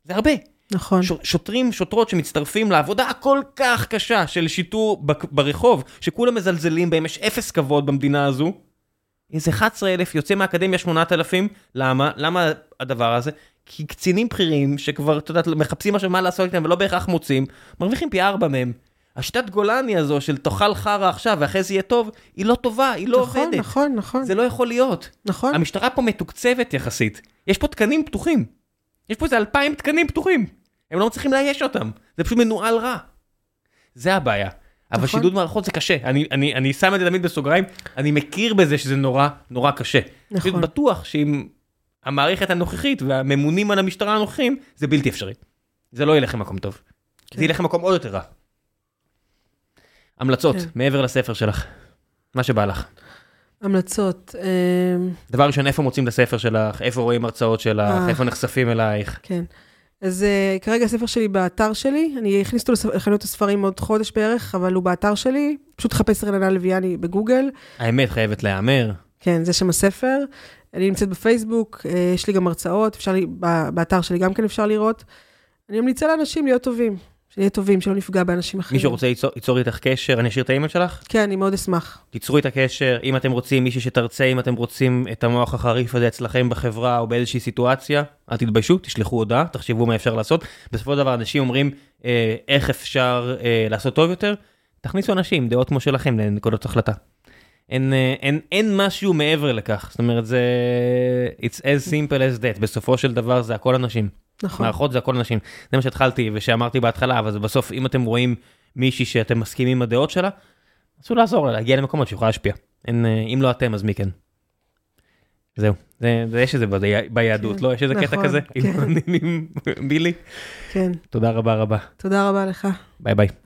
זה הרבה. נכון. ש- שוטרים, שוטרות שמצטרפים לעבודה הכל כך קשה של שיטור ברחוב, שכולם מזלזלים בהם, יש אפס כבוד במדינה הזו. איזה 11,000 יוצא מהאקדמיה 8,000, למה? למה הדבר הזה? כי קצינים בכירים שכבר, אתה יודע, מחפשים עכשיו מה לעשות איתם ולא בהכרח מוצאים, מרוויחים פי ארבע מהם. השיטת גולני הזו של תאכל חרא עכשיו ואחרי זה יהיה טוב, היא לא טובה, היא לא נכון, עובדת. נכון, נכון, נכון. זה לא יכול להיות. נכון. המשטרה פה מתוקצבת יחסית. יש פה תקנים פתוחים. יש פה איזה אלפיים תקנים פתוחים. הם לא מצליחים לאייש אותם. זה פשוט מנוהל רע. זה הבעיה. אבל נכון. שידוד מערכות זה קשה, אני, אני, אני שם את זה תמיד בסוגריים, אני מכיר בזה שזה נורא נורא קשה. נכון. אני בטוח שאם המערכת הנוכחית והממונים על המשטרה הנוכחים, זה בלתי אפשרי. זה לא ילך למקום טוב. כן. זה ילך למקום עוד יותר רע. המלצות, כן. מעבר לספר שלך, מה שבא לך. המלצות. אמ, דבר ראשון, איפה מוצאים את הספר שלך, איפה רואים הרצאות שלך, אה. איפה נחשפים אלייך. כן. אז uh, כרגע הספר שלי באתר שלי, אני אכניס אותו לחנות הספרים עוד חודש בערך, אבל הוא באתר שלי, פשוט חפש רננה לוויאני בגוגל. האמת חייבת להיאמר. כן, זה שם הספר. אני נמצאת בפייסבוק, אה, יש לי גם הרצאות, אפשר, לי- באתר שלי גם כן אפשר לראות. אני ממליצה לאנשים להיות טובים, שנהיה טובים, שלא נפגע באנשים אחרים. מישהו רוצה ליצור, ליצור איתך קשר, אני אשאיר את האימייל שלך? כן, אני מאוד אשמח. תיצרו את הקשר, אם אתם רוצים מישהי שתרצה, אם אתם רוצים את המוח החריף הזה אצלכם בחברה או באיזושהי סיטואציה, אל תתביישו, תשלחו הודעה, תחשבו מה אפשר לעשות. בסופו של דבר אנשים אומרים אה, איך אפשר אה, לעשות טוב יותר, תכניסו אנשים, דעות כמו שלכם לנקודות החלטה. אין, אה, אין, אין משהו מעבר לכך, זאת אומרת זה it's as simple as that, בסופו של דבר זה הכל אנשים. נכון. מערכות זה הכל אנשים. זה מה שהתחלתי ושאמרתי בהתחלה, אבל בסוף, אם אתם רואים מישהי שאתם מסכימים עם הדעות שלה, נסו לעזור לה, להגיע למקומות שיכולה להשפיע. אין, אה, אם לא אתם, אז מי כן. זהו, זה, זה יש את זה ביהדות, כן, לא? יש איזה קטע נכון, כזה? כן. עם בילי? כן. תודה רבה רבה. תודה רבה לך. ביי ביי.